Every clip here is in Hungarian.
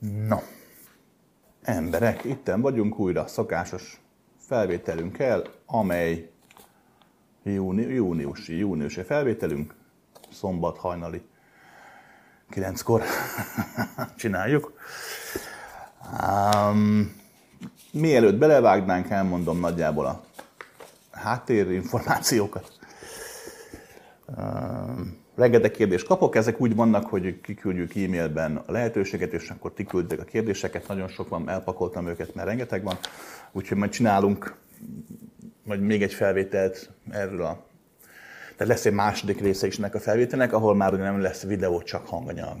No, emberek, itten vagyunk újra szokásos felvételünkkel, amely júni, júniusi, júniusi felvételünk, szombat hajnali 9-kor csináljuk. Um, mielőtt belevágnánk, elmondom nagyjából a háttérinformációkat. Um, rengeteg kérdést kapok, ezek úgy vannak, hogy kiküldjük e-mailben a lehetőséget, és akkor ti a kérdéseket, nagyon sok van, elpakoltam őket, mert rengeteg van, úgyhogy majd csinálunk majd még egy felvételt erről a tehát lesz egy második része is ennek a felvételnek, ahol már nem lesz videó, csak hanganyag.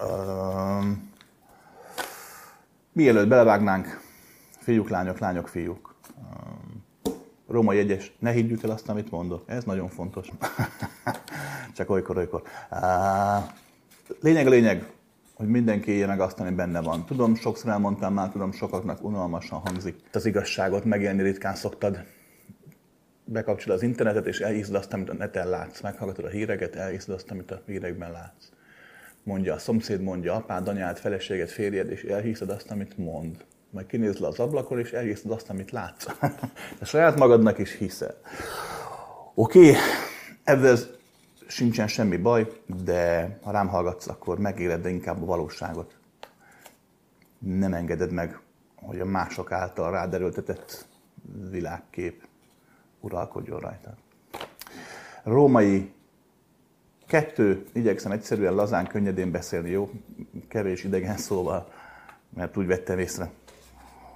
Uh, mielőtt belevágnánk, fiúk, lányok, lányok, fiúk. Uh, Római egyes, ne higgyük el azt, amit mondok. Ez nagyon fontos. csak olykor, olykor. Uh, lényeg a lényeg, hogy mindenki élje meg azt, ami benne van. Tudom, sokszor elmondtam már, tudom, sokaknak unalmasan hangzik. Az igazságot megélni ritkán szoktad bekapcsol az internetet, és elhiszed azt, amit a neten látsz. Meghallgatod a híreket, elhiszed azt, amit a hírekben látsz. Mondja a szomszéd, mondja apád, anyád, feleséged, férjed, és elhiszed azt, amit mond. Majd kinézd le az ablakon, és elhiszed azt, amit látsz. De saját magadnak is hiszel. Oké, okay. ezzel sincsen semmi baj, de ha rám hallgatsz, akkor megéled, de inkább a valóságot. Nem engeded meg, hogy a mások által rád erőltetett világkép uralkodjon rajta. Római kettő, igyekszem egyszerűen lazán, könnyedén beszélni, jó? Kevés idegen szóval, mert úgy vettem észre,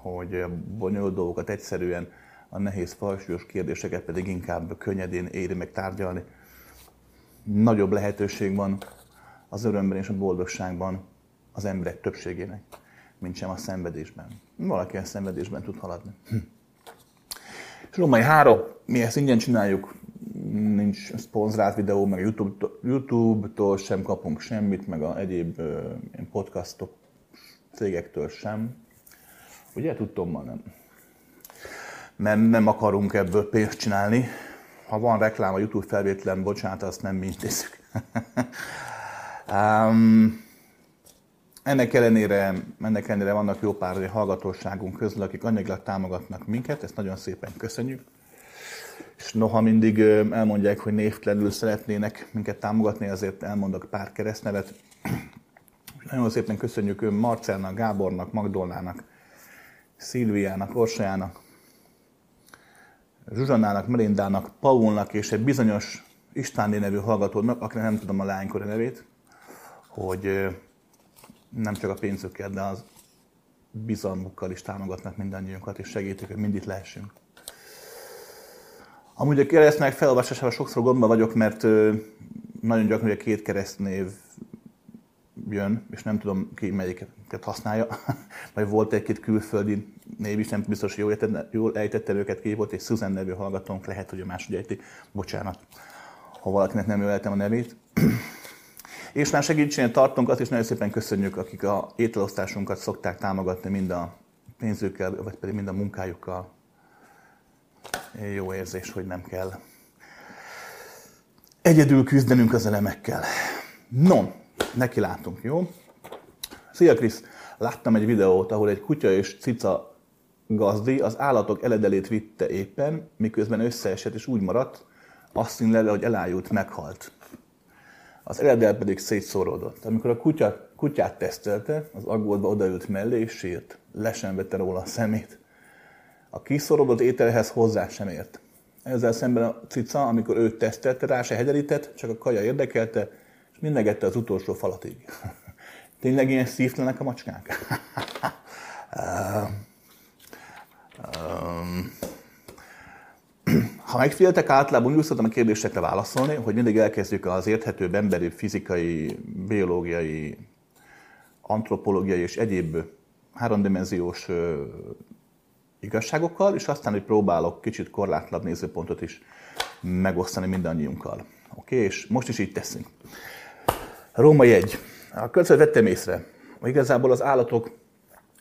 hogy a bonyolult dolgokat egyszerűen, a nehéz, falsúlyos kérdéseket pedig inkább könnyedén éri meg tárgyalni. Nagyobb lehetőség van az örömben és a boldogságban az emberek többségének, mint sem a szenvedésben. Valaki a szenvedésben tud haladni. Hm. És Római 3, mi ezt ingyen csináljuk, nincs szponzorált videó, meg YouTube-tól, YouTube sem kapunk semmit, meg a egyéb podcastok cégektől sem. Ugye tudtommal nem. Mert nem akarunk ebből pénzt csinálni. Ha van reklám a YouTube felvételen, bocsánat, azt nem mi intézzük. um, ennek ellenére, ennek ellenére vannak jó pár hallgatóságunk közül, akik anyagilag támogatnak minket, ezt nagyon szépen köszönjük. És noha mindig elmondják, hogy névtelenül szeretnének minket támogatni, azért elmondok pár keresztnevet. Nagyon szépen köszönjük Marcelnak, Gábornak, Magdolnának, Szilviának, Orsajának, Zsuzsannának, Melindának, Paulnak és egy bizonyos Istváné nevű hallgatónak, akinek nem tudom a lánykori nevét, hogy nem csak a pénzükkel, de az bizalmukkal is támogatnak mindannyiunkat, és segítik, hogy mindig lehessünk. Amúgy a keresztnek felolvasásával sokszor gondba vagyok, mert nagyon gyakran a két keresztnév jön, és nem tudom ki melyiket használja. Vagy volt egy-két külföldi név is, nem biztos, hogy jól, jól ejtettem őket ki, volt egy Susan nevű hallgatónk, lehet, hogy a máshogy ejti. Bocsánat, ha valakinek nem jól a nevét. És már segítségén tartunk, azt is nagyon szépen köszönjük, akik a ételosztásunkat szokták támogatni mind a pénzükkel, vagy pedig mind a munkájukkal. Jó érzés, hogy nem kell egyedül küzdenünk az elemekkel. No, neki látunk, jó? Szia Krisz! Láttam egy videót, ahol egy kutya és cica gazdi az állatok eledelét vitte éppen, miközben összeesett és úgy maradt, azt lele, hogy elájult, meghalt az eredel pedig szétszóródott. Amikor a kutya, kutyát tesztelte, az aggódva odaült mellé és sírt. Le sem vette róla a szemét. A kiszorodott ételhez hozzá sem ért. Ezzel szemben a cica, amikor őt tesztelte, rá se hegyelített, csak a kaja érdekelte, és mindegette az utolsó falatig. Tényleg ilyen szívtelenek a macskák? ha megfigyeltek, általában úgy szoktam a kérdésekre válaszolni, hogy mindig elkezdjük az érthetőbb emberi, fizikai, biológiai, antropológiai és egyéb háromdimenziós igazságokkal, és aztán, hogy próbálok kicsit korlátlabb nézőpontot is megosztani mindannyiunkkal. Oké, okay? és most is így teszünk. Római egy. A következőt vettem észre, hogy igazából az állatok,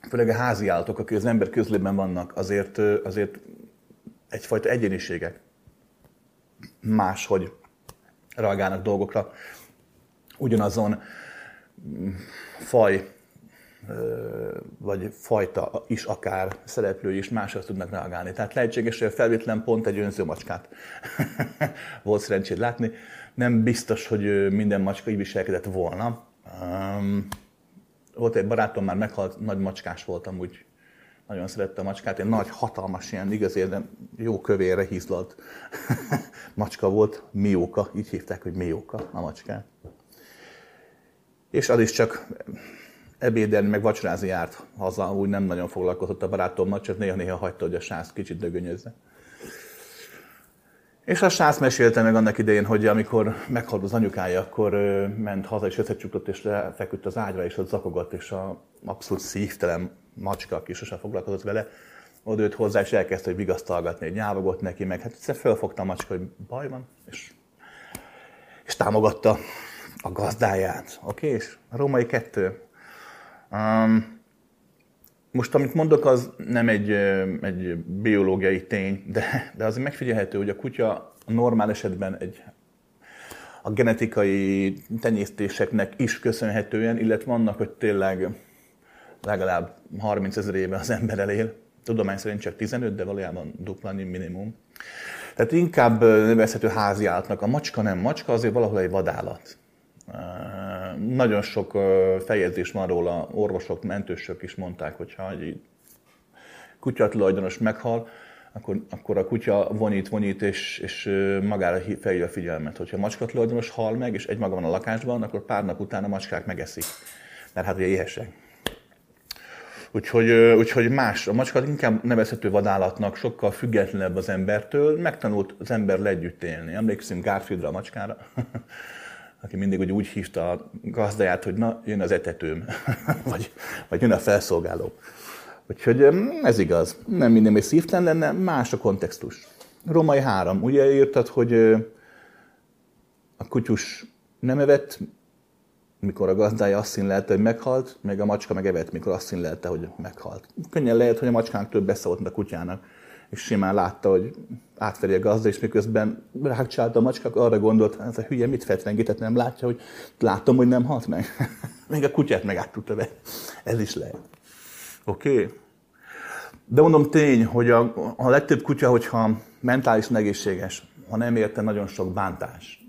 főleg a házi állatok, akik az ember közlében vannak, azért, azért egyfajta egyéniségek máshogy reagálnak dolgokra. Ugyanazon faj vagy fajta is akár szereplői is máshoz tudnak reagálni. Tehát lehetséges, hogy a felvétlen pont egy önző macskát volt szerencsét látni. Nem biztos, hogy minden macska így viselkedett volna. volt egy barátom, már meghalt, nagy macskás voltam, úgy nagyon szerette a macskát, egy nagy, hatalmas, ilyen igazi, jó kövére hízlalt macska volt, Mióka, így hívták, hogy Mióka a macskát. És az is csak ebédelni, meg vacsorázni járt haza, úgy nem nagyon foglalkozott a barátommal, csak néha-néha hagyta, hogy a sász kicsit dögönyözze. És a sász mesélte meg annak idején, hogy amikor meghalt az anyukája, akkor ment haza, és összecsuklott, és lefeküdt az ágyra, és ott zakogott, és a abszolút szívtelen macska, aki sosem foglalkozott vele, odőtt hozzá, és elkezdte, hogy vigasztalgatni, egy nyávogott neki, meg hát egyszer fölfogta a macska, hogy baj van, és, és támogatta a gazdáját. Oké, okay? és a római kettő. Um, most, amit mondok, az nem egy, egy biológiai tény, de, de azért megfigyelhető, hogy a kutya normál esetben egy a genetikai tenyésztéseknek is köszönhetően, illetve annak, hogy tényleg legalább 30 ezer éve az ember elél. Tudomány szerint csak 15, de valójában dupla minimum. Tehát inkább nevezhető háziállatnak. A macska nem macska, azért valahol egy vadállat. Nagyon sok fejezés van róla, orvosok, mentősök is mondták, hogy ha egy kutyatulajdonos meghal, akkor, akkor a kutya vonít, vonít, és, és magára felhívja a figyelmet. Hogyha macska tulajdonos hal meg, és egymaga van a lakásban, akkor pár nap után a macskák megeszik. Mert hát ugye éhesek. Úgyhogy, úgyhogy más, a macska inkább nevezhető vadállatnak, sokkal függetlenebb az embertől, megtanult az ember együtt élni. Emlékszünk Garfieldra a macskára, aki mindig úgy, úgy hívta a gazdáját, hogy na, jön az etetőm, vagy, vagy jön a felszolgáló. Úgyhogy ez igaz. Nem minden még szívtelen lenne, más a kontextus. Romai három. Ugye írtad, hogy a kutyus nem evett, mikor a gazdája azt színlelte, hogy meghalt, meg a macska meg evett, mikor azt színlelte, hogy meghalt. Könnyen lehet, hogy a macskánk több beszólt, mint a kutyának, és simán látta, hogy átveri a gazda, és miközben rákcsálta a macska, arra gondolt, ez a hülye mit fetrengített, nem látja, hogy látom, hogy nem halt meg. Még a kutyát meg át tudta be. Ez is lehet. Oké? Okay? De mondom tény, hogy a, a legtöbb kutya, hogyha mentálisan egészséges, ha nem érte nagyon sok bántás,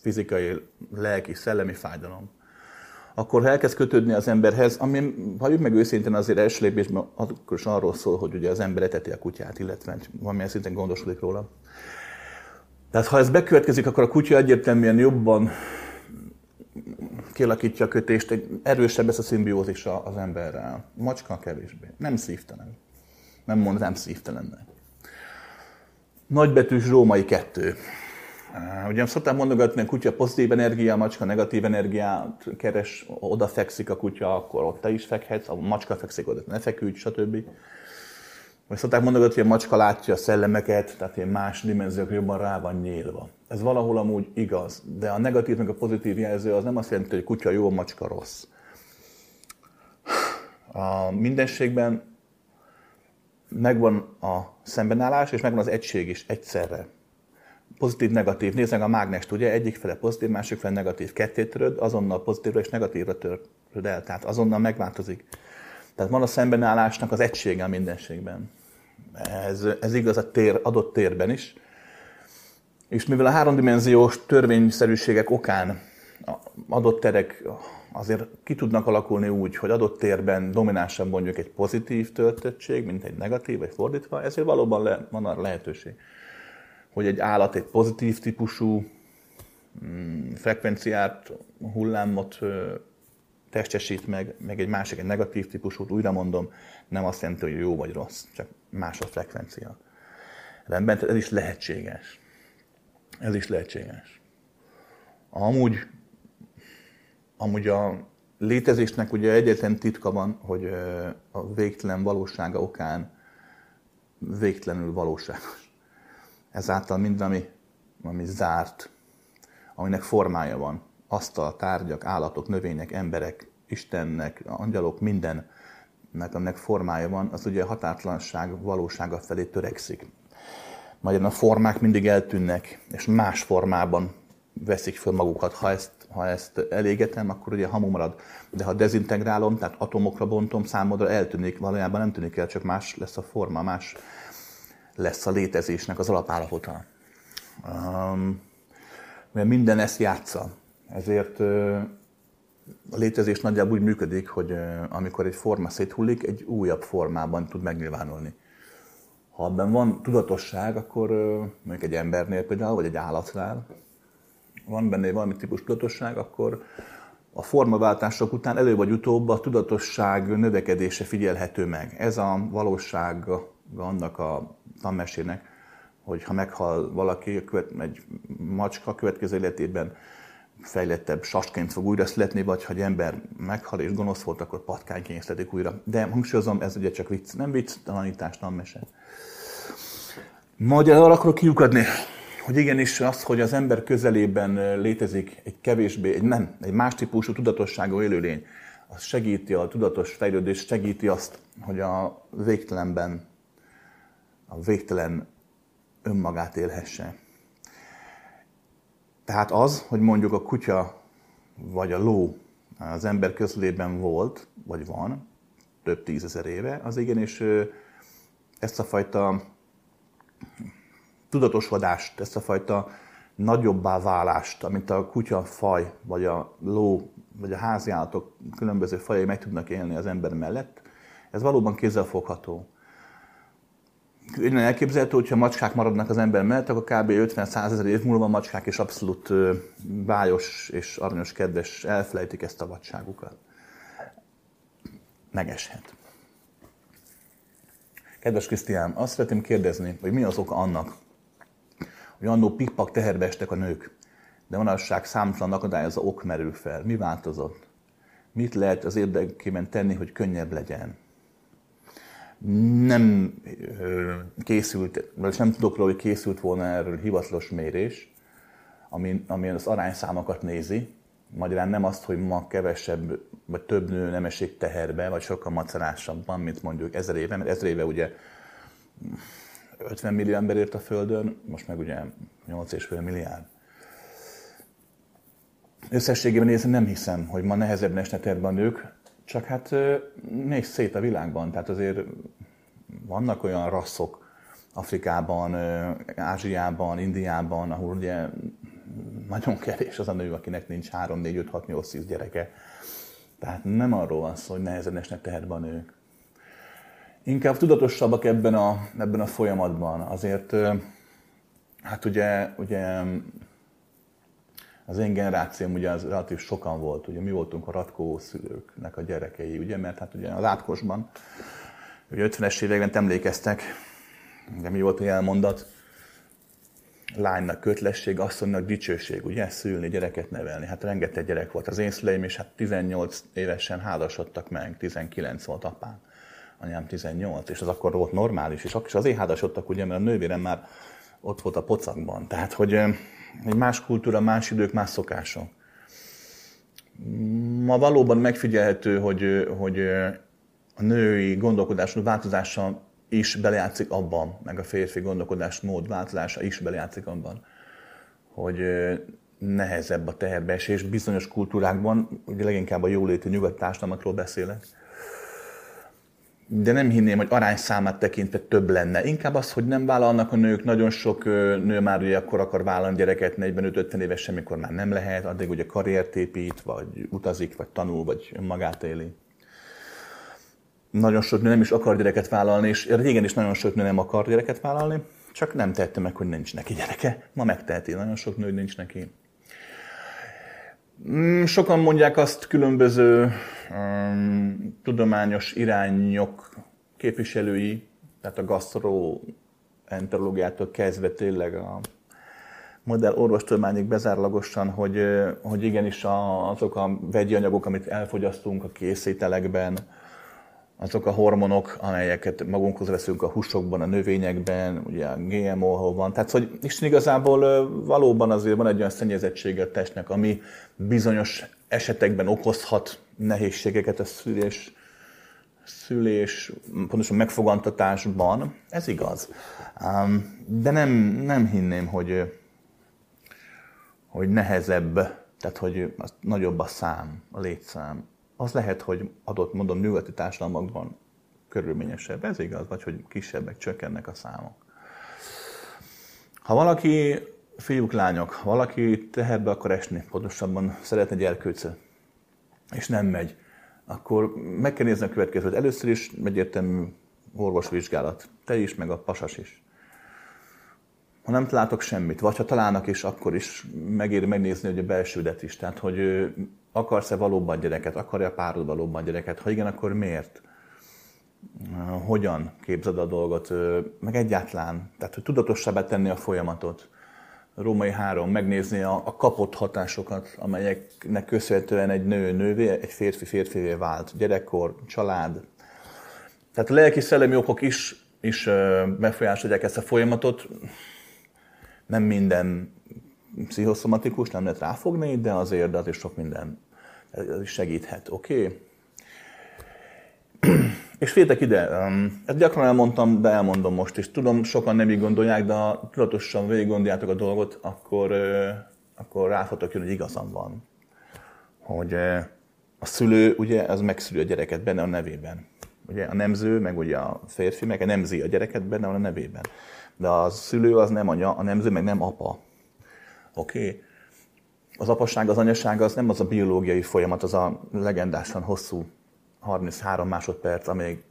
fizikai, lelki, szellemi fájdalom, akkor ha elkezd kötődni az emberhez, ami, ha meg őszintén azért első lépésben akkor is arról szól, hogy ugye az ember eteti a kutyát, illetve valamilyen szinten gondoskodik róla. Tehát ha ez bekövetkezik, akkor a kutya egyértelműen jobban kialakítja a kötést, egy erősebb lesz a szimbiózis az emberrel. Macska kevésbé. Nem szívtelen. Nem mondanám szívtelennek. Nagybetűs római kettő. Ugye szoktam mondogatni, a kutya pozitív energia, a macska negatív energiát keres, oda fekszik a kutya, akkor ott te is fekhetsz, a macska fekszik oda, ne feküdj, stb. Vagy szokták mondogatni, hogy a macska látja a szellemeket, tehát ilyen más dimenziók jobban rá van nyílva. Ez valahol amúgy igaz, de a negatív meg a pozitív jelző az nem azt jelenti, hogy kutya jó, a macska rossz. A mindenségben megvan a szembenállás, és megvan az egység is egyszerre pozitív-negatív. Nézd meg a mágnest, ugye? Egyik fele pozitív, másik fele negatív. Ketté töröd, azonnal pozitívra és negatívra töröd el. Tehát azonnal megváltozik. Tehát van a szembenállásnak az egysége a mindenségben. Ez, ez igaz a tér, adott térben is. És mivel a háromdimenziós törvényszerűségek okán adott terek azért ki tudnak alakulni úgy, hogy adott térben dominánsabb mondjuk egy pozitív töltöttség, mint egy negatív, vagy fordítva, ezért valóban le, van a lehetőség hogy egy állat egy pozitív típusú mm, frekvenciát, hullámot testesít meg, meg egy másik, egy negatív típusút, újra mondom, nem azt jelenti, hogy jó vagy rossz, csak más a frekvencia. Rendben, ez is lehetséges. Ez is lehetséges. Amúgy, amúgy a létezésnek ugye egyetlen titka van, hogy a végtelen valósága okán végtelenül valóságos ezáltal mind, ami, ami zárt, aminek formája van, asztal, tárgyak, állatok, növények, emberek, Istennek, angyalok, mindennek, aminek formája van, az ugye a határtlanság valósága felé törekszik. Magyarul a formák mindig eltűnnek, és más formában veszik föl magukat. Ha ezt ha ezt elégetem, akkor ugye hamu marad. De ha dezintegrálom, tehát atomokra bontom, számodra eltűnik, valójában nem tűnik el, csak más lesz a forma, más lesz a létezésnek az alapállapota. Um, mert minden ezt játsza. Ezért a létezés nagyjából úgy működik, hogy amikor egy forma széthullik, egy újabb formában tud megnyilvánulni. Ha abban van tudatosság, akkor mondjuk egy embernél például, vagy egy állatnál, van benne valami típus tudatosság, akkor a formaváltások után elő vagy utóbb a tudatosság növekedése figyelhető meg. Ez a valóság annak a tanmesének, hogy ha meghal valaki, egy macska következő életében fejlettebb sasként fog újra születni, vagy ha egy ember meghal és gonosz volt, akkor patkányként születik újra. De hangsúlyozom, ez ugye csak vicc, nem vicc, tanítás, nem mese. Majd arra akarok kiukadni, hogy igenis az, hogy az ember közelében létezik egy kevésbé, egy nem, egy más típusú tudatosságú élőlény, az segíti a tudatos fejlődést, segíti azt, hogy a végtelenben, a végtelen önmagát élhesse. Tehát az, hogy mondjuk a kutya vagy a ló az ember közlében volt, vagy van, több tízezer éve, az igenis ezt a fajta tudatosodást, ezt a fajta nagyobbá válást, amit a kutya faj, vagy a ló, vagy a háziállatok különböző fajai meg tudnak élni az ember mellett, ez valóban kézzelfogható könnyen elképzelhető, hogyha macskák maradnak az ember mellett, akkor kb. 50-100 ezer év múlva a macskák is abszolút bájos és aranyos, kedves, elfelejtik ezt a vadságukat. Megeshet. Kedves Krisztián, azt szeretném kérdezni, hogy mi az oka annak, hogy annó pikpak teherbe estek a nők, de manasság számtalan akadályozó ok merül fel. Mi változott? Mit lehet az érdekében tenni, hogy könnyebb legyen? Nem készült, vagy nem tudok róla, hogy készült volna erről hivatalos mérés, ami, ami az arányszámokat nézi, magyarán nem azt, hogy ma kevesebb vagy több nő nem esik teherbe, vagy sokkal macerásabban, mint mondjuk ezer éve, mert ezer éve ugye 50 millió ember ért a Földön, most meg ugye 8,5 milliárd. Összességében nézve nem hiszem, hogy ma nehezebb esne terbe a nők, csak hát nézz szét a világban, tehát azért vannak olyan rasszok Afrikában, Ázsiában, Indiában, ahol ugye nagyon kevés az a nő, akinek nincs 3, 4, 5, 6, 8, 10 gyereke. Tehát nem arról van szó, hogy nehezen esnek teherbe a nők. Inkább tudatosabbak ebben a, ebben a folyamatban. Azért, hát ugye, ugye az én generációm ugye az relatív sokan volt, ugye mi voltunk a ratkó szülőknek a gyerekei, ugye, mert hát ugye az átkosban, ugye 50-es években emlékeztek, de mi volt a elmondat, lánynak kötlesség, asszonynak dicsőség, ugye, szülni, gyereket nevelni. Hát rengeteg gyerek volt. Az én szüleim, és hát 18 évesen házasodtak meg, 19 volt apám, anyám 18, és az akkor volt normális, és akkor is azért házasodtak, ugye, mert a nővérem már ott volt a pocakban. Tehát, hogy egy más kultúra, más idők, más szokások. Ma valóban megfigyelhető, hogy, hogy a női gondolkodásmód változása is belejátszik abban, meg a férfi gondolkodásmód változása is belejátszik abban, hogy nehezebb a teherbeesés bizonyos kultúrákban, ugye leginkább a jóléti nyugat társadalmakról beszélek, de nem hinném, hogy arányszámát tekintve több lenne. Inkább az, hogy nem vállalnak a nők, nagyon sok nő már ugye akkor akar vállalni gyereket 45-50 éves, amikor már nem lehet, addig ugye karriert épít, vagy utazik, vagy tanul, vagy önmagát éli. Nagyon sok nő nem is akar gyereket vállalni, és régen is nagyon sok nő nem akar gyereket vállalni, csak nem tette meg, hogy nincs neki gyereke. Ma megteheti, nagyon sok nő, nincs neki. Mm, sokan mondják azt különböző um, tudományos irányok képviselői, tehát a gastroenterológiától kezdve tényleg a modell orvostudományig bezárlagosan, hogy, hogy igenis azok a vegyi anyagok, amit elfogyasztunk a készételekben, azok a hormonok, amelyeket magunkhoz veszünk a húsokban, a növényekben, ugye a GMO van. Tehát, hogy Isten igazából valóban azért van egy olyan szennyezettsége a testnek, ami bizonyos esetekben okozhat nehézségeket a szülés, szülés, pontosan megfogantatásban. Ez igaz. De nem, nem hinném, hogy, hogy nehezebb Tehát, hogy az nagyobb a szám, a létszám. Az lehet, hogy adott, mondom, nyugati társadalmakban körülményesebb, ez igaz, vagy hogy kisebbek, csökkennek a számok. Ha valaki, fiúk, lányok, valaki teherbe akar esni, pontosabban szeretne gyerkőcöt, és nem megy, akkor meg kell nézni a következőt. Először is egyértelmű orvosvizsgálat. Te is, meg a pasas is. Ha nem látok semmit, vagy ha találnak is, akkor is megéri megnézni hogy a belsődet is. Tehát, hogy akarsz-e valóban gyereket, akarja párod valóban gyereket, ha igen, akkor miért? Hogyan képzeld a dolgot, meg egyáltalán, tehát hogy tudatosabbá tenni a folyamatot. Római három, megnézni a, a kapott hatásokat, amelyeknek köszönhetően egy nő nővé, egy férfi férfivé vált. Gyerekkor, család. Tehát a lelki szellemi okok is, is befolyásolják ezt a folyamatot. Nem minden pszichoszomatikus, nem lehet ráfogni, de azért, de azért sok minden is segíthet, oké? Okay? És féltek ide, ezt gyakran elmondtam, de elmondom most is. Tudom, sokan nem így gondolják, de ha tudatosan végig gondoljátok a dolgot, akkor, akkor ráfotok jön, hogy igazam van. Hogy a szülő, ugye, az megszülő a gyereket benne a nevében. Ugye a nemző, meg ugye a férfi, meg a nemzi a gyereket benne a nevében. De a szülő az nem anya, a nemző meg nem apa. Oké? Okay? Az apasság, az anyaság az nem az a biológiai folyamat, az a legendásan hosszú 33 másodperc, amíg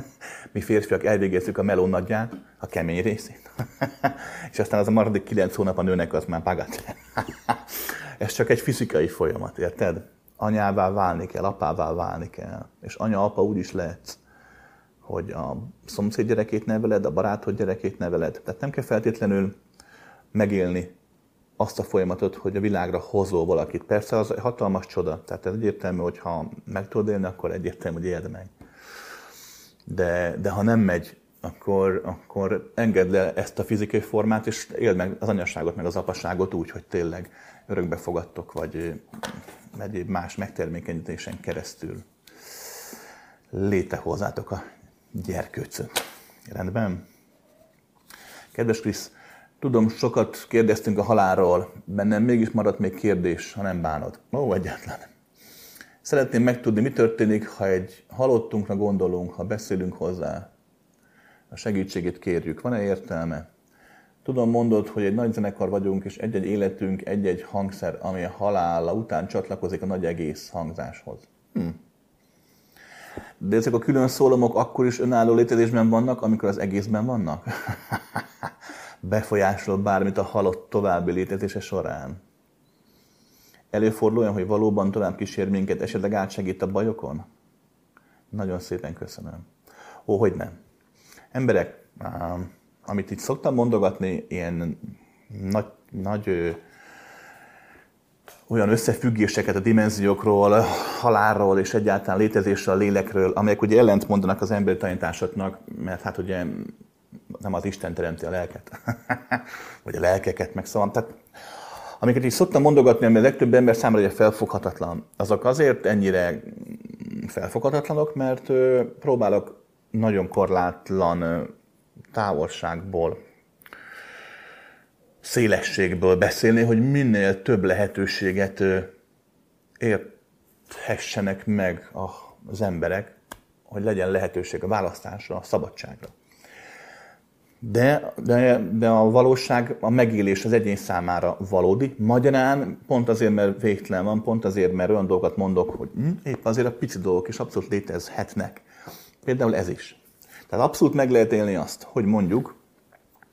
mi férfiak elvégezzük a meló nagyját, a kemény részét. és aztán az a maradék 9 hónap a nőnek az már pagat. Ez csak egy fizikai folyamat, érted? Anyává válni kell, apává válni kell. És anya-apa úgy is lehet, hogy a szomszéd gyerekét neveled, a barátod gyerekét neveled. Tehát nem kell feltétlenül megélni azt a folyamatot, hogy a világra hozol valakit. Persze az hatalmas csoda, tehát ez egyértelmű, hogy ha meg tudod élni, akkor egyértelmű, hogy éld meg. De, de ha nem megy, akkor, akkor engedd le ezt a fizikai formát, és éld meg az anyasságot, meg az apaságot úgy, hogy tényleg örökbe fogadtok, vagy egyéb más megtermékenyítésen keresztül létehozzátok a gyerkőcöt. Rendben? Kedves Krisz, Tudom, sokat kérdeztünk a halálról, bennem mégis maradt még kérdés, ha nem bánod. Ó, egyáltalán. Szeretném megtudni, mi történik, ha egy halottunkra gondolunk, ha beszélünk hozzá, a segítségét kérjük. Van-e értelme? Tudom, mondod, hogy egy nagy zenekar vagyunk, és egy-egy életünk, egy-egy hangszer, ami a halála után csatlakozik a nagy egész hangzáshoz. Hm. De ezek a külön szólomok akkor is önálló létezésben vannak, amikor az egészben vannak? befolyásol bármit a halott további létezése során? Előfordul hogy valóban tovább kísér minket, esetleg átsegít a bajokon? Nagyon szépen köszönöm. Ó, hogy nem. Emberek, amit itt szoktam mondogatni, ilyen nagy, nagy olyan összefüggéseket a dimenziókról, halálról és egyáltalán létezésről, a lélekről, amelyek ugye ellent mondanak az emberi tanításoknak, mert hát ugye nem az Isten teremti a lelket, vagy a lelkeket, meg szóval. Tehát, amiket is szoktam mondogatni, ami a legtöbb ember számára ugye felfoghatatlan, azok azért ennyire felfoghatatlanok, mert próbálok nagyon korlátlan távolságból, szélességből beszélni, hogy minél több lehetőséget érthessenek meg az emberek, hogy legyen lehetőség a választásra, a szabadságra. De, de, de a valóság, a megélés az egyén számára valódi. Magyarán pont azért, mert végtelen van, pont azért, mert olyan dolgokat mondok, hogy hm, épp azért a pici dolgok is abszolút létezhetnek. Például ez is. Tehát abszolút meg lehet élni azt, hogy mondjuk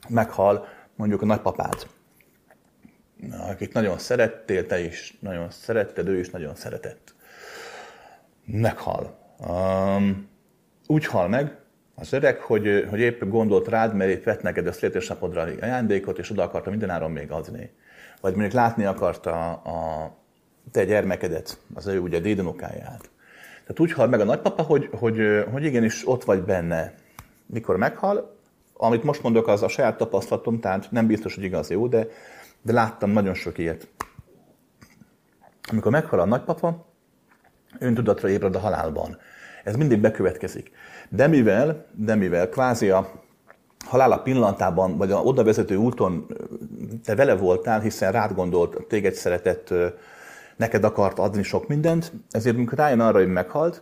meghal mondjuk a nagypapád, akit nagyon szerettél, te is nagyon szeretted, ő is nagyon szeretett. Meghal. Um, úgy hal meg, az öreg, hogy, hogy épp gondolt rád, mert itt vett neked a születésnapodra ajándékot, és oda akarta mindenáron még adni. Vagy mondjuk látni akarta a te gyermekedet, az ő ugye dédenukáját. Tehát úgy hal meg a nagypapa, hogy, hogy, hogy igenis ott vagy benne. Mikor meghal, amit most mondok, az a saját tapasztalatom, tehát nem biztos, hogy igaz jó, de, de láttam nagyon sok ilyet. Amikor meghal a nagypapa, öntudatra ébred a halálban. Ez mindig bekövetkezik. De mivel, de mivel kvázi a halála pillanatában, vagy a oda vezető úton te vele voltál, hiszen rád gondolt, téged szeretett, neked akart adni sok mindent, ezért amikor rájön arra, hogy meghalt,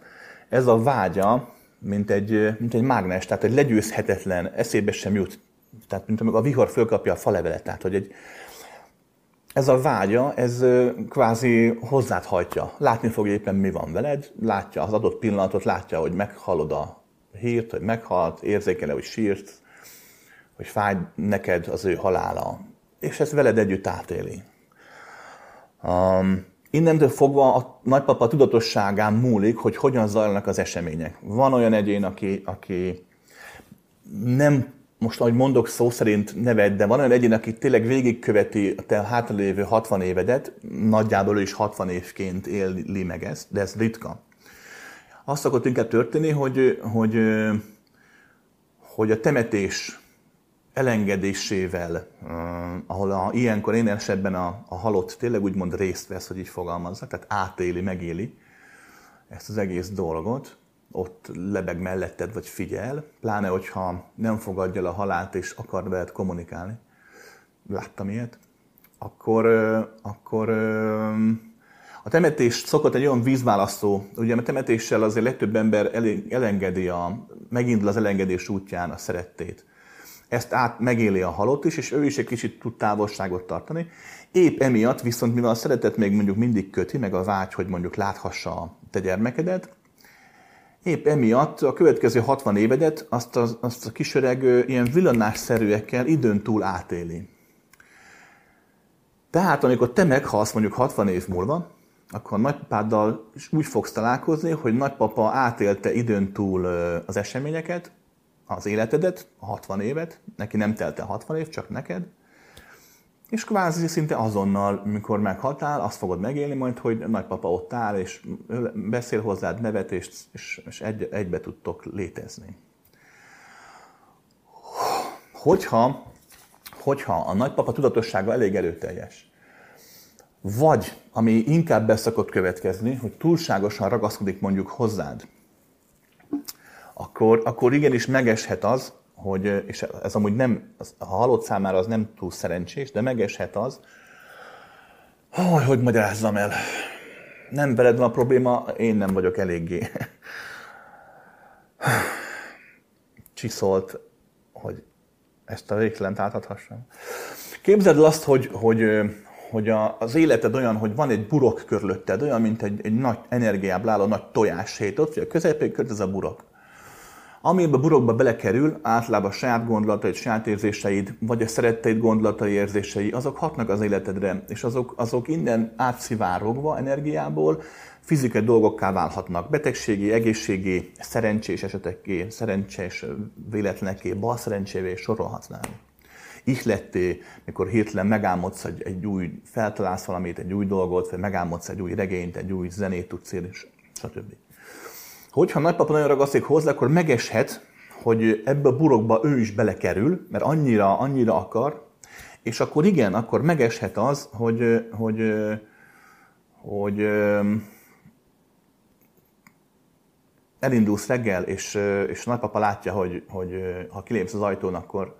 ez a vágya, mint egy, mint egy mágnes, tehát egy legyőzhetetlen, eszébe sem jut. Tehát, mint amikor a vihar fölkapja a falevelet, tehát, hogy egy, ez a vágya, ez kvázi hozzád hajtja. Látni fogja éppen mi van veled, látja az adott pillanatot, látja, hogy meghallod a hírt, hogy meghalt, érzékele, hogy sírt, hogy fáj neked az ő halála. És ezt veled együtt átéli. Um, innentől fogva a nagypapa tudatosságán múlik, hogy hogyan zajlanak az események. Van olyan egyén, aki, aki nem most ahogy mondok szó szerint neved, de van olyan egyén, aki tényleg végigköveti a te hátralévő 60 évedet, nagyjából ő is 60 évként éli meg ezt, de ez ritka. Azt szokott inkább történni, hogy, hogy, hogy a temetés elengedésével, ahol a, ilyenkor én esetben a, a halott tényleg úgymond részt vesz, hogy így fogalmazzak, tehát átéli, megéli ezt az egész dolgot, ott lebeg melletted, vagy figyel, pláne, hogyha nem fogadja el a halált, és akar veled kommunikálni. Láttam ilyet. Akkor, akkor a temetés szokott egy olyan vízválasztó, ugye a temetéssel azért legtöbb ember elengedi a, megindul az elengedés útján a szerettét. Ezt át megéli a halott is, és ő is egy kicsit tud távolságot tartani. Épp emiatt viszont, mivel a szeretet még mondjuk mindig köti, meg a vágy, hogy mondjuk láthassa a te gyermekedet, Épp emiatt a következő 60 évedet azt a, azt a kisöreg ilyen villanásszerűekkel időn túl átéli. Tehát amikor te meghalsz mondjuk 60 év múlva, akkor nagypapáddal úgy fogsz találkozni, hogy nagypapa átélte időn túl az eseményeket, az életedet, a 60 évet, neki nem telte 60 év, csak neked, és kvázi szinte azonnal, mikor meghaltál, azt fogod megélni majd, hogy nagypapa ott áll, és beszél hozzád nevet, és, és, és egy, egybe tudtok létezni. Hogyha, hogyha a nagypapa tudatossága elég erőteljes, vagy, ami inkább beszokott következni, hogy túlságosan ragaszkodik mondjuk hozzád, akkor, akkor igenis megeshet az, hogy, és ez amúgy nem, a halott számára az nem túl szerencsés, de megeshet az, hogy hogy magyarázzam el. Nem veled van a probléma, én nem vagyok eléggé csiszolt, hogy ezt a végtelent átadhassam. Képzeld el azt, hogy, hogy, hogy a, az életed olyan, hogy van egy burok körülötted, olyan, mint egy, egy nagy energiából álló nagy tojáshét, ott, hogy a közepén költ ez a burok. Amiben burokba belekerül, általában a saját gondolataid, saját érzéseid, vagy a szeretteid gondolatai, érzései, azok hatnak az életedre, és azok, azok innen átszivárogva energiából fizikai dolgokká válhatnak. Betegségi, egészségi, szerencsés esetekké, szerencsés véletleneké, bal szerencsévé sorolhatnám. Ihletté, mikor hirtelen megálmodsz egy, egy új, feltalálsz valamit, egy új dolgot, vagy megálmodsz egy új regényt, egy új zenét tudsz írni, stb. Hogyha nagypapa nagyon ragasztik hozzá, akkor megeshet, hogy ebbe a burokba ő is belekerül, mert annyira, annyira akar, és akkor igen, akkor megeshet az, hogy, hogy, hogy elindulsz reggel, és, és nagypapa látja, hogy, hogy ha kilépsz az ajtón, akkor,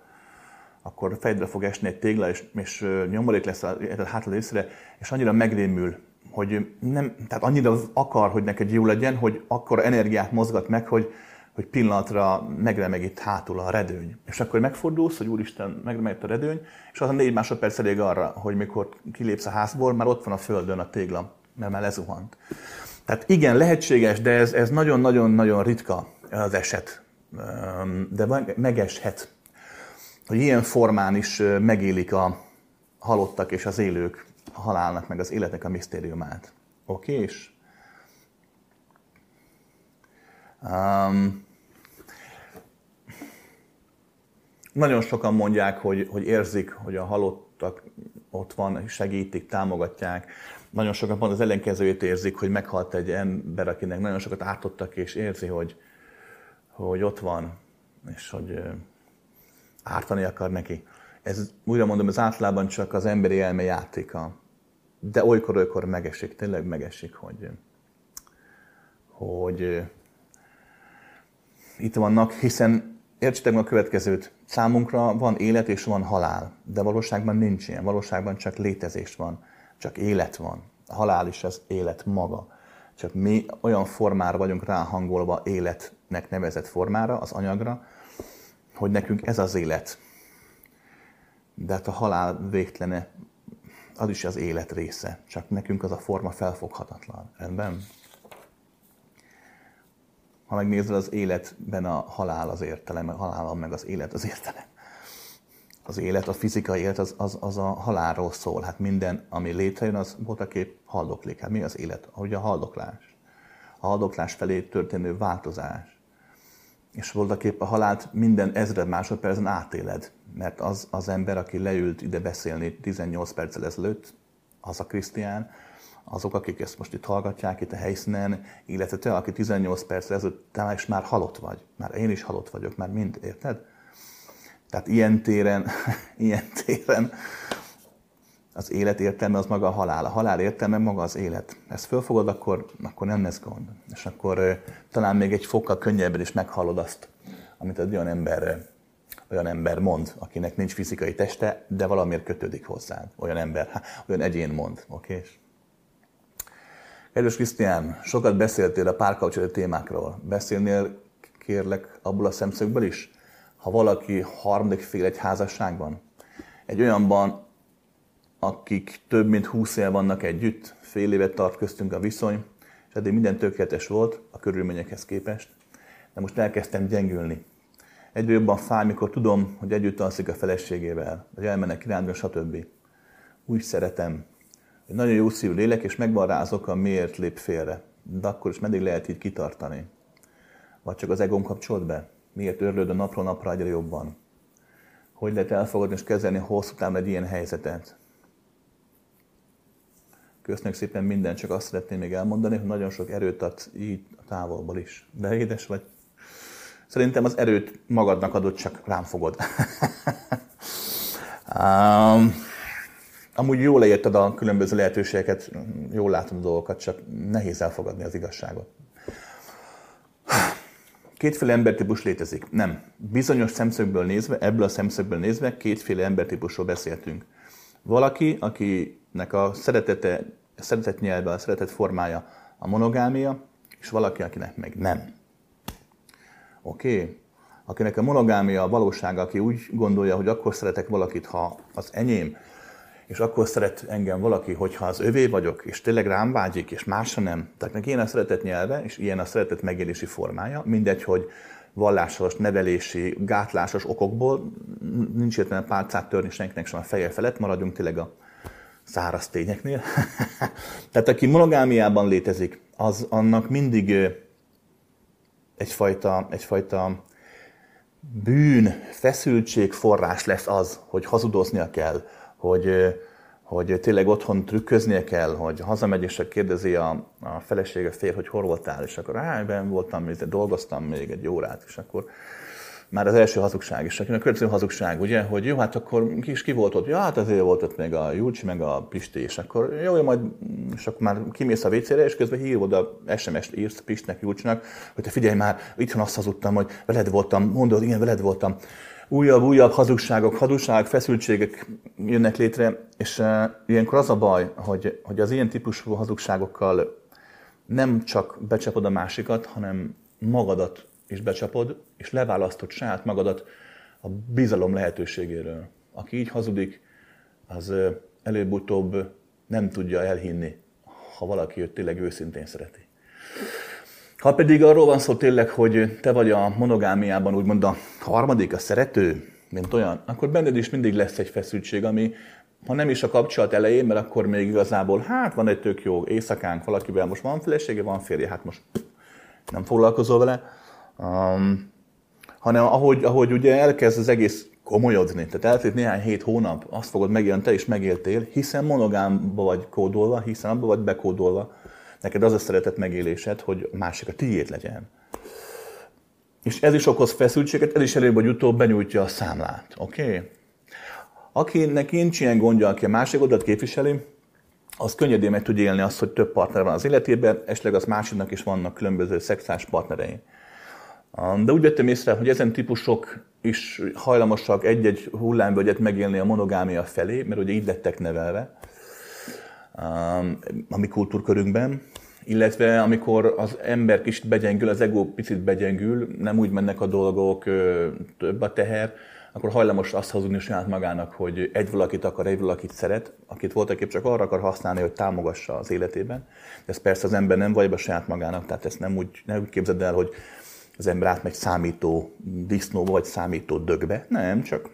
akkor fejedre fog esni egy tégla, és, és nyomorék lesz a hátra részre, és annyira megrémül, hogy nem, tehát annyira akar, hogy neked jó legyen, hogy akkor energiát mozgat meg, hogy, hogy pillanatra megremeg itt hátul a redőny. És akkor megfordulsz, hogy úristen, megremegett a redőny, és az a négy másodperc elég arra, hogy mikor kilépsz a házból, már ott van a földön a tégla, mert már lezuhant. Tehát igen, lehetséges, de ez, ez nagyon-nagyon-nagyon ritka az eset. De megeshet, hogy ilyen formán is megélik a halottak és az élők a halálnak, meg az életnek a misztériumát. Oké? És um, nagyon sokan mondják, hogy, hogy érzik, hogy a halottak ott van, segítik, támogatják. Nagyon sokan pont az ellenkezőjét érzik, hogy meghalt egy ember, akinek nagyon sokat ártottak, és érzi, hogy, hogy ott van, és hogy ártani akar neki. Ez, újra mondom, ez általában csak az emberi elme játéka de olykor-olykor megesik, tényleg megesik, hogy, hogy itt vannak, hiszen értsétek meg a következőt, számunkra van élet és van halál, de valóságban nincs ilyen, valóságban csak létezés van, csak élet van. A halál is az élet maga. Csak mi olyan formára vagyunk ráhangolva életnek nevezett formára, az anyagra, hogy nekünk ez az élet. De hát a halál végtelene, az is az élet része. Csak nekünk az a forma felfoghatatlan. Rendben? Ha megnézed az életben a halál az értelem, a halál meg az élet az értelem. Az élet, a fizikai élet az, az, az a halálról szól. Hát minden, ami létrejön, az voltaképp haldoklik. Hát mi az élet? Ahogy a haldoklás. A haldoklás felé történő változás. És voltaképp a halált minden ezred másodpercen átéled. Mert az, az ember, aki leült ide beszélni 18 perccel ezelőtt, az a Krisztián, azok, akik ezt most itt hallgatják itt a helyszínen, illetve te, aki 18 perc ezelőtt, te is már halott vagy. Már én is halott vagyok, már mind, érted? Tehát ilyen téren, ilyen téren az élet értelme az maga a halál. A halál értelme maga az élet. Ezt fölfogod, akkor, akkor nem lesz gond. És akkor talán még egy fokkal könnyebben is meghallod azt, amit egy olyan ember, olyan ember mond, akinek nincs fizikai teste, de valamiért kötődik hozzád. Olyan ember, olyan egyén mond. Oké? Okay? Kedves Krisztián, sokat beszéltél a párkapcsolati témákról. Beszélnél, kérlek, abból a szemszögből is? Ha valaki harmadik fél egy házasságban, egy olyanban, akik több mint húsz év vannak együtt, fél évet tart köztünk a viszony, és eddig minden tökéletes volt a körülményekhez képest, de most elkezdtem gyengülni. Egyre jobban fáj, mikor tudom, hogy együtt alszik a feleségével, vagy elmennek kirándulni, stb. Úgy szeretem, egy nagyon jó szívű lélek, és megvan rá az oka, miért lép félre. De akkor is meddig lehet így kitartani? Vagy csak az egóm kapcsolt be? Miért örlőd a napról napra egyre jobban? Hogy lehet elfogadni és kezelni hosszú távon egy ilyen helyzetet? Köszönjük szépen minden, csak azt szeretném még elmondani, hogy nagyon sok erőt ad így a távolból is. De édes vagy. Szerintem az erőt magadnak adod, csak rám fogod. um, amúgy jól leírtad a különböző lehetőségeket, jól látom a dolgokat, csak nehéz elfogadni az igazságot. Kétféle embertípus létezik. Nem. Bizonyos szemszögből nézve, ebből a szemszögből nézve kétféle embertípusról beszéltünk. Valaki, akinek a szeretete, a szeretet nyelve, a szeretet formája a monogámia, és valaki, akinek meg nem. Oké? Okay? Akinek a monogámia a valósága, aki úgy gondolja, hogy akkor szeretek valakit, ha az enyém, és akkor szeret engem valaki, hogyha az övé vagyok, és tényleg rám vágyik, és másra nem. Tehát neki ilyen a szeretet nyelve, és ilyen a szeretet megélési formája. Mindegy, hogy vallásos, nevelési, gátlásos okokból nincs értelme pálcát törni senkinek sem a feje felett, maradjunk tényleg a száraz tényeknél. Tehát aki monogámiában létezik, az annak mindig egyfajta, egyfajta bűn, feszültség forrás lesz az, hogy hazudoznia kell, hogy, hogy tényleg otthon trükköznie kell, hogy hazamegy, és kérdezi a, a felesége fér, hogy hol voltál, és akkor á, voltam, dolgoztam még egy órát, és akkor már az első hazugság is. A következő hazugság, ugye, hogy jó, hát akkor ki is ki volt ott? Ja, hát azért volt ott még a Júlcsi, meg a Pisti, és akkor jó, jó majd, és akkor már kimész a WC-re, és közben hív oda, SMS-t írsz Pistnek, Júlcsinak, hogy te figyelj már, itthon azt hazudtam, hogy veled voltam, mondod, igen, veled voltam újabb, újabb hazugságok, hazugságok, feszültségek jönnek létre, és uh, ilyenkor az a baj, hogy, hogy az ilyen típusú hazugságokkal nem csak becsapod a másikat, hanem magadat is becsapod, és leválasztod saját magadat a bizalom lehetőségéről. Aki így hazudik, az uh, előbb-utóbb nem tudja elhinni, ha valaki őt tényleg őszintén szereti. Ha pedig arról van szó tényleg, hogy te vagy a monogámiában úgymond a harmadik, a szerető, mint olyan, akkor benned is mindig lesz egy feszültség, ami ha nem is a kapcsolat elején, mert akkor még igazából, hát van egy tök jó éjszakánk valakivel, most van felesége, van férje, hát most nem foglalkozol vele, um, hanem ahogy, ahogy ugye elkezd az egész komolyodni, tehát eltét néhány hét hónap, azt fogod megélni, te is megéltél, hiszen monogámba vagy kódolva, hiszen abba vagy bekódolva, Neked az a szeretet megélésed, hogy a másik a tiéd legyen. És ez is okoz feszültséget, ez is előbb vagy utóbb benyújtja a számlát. Oké? Okay? Akinek nincs ilyen gondja, aki a másik oldalt képviseli, az könnyedén meg tud élni azt, hogy több partner van az életében, esetleg az másiknak is vannak különböző szexuális partnerei. De úgy vettem észre, hogy ezen típusok is hajlamosak egy-egy hullámvölgyet megélni a monogámia felé, mert ugye így lettek nevelve. A mi kultúrkörünkben, illetve amikor az ember kicsit begyengül, az ego picit begyengül, nem úgy mennek a dolgok, több a teher, akkor hajlamos azt hazudni saját magának, hogy egy valakit akar, egy valakit szeret, akit voltak csak arra akar használni, hogy támogassa az életében. Ez persze az ember nem vagy be saját magának, tehát ezt nem úgy, nem úgy képzeld el, hogy az ember átmegy számító disznóba, vagy számító dögbe. Nem, csak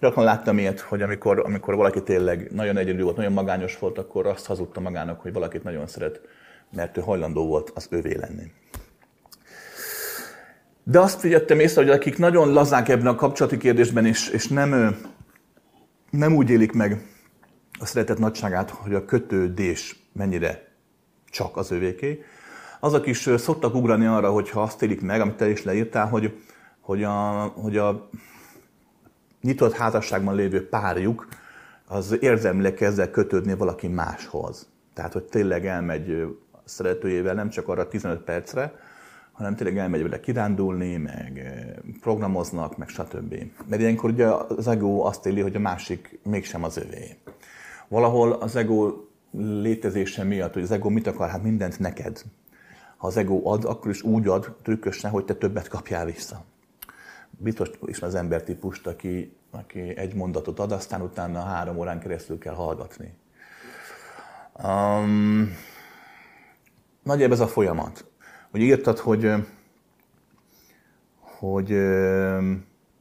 gyakran láttam ilyet, hogy amikor, amikor valaki tényleg nagyon egyedül volt, nagyon magányos volt, akkor azt hazudta magának, hogy valakit nagyon szeret, mert ő hajlandó volt az övé lenni. De azt figyeltem észre, hogy akik nagyon lazák ebben a kapcsolati kérdésben, és, és nem, nem úgy élik meg a szeretet nagyságát, hogy a kötődés mennyire csak az övéké, azok is szoktak ugrani arra, hogyha azt élik meg, amit te is leírtál, hogy, hogy, a, hogy a nyitott házasságban lévő párjuk az érzelmileg kezd el kötődni valaki máshoz. Tehát, hogy tényleg elmegy szeretőjével nem csak arra 15 percre, hanem tényleg elmegy vele kirándulni, meg programoznak, meg stb. Mert ilyenkor ugye az ego azt éli, hogy a másik mégsem az övé. Valahol az ego létezése miatt, hogy az ego mit akar, hát mindent neked. Ha az ego ad, akkor is úgy ad trükkösen, hogy te többet kapjál vissza. Biztos is az embertípust, aki, aki egy mondatot ad, aztán utána három órán keresztül kell hallgatni. Um, nagyjából ez a folyamat hogy írtad, hogy, hogy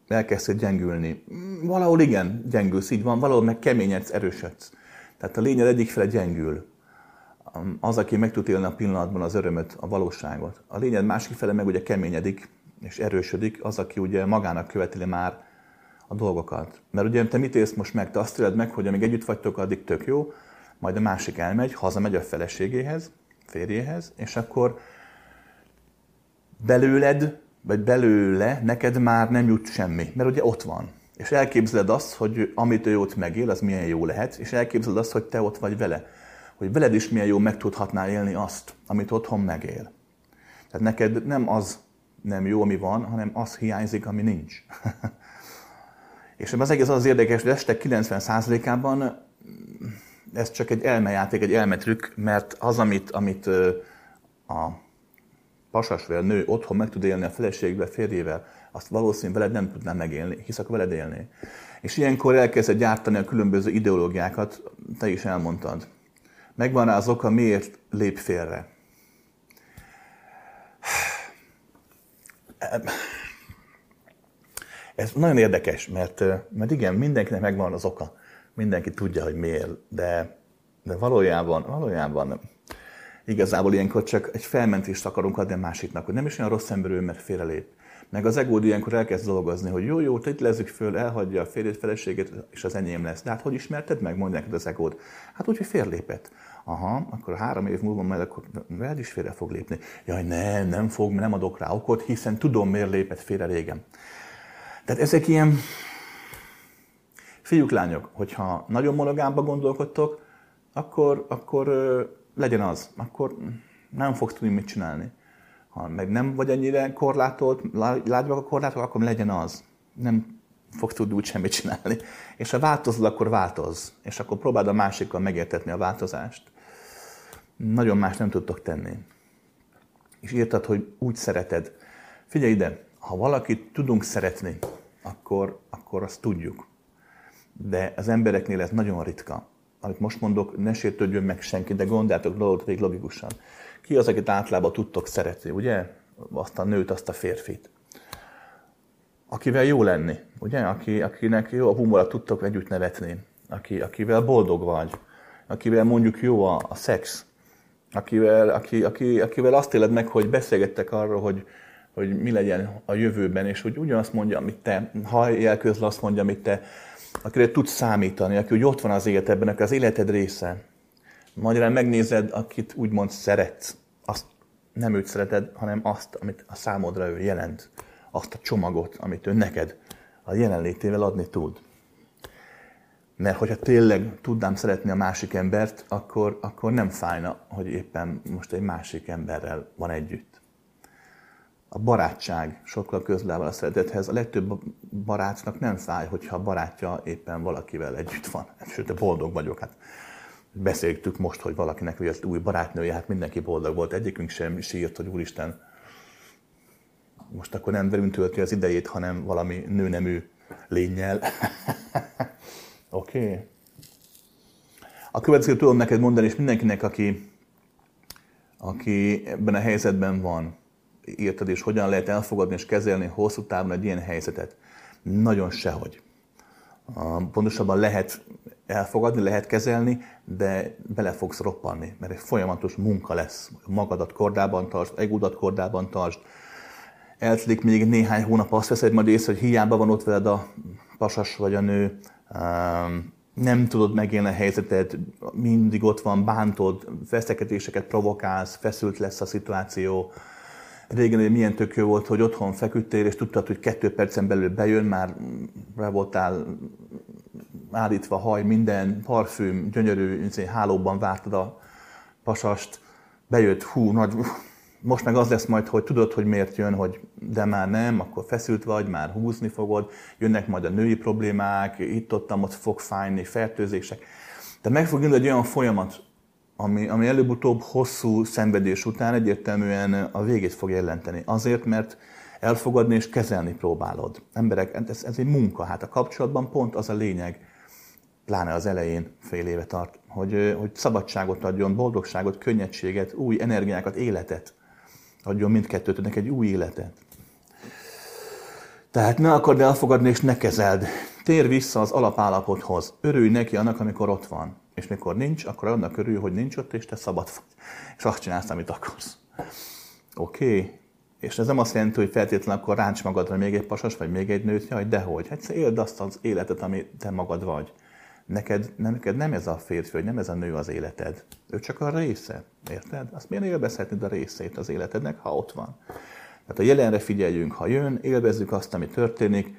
elkezdtél gyengülni. Valahol igen, gyengülsz, így van, valahol meg keményedsz, erősödsz. Tehát a lényed egyik fele gyengül. Az, aki meg tud élni a pillanatban az örömöt, a valóságot. A lényed másik fele meg ugye keményedik és erősödik, az, aki ugye magának követeli már a dolgokat. Mert ugye te mit élsz most meg? Te azt éled meg, hogy amíg együtt vagytok, addig tök jó, majd a másik elmegy, hazamegy a feleségéhez, férjéhez, és akkor belőled, vagy belőle neked már nem jut semmi, mert ugye ott van. És elképzeled azt, hogy amit ő ott megél, az milyen jó lehet, és elképzeled azt, hogy te ott vagy vele. Hogy veled is milyen jó meg tudhatnál élni azt, amit otthon megél. Tehát neked nem az nem jó, ami van, hanem az hiányzik, ami nincs. és az egész az érdekes, hogy este 90%-ában ez csak egy elmejáték, egy elmetrük, mert az, amit, amit a pasasvér nő otthon meg tud élni a feleségével, férjével, azt valószínűleg veled nem tudná megélni, hisz akkor veled élni. És ilyenkor elkezded gyártani a különböző ideológiákat, te is elmondtad. Megvan rá az oka, miért lép félre. Ez nagyon érdekes, mert, mert igen, mindenkinek megvan az oka. Mindenki tudja, hogy miért, de, de valójában, valójában igazából ilyenkor csak egy felmentést akarunk adni a másiknak, hogy nem is olyan rossz ember ő, mert félrelép. Meg az egód ilyenkor elkezd dolgozni, hogy jó, jó, itt lezzük föl, elhagyja a férjét, feleségét, és az enyém lesz. De hát hogy ismerted meg, mondja neked az egód? Hát úgy, hogy félrelépett. Aha, akkor három év múlva majd akkor veled is félre fog lépni. Jaj, nem, nem fog, nem adok rá okot, hiszen tudom, miért lépett félre régen. Tehát ezek ilyen fiúk, lányok, hogyha nagyon monogámba gondolkodtok, akkor, akkor legyen az, akkor nem fogsz tudni mit csinálni. Ha meg nem vagy ennyire korlátolt, látjuk a korlátok, akkor legyen az. Nem fogsz tudni úgy semmit csinálni. És ha változol, akkor változ. És akkor próbáld a másikkal megértetni a változást. Nagyon más nem tudtok tenni. És írtad, hogy úgy szereted. Figyelj ide, ha valakit tudunk szeretni, akkor, akkor azt tudjuk. De az embereknél ez nagyon ritka amit most mondok, ne sértődjön meg senki, de gondoljátok dolgot végig logikusan. Ki az, akit általában tudtok szeretni, ugye? Azt a nőt, azt a férfit. Akivel jó lenni, ugye? Aki, akinek jó a humora tudtok együtt nevetni. Aki, akivel boldog vagy. Akivel mondjuk jó a, a szex. Akivel, aki, aki, akivel azt éled meg, hogy beszélgettek arról, hogy, hogy mi legyen a jövőben, és hogy ugyanazt mondja, amit te, ha jelközle azt mondja, amit te, akire tudsz számítani, aki úgy ott van az életedben, aki az életed része. Magyarán megnézed, akit úgymond szeretsz, azt nem őt szereted, hanem azt, amit a számodra ő jelent. Azt a csomagot, amit ő neked a jelenlétével adni tud. Mert hogyha tényleg tudnám szeretni a másik embert, akkor, akkor nem fájna, hogy éppen most egy másik emberrel van együtt a barátság sokkal közelebb a szeretethez. A legtöbb barátnak nem fáj, hogyha a barátja éppen valakivel együtt van. Sőt, boldog vagyok. Hát Beszéltük most, hogy valakinek jött új barátnője, hát mindenki boldog volt, egyikünk sem sírt, hogy úristen, most akkor nem velünk tölti az idejét, hanem valami nőnemű lényel. Oké. okay. A következő tudom neked mondani, és mindenkinek, aki, aki ebben a helyzetben van, írtad, és hogyan lehet elfogadni és kezelni hosszú távon egy ilyen helyzetet. Nagyon sehogy. Pontosabban lehet elfogadni, lehet kezelni, de bele fogsz roppanni, mert egy folyamatos munka lesz. Magadat kordában tartsd, egódat kordában tartsd, eltelik még néhány hónap, azt veszed majd észre, hogy hiába van ott veled a pasas vagy a nő, nem tudod megélni a helyzetet, mindig ott van, bántod, veszekedéseket provokálsz, feszült lesz a szituáció. Régen milyen tök jó volt, hogy otthon feküdtél, és tudtad, hogy kettő percen belül bejön, már rá voltál állítva haj, minden, parfüm, gyönyörű, hálóban vártad a pasast, bejött, hú, nagy, most meg az lesz majd, hogy tudod, hogy miért jön, hogy de már nem, akkor feszült vagy, már húzni fogod, jönnek majd a női problémák, itt-ott ott fog fájni, fertőzések. De meg fog indulni egy olyan folyamat, ami, ami előbb-utóbb hosszú szenvedés után egyértelműen a végét fog jelenteni. Azért, mert elfogadni és kezelni próbálod. Emberek, ez, ez egy munka, hát a kapcsolatban pont az a lényeg, pláne az elején fél éve tart, hogy, hogy szabadságot adjon, boldogságot, könnyedséget, új energiákat, életet adjon mindkettőtöknek egy új életet. Tehát ne akard elfogadni, és ne kezeld. Tér vissza az alapállapothoz. Örülj neki annak, amikor ott van. És mikor nincs, akkor annak örülj, hogy nincs ott, és te szabad vagy. És azt csinálsz, amit akarsz. Oké? Okay? És ez nem azt jelenti, hogy feltétlenül akkor ráncs magadra még egy pasas, vagy még egy nőt, jaj, dehogy. Hát éld azt az életet, ami te magad vagy. Neked, neked nem ez a férfi, vagy nem ez a nő az életed. Ő csak a része. Érted? Azt miért élvezhetnéd a részét az életednek, ha ott van? Tehát a jelenre figyeljünk, ha jön, élvezzük azt, ami történik.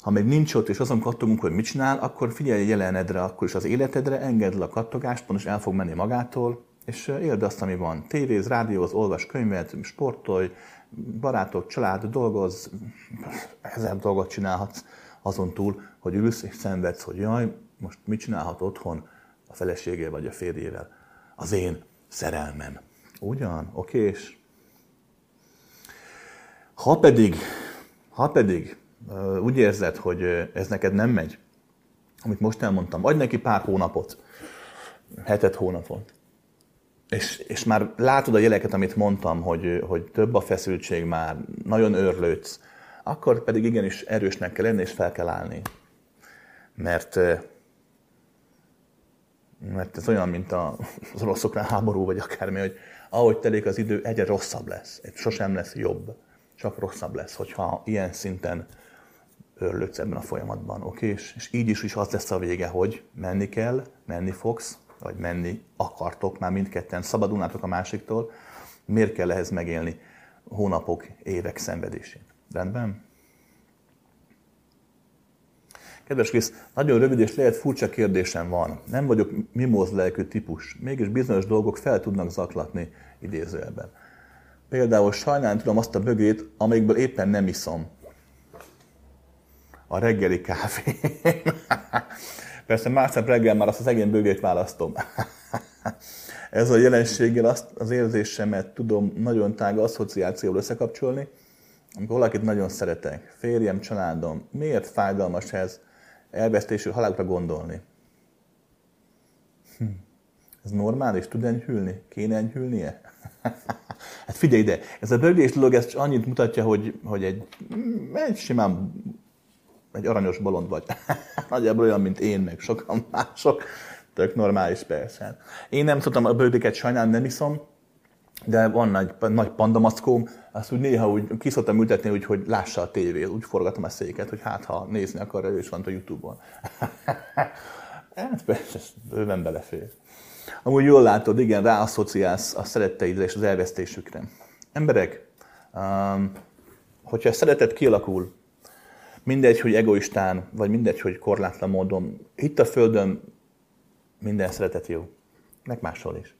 Ha még nincs ott, és azon kattogunk, hogy mit csinál, akkor figyelj a jelenedre, akkor is az életedre, engedd le a kattogást, és el fog menni magától, és éld azt, ami van. Tévéz, rádióz, olvas könyvet, sportolj, barátok, család, dolgoz, ezer dolgot csinálhatsz azon túl, hogy ülsz és szenvedsz, hogy jaj, most mit csinálhat otthon a feleségével vagy a férjével? Az én szerelmem. Ugyan? Oké, és ha pedig, ha pedig úgy érzed, hogy ez neked nem megy, amit most elmondtam, adj neki pár hónapot, hetet, hónapot, és, és már látod a jeleket, amit mondtam, hogy, hogy több a feszültség már, nagyon örlődsz, akkor pedig igenis erősnek kell lenni, és fel kell állni. Mert mert ez olyan, mint az oroszoknál háború, vagy akármi, hogy ahogy telik az idő, egyre rosszabb lesz. Sosem lesz jobb, csak rosszabb lesz, hogyha ilyen szinten örlődsz ebben a folyamatban. Oké? És, és így is, is az lesz a vége, hogy menni kell, menni fogsz, vagy menni akartok, már mindketten szabadulnátok a másiktól, miért kell ehhez megélni hónapok, évek szenvedését. Rendben? Kedves Krisz, nagyon rövid és lehet furcsa kérdésem van. Nem vagyok mimóz lelkű típus, mégis bizonyos dolgok fel tudnak zaklatni idézőjelben. Például sajnálni tudom azt a bögét, amikből éppen nem iszom. A reggeli kávé. Persze másnap reggel már azt az egész bögét választom. Ez a jelenséggel azt az érzésemet tudom nagyon tága asszociációval összekapcsolni, amikor valakit nagyon szeretek, férjem, családom, miért fájdalmas ez, elvesztésű halálra gondolni. Hm. Ez normális? Tud enyhülni? Kéne enyhülnie? hát figyelj ide, ez a böglés dolog ez annyit mutatja, hogy, hogy egy, egy simán egy aranyos bolond vagy. Nagyjából olyan, mint én, meg sokan mások. Tök normális persze. Én nem tudtam a bőgéket sajnálni, nem iszom, de van nagy, nagy pandamaszkóm, azt úgy néha úgy ki szoktam ültetni, úgy, hogy lássa a tévét, úgy forgatom a széket, hogy hát ha nézni akar, ő is van a Youtube-on. hát persze, bőven belefér. Amúgy jól látod, igen, ráasszociálsz a szeretteidre és az elvesztésükre. Emberek, um, hogyha a szeretet kialakul, mindegy, hogy egoistán, vagy mindegy, hogy korlátlan módon, itt a Földön minden szeretet jó meg máshol is.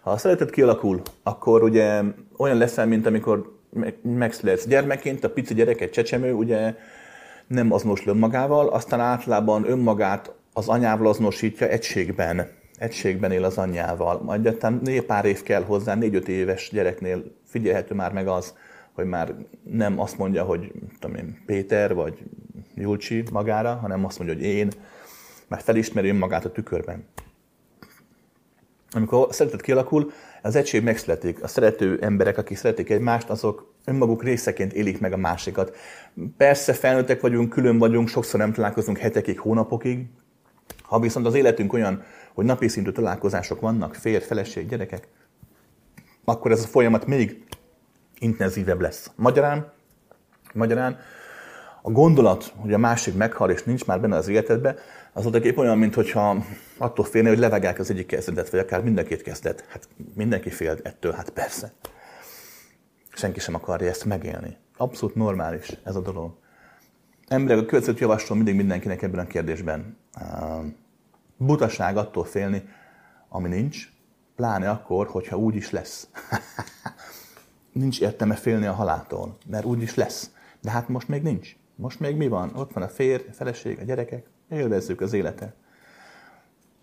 Ha a szeretet kialakul, akkor ugye olyan leszel, mint amikor megszületsz gyermekként, a pici gyerek, egy csecsemő, ugye nem azonosul önmagával, aztán általában önmagát az anyával azonosítja egységben. egységben él az anyjával. Majd egyáltalán pár év kell hozzá, négy-öt éves gyereknél figyelhető már meg az, hogy már nem azt mondja, hogy tudom én, Péter vagy Julcsi magára, hanem azt mondja, hogy én, már felismeri önmagát a tükörben. Amikor a szeretet kialakul, az egység megszületik. A szerető emberek, akik szeretik egymást, azok önmaguk részeként élik meg a másikat. Persze felnőttek vagyunk, külön vagyunk, sokszor nem találkozunk hetekig, hónapokig. Ha viszont az életünk olyan, hogy napi szintű találkozások vannak, férj, feleség, gyerekek, akkor ez a folyamat még intenzívebb lesz. Magyarán, magyarán a gondolat, hogy a másik meghal és nincs már benne az életedbe, az ott épp olyan, mintha attól félne, hogy levágják az egyik kezdetet, vagy akár mind a két kezdet. Hát mindenki fél ettől, hát persze. Senki sem akarja ezt megélni. Abszolút normális ez a dolog. Emberek, a következőt javaslom mindig mindenkinek ebben a kérdésben. Butaság attól félni, ami nincs, pláne akkor, hogyha úgy is lesz. nincs értelme félni a haláltól, mert úgy is lesz. De hát most még nincs. Most még mi van? Ott van a férj, a feleség, a gyerekek. Élvezzük az életet.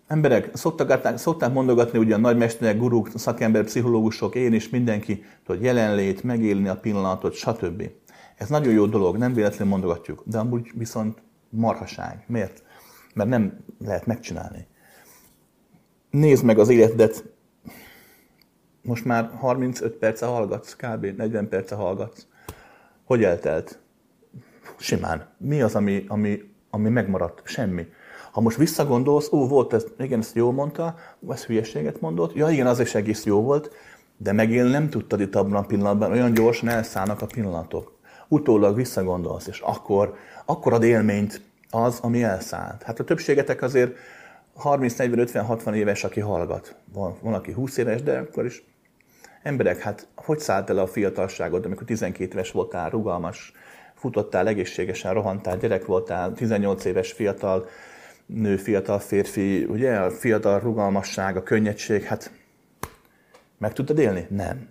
Emberek szoktak, szokták mondogatni ugye a nagymesterek, guruk, szakember, pszichológusok, én is, mindenki, hogy jelenlét, megélni a pillanatot, stb. Ez nagyon jó dolog, nem véletlenül mondogatjuk, de amúgy viszont marhaság. Miért? Mert nem lehet megcsinálni. Nézd meg az életedet, most már 35 perce hallgatsz, kb. 40 perce hallgatsz. Hogy eltelt? Simán. Mi az, ami, ami, ami megmaradt? Semmi. Ha most visszagondolsz, ó, volt ez, igen, ezt jól mondta, ez hülyeséget mondott, ja igen, az is egész jó volt, de megélni nem tudtad itt abban a pillanatban, olyan gyorsan elszállnak a pillanatok. Utólag visszagondolsz, és akkor, akkor ad élményt az, ami elszállt. Hát a többségetek azért 30, 40, 50, 60 éves, aki hallgat. Van, van aki 20 éves, de akkor is emberek, hát hogy szállt el a fiatalságod, amikor 12 éves voltál, rugalmas, futottál, egészségesen rohantál, gyerek voltál, 18 éves fiatal nő, fiatal férfi, ugye a fiatal rugalmasság, a könnyedség, hát meg tudtad élni? Nem.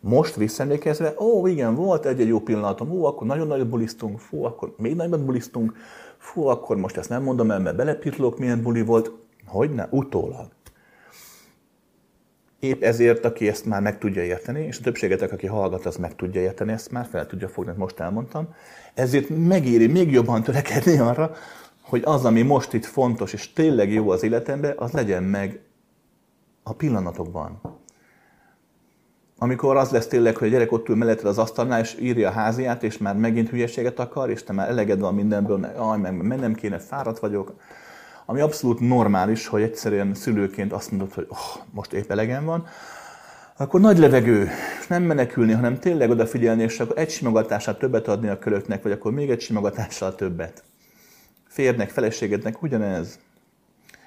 Most visszaemlékezve, ó, igen, volt egy-egy jó pillanatom, ó, akkor nagyon nagyot bulisztunk, fú, akkor még nagyot bulisztunk, fú, akkor most ezt nem mondom el, mert belepirlok, milyen buli volt. Hogyne? Utólag. Épp ezért, aki ezt már meg tudja érteni, és a többségetek, aki hallgat, az meg tudja érteni, ezt már fel tudja fogni, most elmondtam. Ezért megéri még jobban törekedni arra, hogy az, ami most itt fontos, és tényleg jó az életemben, az legyen meg a pillanatokban. Amikor az lesz tényleg, hogy a gyerek ott ül melletted az asztalnál, és írja a háziát, és már megint hülyeséget akar, és te már eleged van mindenből, meg, aj, meg mennem kéne, fáradt vagyok, ami abszolút normális, hogy egyszerűen szülőként azt mondod, hogy oh, most épp elegem van, akkor nagy levegő, és nem menekülni, hanem tényleg odafigyelni, és akkor egy simogatással többet adni a kölöknek, vagy akkor még egy simogatással többet. Férnek, feleségednek ugyanez.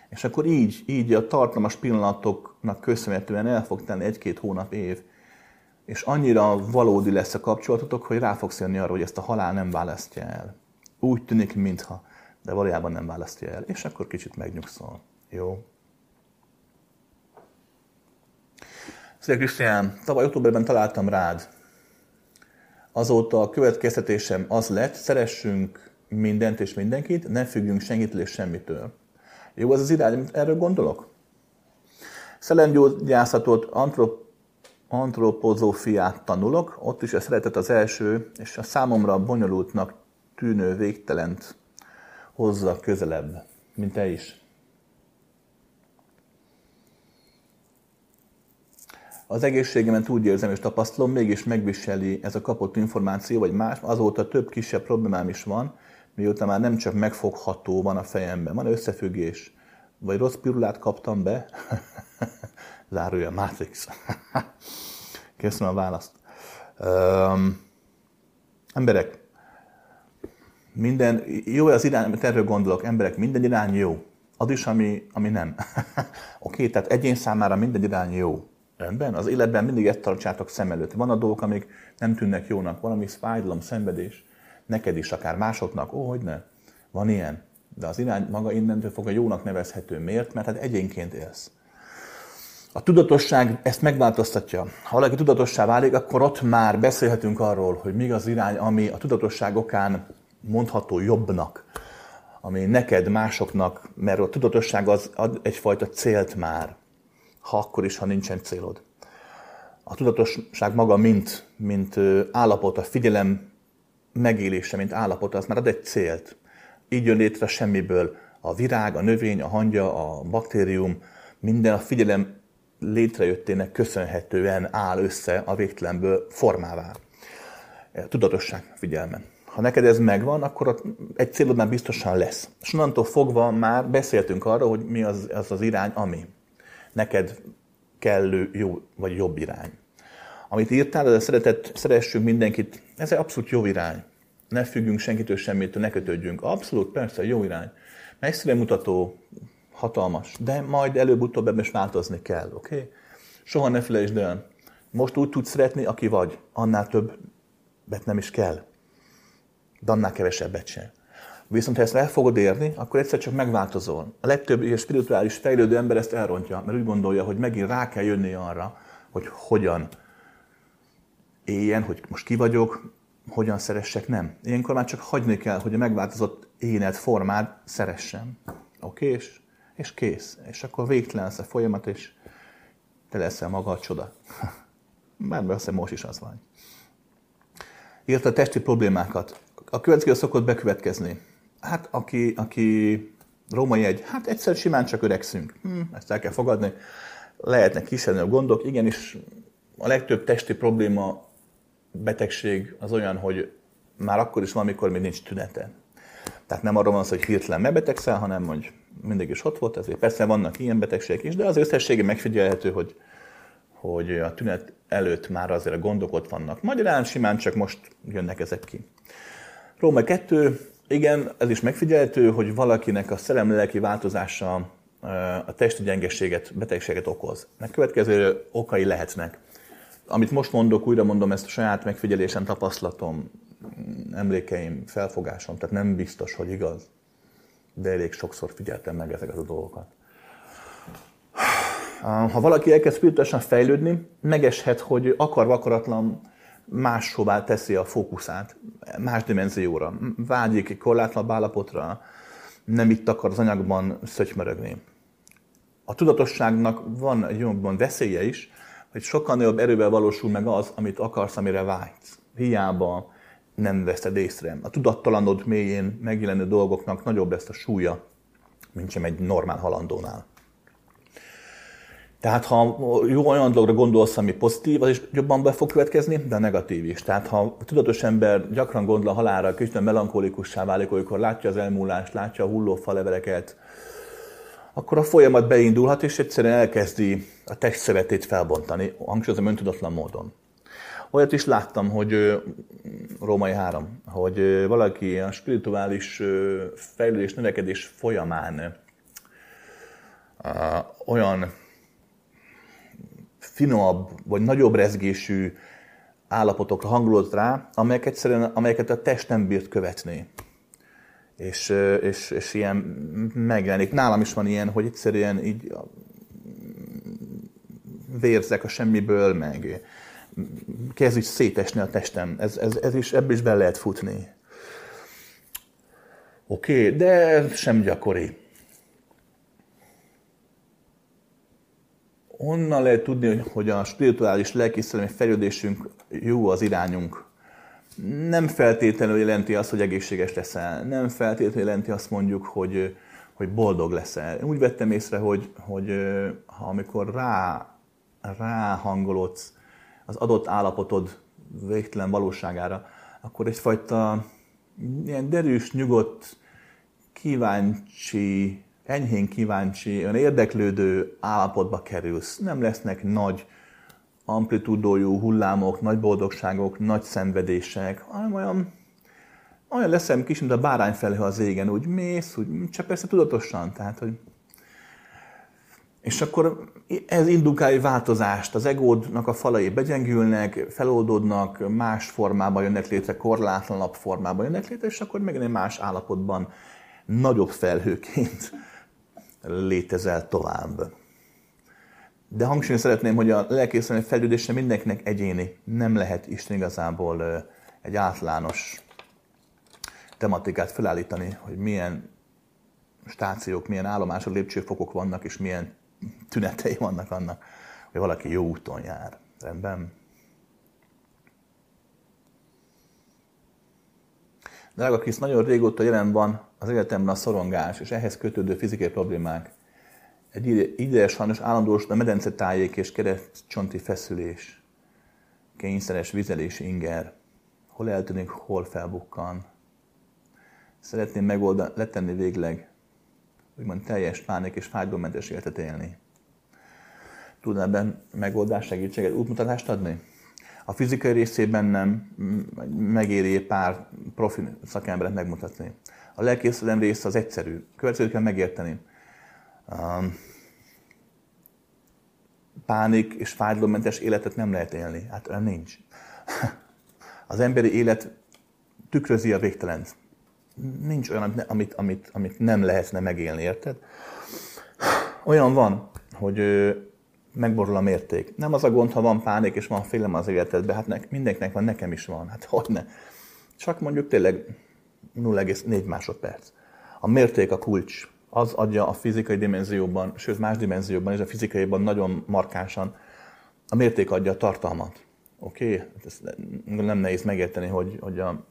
És akkor így, így a tartalmas pillanatoknak köszönhetően el fog tenni egy-két hónap, év, és annyira valódi lesz a kapcsolatotok, hogy rá fogsz jönni arra, hogy ezt a halál nem választja el. Úgy tűnik, mintha de valójában nem választja el, és akkor kicsit megnyugszol. Jó? Szia Krisztián, tavaly októberben találtam rád. Azóta a következtetésem az lett, szeressünk mindent és mindenkit, ne függjünk senkitől és semmitől. Jó az az irány, amit erről gondolok? Szellemgyógyászatot, antrop, antropozófiát tanulok, ott is a szeretet az első, és a számomra bonyolultnak tűnő végtelent hozza közelebb, mint te is. Az egészségemet úgy érzem és tapasztalom, mégis megviseli ez a kapott információ, vagy más, azóta több kisebb problémám is van, mióta már nem csak megfogható van a fejemben, van összefüggés. Vagy rossz pirulát kaptam be, zárója Matrix. Köszönöm a választ. Um, emberek, minden, jó az irány, amit erről gondolok, emberek, minden irány jó. Az is, ami, ami nem. Oké, okay, tehát egyén számára minden irány jó. Rendben? Az életben mindig ezt tartsátok szem előtt. Van a dolgok, amik nem tűnnek jónak, valami fájdalom, szenvedés, neked is, akár másoknak, ó, hogy ne. Van ilyen. De az irány maga innentől fog a jónak nevezhető. Miért? Mert hát egyénként élsz. A tudatosság ezt megváltoztatja. Ha valaki tudatossá válik, akkor ott már beszélhetünk arról, hogy mi az irány, ami a tudatosság okán mondható jobbnak. ami neked, másoknak, mert a tudatosság az ad egyfajta célt már, ha akkor is, ha nincsen célod. A tudatosság maga, mint, mint állapot, a figyelem megélése, mint állapot, az már ad egy célt. Így jön létre semmiből a virág, a növény, a hangya, a baktérium, minden a figyelem létrejöttének köszönhetően áll össze a végtelenből formává. Tudatosság figyelmen. Ha neked ez megvan, akkor egy célod már biztosan lesz. És onnantól fogva már beszéltünk arra, hogy mi az az, az irány, ami neked kellő jó vagy jobb irány. Amit írtál, ez a szeretet, szeressünk mindenkit, ez egy abszolút jó irány. Ne függünk senkitől semmitől, ne kötődjünk. Abszolút, persze, jó irány. Egyszerűen mutató, hatalmas, de majd előbb-utóbb ebben is változni kell, oké? Okay? Soha ne felejtsd el, most úgy tudsz szeretni, aki vagy, annál többet nem is kell, de annál kevesebbet sem. Viszont ha ezt el fogod érni, akkor egyszer csak megváltozol. A legtöbb ilyen spirituális fejlődő ember ezt elrontja, mert úgy gondolja, hogy megint rá kell jönni arra, hogy hogyan éljen, hogy most ki vagyok, hogyan szeressek, nem. Ilyenkor már csak hagyni kell, hogy a megváltozott énet, formád szeressem. Oké? És, és kész. És akkor végtelen lesz a folyamat, és te leszel maga a csoda. Már azt most is az van. Írta a testi problémákat. A következő szokott bekövetkezni. Hát, aki, aki római egy, hát egyszer simán csak öregszünk. Hm, ezt el kell fogadni. Lehetnek kisebb gondok. Igenis, a legtöbb testi probléma betegség az olyan, hogy már akkor is van, amikor még nincs tünete. Tehát nem arról van szó, hogy hirtelen megbetegszel, hanem hogy mindig is ott volt, ezért persze vannak ilyen betegségek is, de az összessége megfigyelhető, hogy, hogy a tünet előtt már azért a gondok ott vannak. Magyarán simán csak most jönnek ezek ki. Róma 2, igen, ez is megfigyelhető, hogy valakinek a szellemi változása a testi gyengességet, betegséget okoz. Ennek következő okai lehetnek amit most mondok, újra mondom, ezt a saját megfigyelésem, tapasztalatom, emlékeim, felfogásom, tehát nem biztos, hogy igaz, de elég sokszor figyeltem meg ezeket a dolgokat. Ha valaki elkezd spirituálisan fejlődni, megeshet, hogy akarva akaratlan máshová teszi a fókuszát, más dimenzióra, vágyik egy korlátlan állapotra, nem itt akar az anyagban szöcsmörögni. A tudatosságnak van egy jobban veszélye is, hogy sokkal nagyobb erővel valósul meg az, amit akarsz, amire vágysz. Hiába nem veszed észre. A tudattalanod mélyén megjelenő dolgoknak nagyobb lesz a súlya, mint sem egy normál halandónál. Tehát ha jó olyan dologra gondolsz, ami pozitív, az is jobban be fog következni, de negatív is. Tehát ha a tudatos ember gyakran gondol a halálra, kicsit melankolikussá válik, amikor látja az elmúlást, látja a hulló faleveleket, akkor a folyamat beindulhat, és egyszerűen elkezdi a testszövetét felbontani, hangsúlyozom öntudatlan módon. Olyat is láttam, hogy Római 3, hogy valaki a spirituális fejlődés, növekedés folyamán olyan finomabb vagy nagyobb rezgésű állapotokra hangolódott rá, amelyek egyszerűen, amelyeket a test nem bírt követni és, és, és ilyen megjelenik. Nálam is van ilyen, hogy egyszerűen így vérzek a semmiből, meg kezd így szétesni a testem. Ez, ez, ez is, ebből is be lehet futni. Oké, okay, de sem gyakori. Onnan lehet tudni, hogy a spirituális lelkiszellemi fejlődésünk jó az irányunk nem feltétlenül jelenti azt, hogy egészséges leszel, nem feltétlenül jelenti azt mondjuk, hogy, hogy boldog leszel. Úgy vettem észre, hogy, hogy ha amikor rá, ráhangolodsz az adott állapotod végtelen valóságára, akkor egyfajta ilyen derűs, nyugodt, kíváncsi, enyhén kíváncsi, olyan érdeklődő állapotba kerülsz. Nem lesznek nagy amplitúdójú hullámok, nagy boldogságok, nagy szenvedések, hanem olyan, olyan leszem kis, mint a bárány felé az égen, úgy mész, úgy, csak persze tudatosan, tehát, hogy és akkor ez indukálja változást, az egódnak a falai begyengülnek, feloldódnak, más formában jönnek létre, korlátlanabb formában jönnek létre, és akkor megint egy más állapotban, nagyobb felhőként létezel tovább. De hangsúlyozni szeretném, hogy a lelkészülni fejlődése mindenkinek egyéni. Nem lehet Isten igazából egy általános tematikát felállítani, hogy milyen stációk, milyen állomások, lépcsőfokok vannak, és milyen tünetei vannak annak, hogy valaki jó úton jár. Rendben? Drága Krisz, nagyon régóta jelen van az életemben a szorongás, és ehhez kötődő fizikai problémák. Egy ide sajnos állandós a medencetájék és keresztcsonti feszülés, kényszeres vizelés inger, hol eltűnik, hol felbukkan. Szeretném megoldani, letenni végleg, úgymond teljes pánik és fájdalommentes életet élni. Tudnál ebben megoldás, segítséget, útmutatást adni? A fizikai részében nem megéri pár profi szakemberet megmutatni. A lelkészülem része az egyszerű. Következőt kell megérteni. Um, pánik és fájdalommentes életet nem lehet élni. Hát olyan nincs. Az emberi élet tükrözi a végtelent. Nincs olyan, amit, amit, amit nem lehetne megélni, érted? Olyan van, hogy megborul a mérték. Nem az a gond, ha van pánik és van félelem az életedben, hát nek, mindenkinek van, nekem is van, hát hogy ne. Csak mondjuk tényleg 0,4 másodperc. A mérték a kulcs. Az adja a fizikai dimenzióban, sőt más dimenzióban és a fizikaiban nagyon markánsan, a mérték adja a tartalmat. Oké? Okay? Hát nem nehéz megérteni, hogy, hogy a,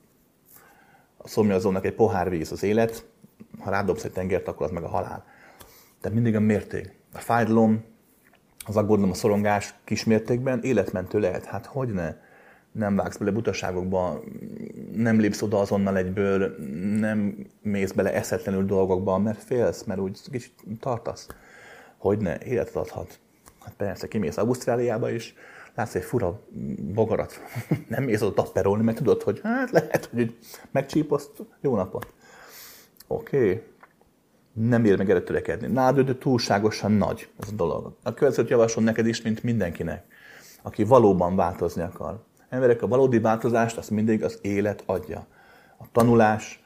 a szomjazónak egy pohár víz az élet, ha rádobsz egy tengert, akkor az meg a halál. Tehát mindig a mérték. A fájdalom, az aggódom, a szorongás kismértékben életmentő lehet. Hát hogy ne? Nem vágsz bele butaságokba, nem lépsz oda azonnal egyből, nem mész bele eszetlenül dolgokba, mert félsz, mert úgy kicsit tartasz. Hogy ne? Életet adhat. Hát persze, kimész Ausztráliába is, látsz egy fura bogarat, nem mész oda tapperolni, mert tudod, hogy hát lehet, hogy megcsíposzt, jó napot. Oké, okay nem ér meg erre törekedni. Nálad túlságosan nagy ez a dolog. A következőt javaslom neked is, mint mindenkinek, aki valóban változni akar. Emberek, a valódi változást azt mindig az élet adja. A tanulás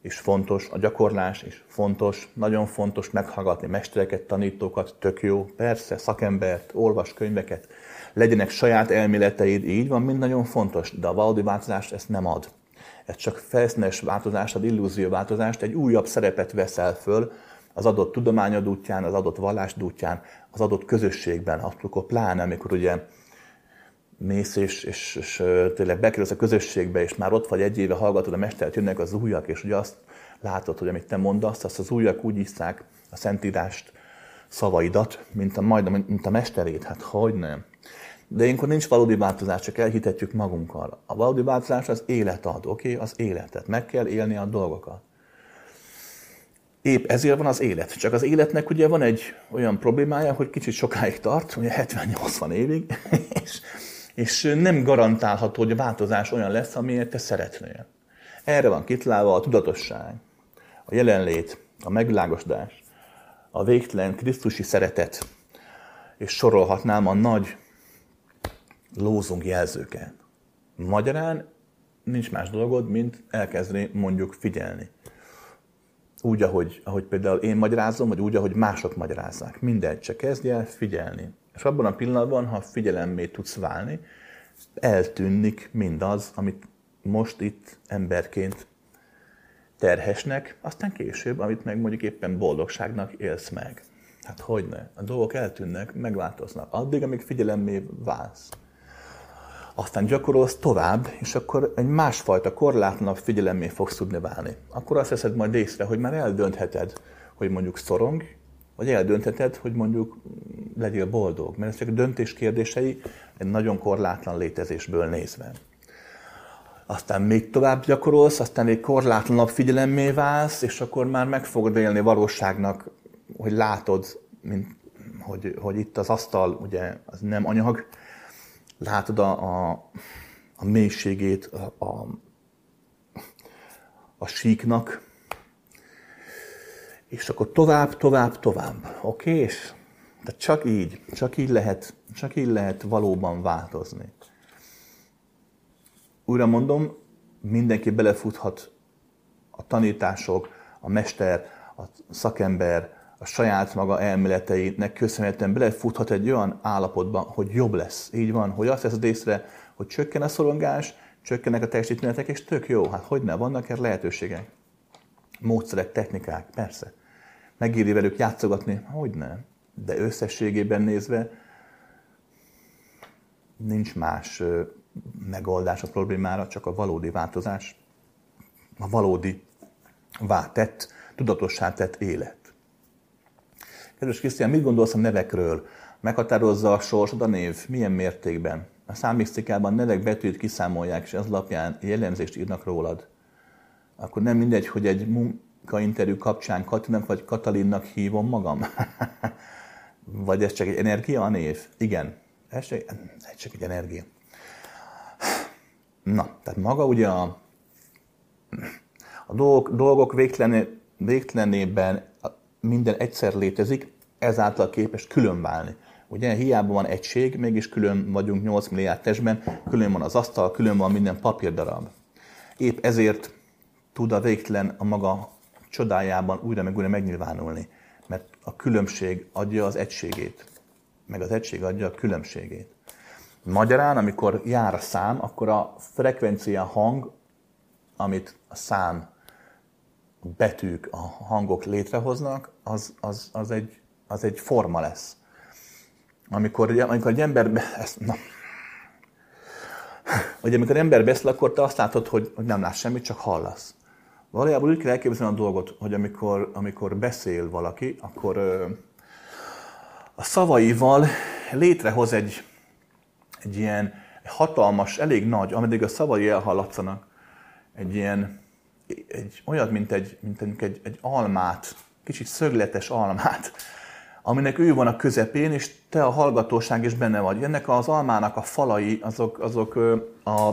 is fontos, a gyakorlás is fontos, nagyon fontos meghallgatni mestereket, tanítókat, tök jó, persze, szakembert, olvas könyveket, legyenek saját elméleteid, így van, mind nagyon fontos, de a valódi változást ezt nem ad ez csak felszínes változást, az illúzió változást, egy újabb szerepet veszel föl az adott tudományod útján, az adott vallás útján, az adott közösségben, akkor pláne, amikor ugye mész és, és, és tényleg bekerülsz a közösségbe, és már ott vagy egy éve hallgatod a mestert, jönnek az újak, és ugye azt látod, hogy amit te mondasz, azt az újak úgy iszák a Szentírást, szavaidat, mint a, majd, mint a mesterét. Hát hogy nem? De ilyenkor nincs valódi változás, csak elhitetjük magunkkal. A valódi változás az élet ad, oké? Okay? Az életet. Meg kell élni a dolgokat. Épp ezért van az élet. Csak az életnek ugye van egy olyan problémája, hogy kicsit sokáig tart, ugye 70-80 évig, és, és nem garantálható, hogy a változás olyan lesz, amilyet te szeretnél. Erre van kitlálva a tudatosság, a jelenlét, a megvilágosodás, a végtelen Krisztusi szeretet, és sorolhatnám a nagy lózunk jelzőket. Magyarán nincs más dolgod, mint elkezdeni mondjuk figyelni. Úgy, ahogy, ahogy például én magyarázom, vagy úgy, ahogy mások magyarázzák. Mindegy, csak kezdj el figyelni. És abban a pillanatban, ha figyelemmé tudsz válni, eltűnik mindaz, amit most itt emberként terhesnek, aztán később, amit meg mondjuk éppen boldogságnak élsz meg. Hát hogy ne? A dolgok eltűnnek, megváltoznak. Addig, amíg figyelemmé válsz aztán gyakorolsz tovább, és akkor egy másfajta korlátlanabb figyelemmé fogsz tudni válni. Akkor azt veszed majd észre, hogy már eldöntheted, hogy mondjuk szorong, vagy eldöntheted, hogy mondjuk legyél boldog. Mert ez csak a döntés kérdései egy nagyon korlátlan létezésből nézve. Aztán még tovább gyakorolsz, aztán egy korlátlanabb figyelemmé válsz, és akkor már meg fogod élni valóságnak, hogy látod, mint, hogy, hogy itt az asztal ugye az nem anyag, látod a, a, a mélységét a, a, a síknak, és akkor tovább, tovább, tovább. Oké? És tehát csak így, csak így lehet, csak így lehet valóban változni. Újra mondom, mindenki belefuthat a tanítások, a mester, a szakember, a saját maga elméleteinek köszönhetően belefuthat egy olyan állapotba, hogy jobb lesz. Így van, hogy azt veszed észre, hogy csökken a szorongás, csökkennek a teljesítmények, és tök jó. Hát hogy ne, vannak erre lehetőségek. Módszerek, technikák, persze. Megéri velük játszogatni? Hogy nem. De összességében nézve nincs más megoldás a problémára, csak a valódi változás, a valódi váltett, tudatossá tett élet. Kedves Krisztián, mit gondolsz a nevekről? Meghatározza a sorsod a név? Milyen mértékben? A számisztikában nevek betűt kiszámolják, és ez alapján jellemzést írnak rólad. Akkor nem mindegy, hogy egy munkainterjú kapcsán Katinak vagy Katalinnak hívom magam? vagy ez csak egy energia a név? Igen, ez csak, ez csak egy energia. Na, tehát maga ugye a, a dolgok, dolgok végtelené, végtelenében minden egyszer létezik, ezáltal képes különválni. Ugye hiába van egység, mégis külön vagyunk 8 milliárd testben, külön van az asztal, külön van minden papírdarab. Épp ezért tud a végtelen a maga csodájában újra meg újra megnyilvánulni, mert a különbség adja az egységét, meg az egység adja a különbségét. Magyarán, amikor jár a szám, akkor a frekvencia hang, amit a szám betűk, a hangok létrehoznak, az, az, az, egy, az egy forma lesz. Amikor, amikor egy ember, ezt, na, hogy amikor ember beszél, akkor te azt látod, hogy, hogy nem látsz semmit, csak hallasz. Valójában úgy kell elképzelni a dolgot, hogy amikor, amikor beszél valaki, akkor ö, a szavaival létrehoz egy, egy ilyen hatalmas, elég nagy, ameddig a szavai elhallatszanak, egy ilyen egy, olyat, mint egy, mint egy, egy, egy almát, kicsit szögletes almát, aminek ő van a közepén, és te a hallgatóság is benne vagy. Ennek az almának a falai, azok, azok a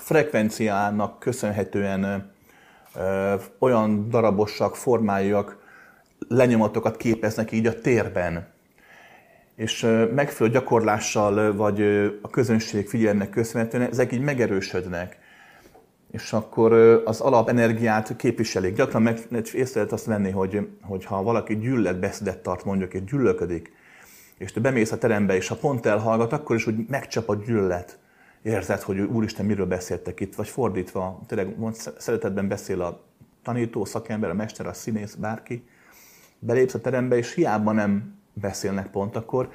frekvenciának köszönhetően olyan darabosak, formájúak, lenyomatokat képeznek így a térben. És megfelelő gyakorlással, vagy a közönség figyelnek köszönhetően ezek így megerősödnek és akkor az alapenergiát képviselik. Gyakran meg észre lehet azt venni, hogy, hogy ha valaki gyűlöletbeszédet tart, mondjuk, és gyűlölködik, és te bemész a terembe, és ha pont elhallgat, akkor is úgy megcsap a gyűlölet. Érzed, hogy úristen, miről beszéltek itt, vagy fordítva, tényleg szeretetben beszél a tanító, szakember, a mester, a színész, bárki. Belépsz a terembe, és hiába nem beszélnek pont akkor,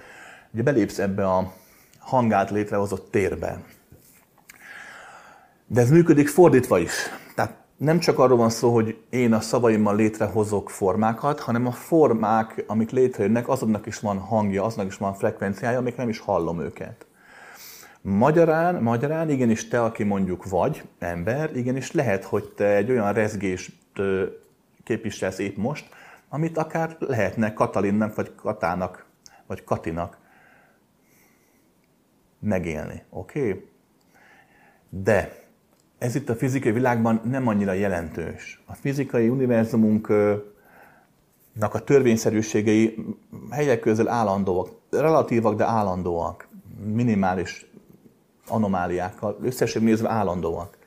ugye belépsz ebbe a hangát létrehozott térbe. De ez működik fordítva is. Tehát nem csak arról van szó, hogy én a szavaimmal létrehozok formákat, hanem a formák, amik létrejönnek, azoknak is van hangja, azoknak is van frekvenciája, amik nem is hallom őket. Magyarán, magyarán igenis te, aki mondjuk vagy ember, igenis lehet, hogy te egy olyan rezgést képviselsz épp most, amit akár lehetne Katalinnak, vagy Katának, vagy Katinak megélni. Oké? Okay? De ez itt a fizikai világban nem annyira jelentős. A fizikai univerzumunknak a törvényszerűségei helyek közül állandóak, relatívak, de állandóak, minimális anomáliákkal, összesen nézve állandóak.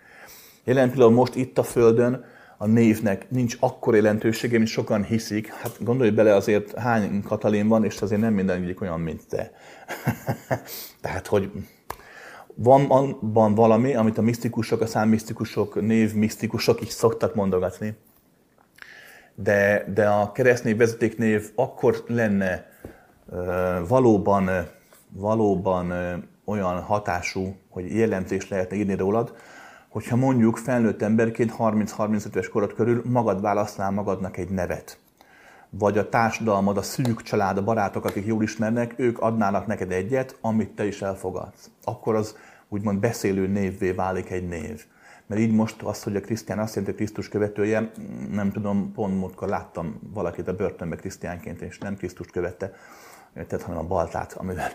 Jelen pillanatban most itt a Földön a névnek nincs akkor jelentősége, mint sokan hiszik. Hát gondolj bele azért hány Katalin van, és azért nem minden olyan, mint te. Tehát, hogy van abban valami, amit a misztikusok, a számmisztikusok, névmisztikusok is szoktak mondogatni. De, de a keresztnév vezetéknév akkor lenne valóban, valóban olyan hatású, hogy jelentést lehetne írni rólad, hogyha mondjuk felnőtt emberként 30-35 éves korod körül magad választnál magadnak egy nevet. Vagy a társadalmad, a szűk család, a barátok, akik jól ismernek, ők adnának neked egyet, amit te is elfogadsz. Akkor az úgymond beszélő névvé válik egy név. Mert így most az, hogy a Krisztián azt jelenti, hogy Krisztus követője, nem tudom, pont múltkor láttam valakit a börtönbe Krisztiánként, és nem Krisztus követte, tehát, hanem a baltát, amivel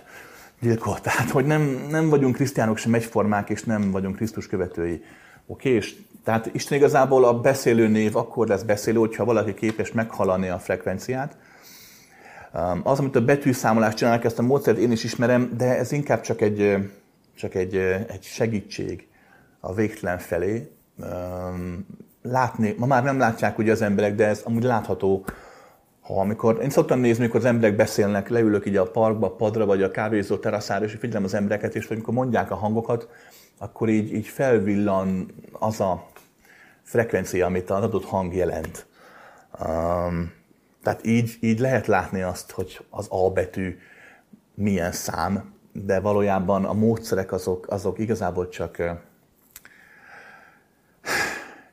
gyilkolt. Tehát, hogy nem, nem vagyunk krisztiánok sem egyformák, és nem vagyunk Krisztus követői. Oké, és tehát Isten igazából a beszélő név akkor lesz beszélő, hogyha valaki képes meghalani a frekvenciát. Az, amit a betűszámolást csinálnak, ezt a módszert én is ismerem, de ez inkább csak egy, csak egy, egy segítség a végtelen felé. Látni, ma már nem látják ugye az emberek, de ez amúgy látható, ha amikor, én szoktam nézni, amikor az emberek beszélnek, leülök így a parkba, a padra, vagy a kávézó teraszára, és figyelem az embereket, és amikor mondják a hangokat, akkor így, így felvillan az a frekvencia, amit az adott hang jelent. Um, Tehát így, így lehet látni azt, hogy az A betű milyen szám, de valójában a módszerek azok, azok igazából csak,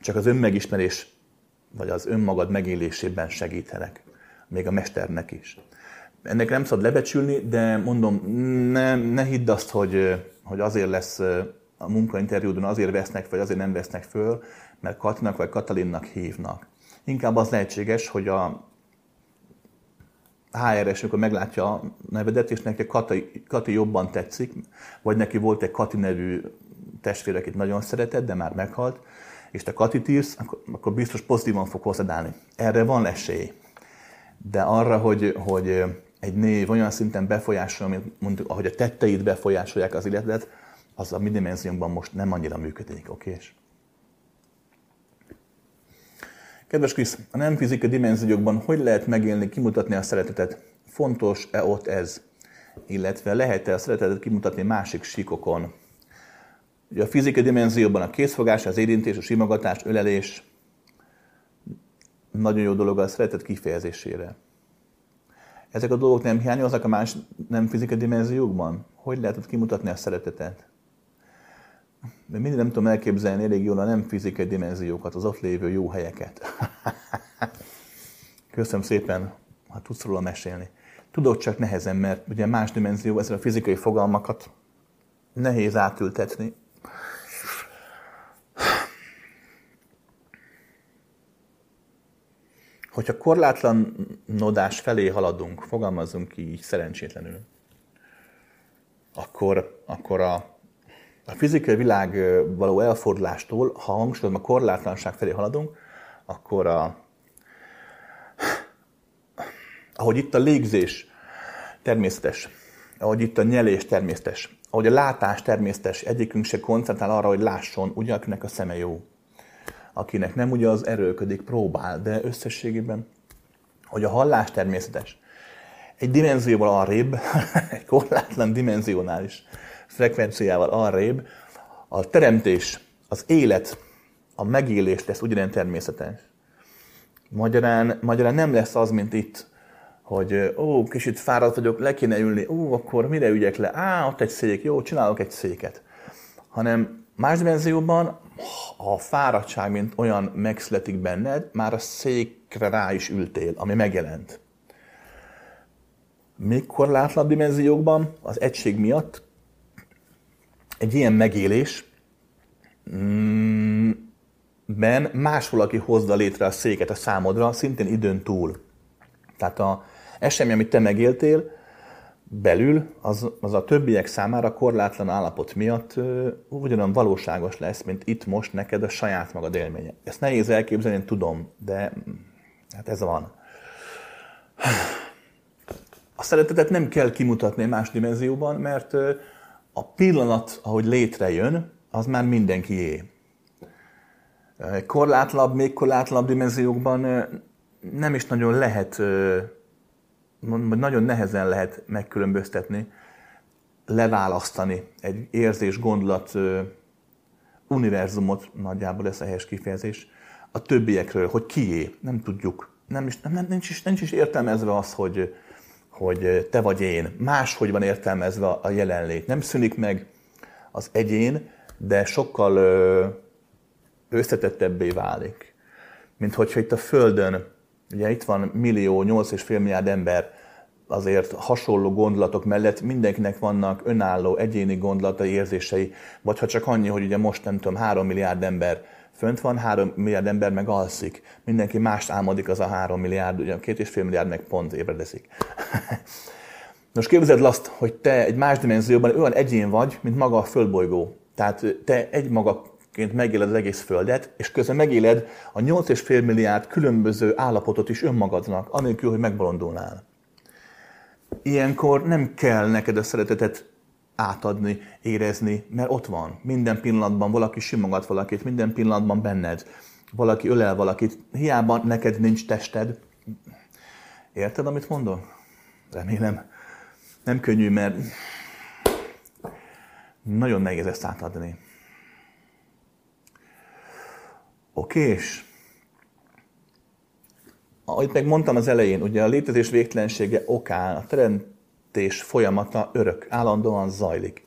csak az önmegismerés, vagy az önmagad megélésében segítenek, még a mesternek is. Ennek nem szabad lebecsülni, de mondom, ne, ne hidd azt, hogy, hogy azért lesz a munkainterjúdon, azért vesznek, vagy azért nem vesznek föl, mert Katinak vagy Katalinnak hívnak. Inkább az lehetséges, hogy a HR-es, amikor meglátja a nevedet, és neki Kati, Kati jobban tetszik, vagy neki volt egy Kati nevű testvére, akit nagyon szeretett, de már meghalt, és te Kati írsz, akkor, akkor biztos pozitívan fog hozzád állni. Erre van esély. De arra, hogy, hogy egy név olyan szinten befolyásol, mint mondjuk, ahogy a tetteid befolyásolják az életet, az a mi dimenziónkban most nem annyira működik, oké? Kedves Krisz, a nem fizikai dimenziókban hogy lehet megélni, kimutatni a szeretetet? Fontos-e ott ez? Illetve lehet-e a szeretetet kimutatni másik síkokon? Ugye a fizikai dimenzióban a készfogás, az érintés, a simogatás, ölelés nagyon jó dolog a szeretet kifejezésére. Ezek a dolgok nem hiányoznak a más nem fizikai dimenziókban? Hogy lehet ott kimutatni a szeretetet? De mindig nem tudom elképzelni elég jól a nem fizikai dimenziókat, az ott lévő jó helyeket. Köszönöm szépen, ha tudsz róla mesélni. Tudod csak nehezen, mert ugye más dimenzió, ezzel a fizikai fogalmakat nehéz átültetni. Hogyha korlátlan nodás felé haladunk, fogalmazunk így szerencsétlenül, akkor, akkor a a fizikai világ való elfordulástól, ha hangsúlyozom a korlátlanság felé haladunk, akkor a, ahogy itt a légzés természetes, ahogy itt a nyelés természetes, ahogy a látás természetes, egyikünk se koncentrál arra, hogy lásson, ugye akinek a szeme jó. Akinek nem, ugye az erőködik, próbál, de összességében, hogy a hallás természetes. Egy dimenzióval arrébb, egy korlátlan dimensionális frekvenciával arrébb, a teremtés, az élet, a megélés lesz ugyanilyen természetes. Magyarán, magyarán nem lesz az, mint itt, hogy ó, kicsit fáradt vagyok, le kéne ülni, ó, akkor mire ügyek le? Á, ott egy szék, jó, csinálok egy széket. Hanem más dimenzióban a fáradtság, mint olyan megszületik benned, már a székre rá is ültél, ami megjelent. Még korlátlan dimenziókban az egység miatt egy ilyen megélés mm, ben más valaki hozza létre a széket a számodra, szintén időn túl. Tehát a esemény, amit te megéltél, belül, az, az a többiek számára korlátlan állapot miatt ugyanolyan valóságos lesz, mint itt most neked a saját magad élménye. Ezt nehéz elképzelni, én tudom, de hát ez van. A szeretetet nem kell kimutatni más dimenzióban, mert a pillanat, ahogy létrejön, az már mindenkié. Korlátlabb, még korlátlabb dimenziókban nem is nagyon lehet, vagy nagyon nehezen lehet megkülönböztetni, leválasztani egy érzés, gondolat univerzumot, nagyjából ez a helyes kifejezés, a többiekről, hogy kié, nem tudjuk. Nem is, nem, nincs, is, nincs is értelmezve az, hogy, hogy te vagy én. Máshogy van értelmezve a jelenlét. Nem szűnik meg az egyén, de sokkal összetettebbé válik. Mint hogyha itt a Földön, ugye itt van millió, 8,5 milliárd ember, azért hasonló gondolatok mellett mindenkinek vannak önálló, egyéni gondolatai, érzései, vagy ha csak annyi, hogy ugye most nem tudom, 3 milliárd ember fönt van, 3 milliárd ember meg alszik. Mindenki mást álmodik az a 3 milliárd, ugye két és fél milliárd meg pont ébredezik. Most képzeld azt, hogy te egy más dimenzióban olyan egyén vagy, mint maga a földbolygó. Tehát te egy magaként megéled az egész Földet, és közben megéled a 8,5 milliárd különböző állapotot is önmagadnak, anélkül, hogy megbolondulnál. Ilyenkor nem kell neked a szeretetet átadni, érezni, mert ott van. Minden pillanatban valaki simogat valakit, minden pillanatban benned. Valaki ölel valakit, hiába neked nincs tested. Érted, amit mondom? Remélem. Nem könnyű, mert nagyon nehéz ezt átadni. Oké, és ahogy meg mondtam az elején, ugye a létezés végtelensége okán a teremtés folyamata örök, állandóan zajlik.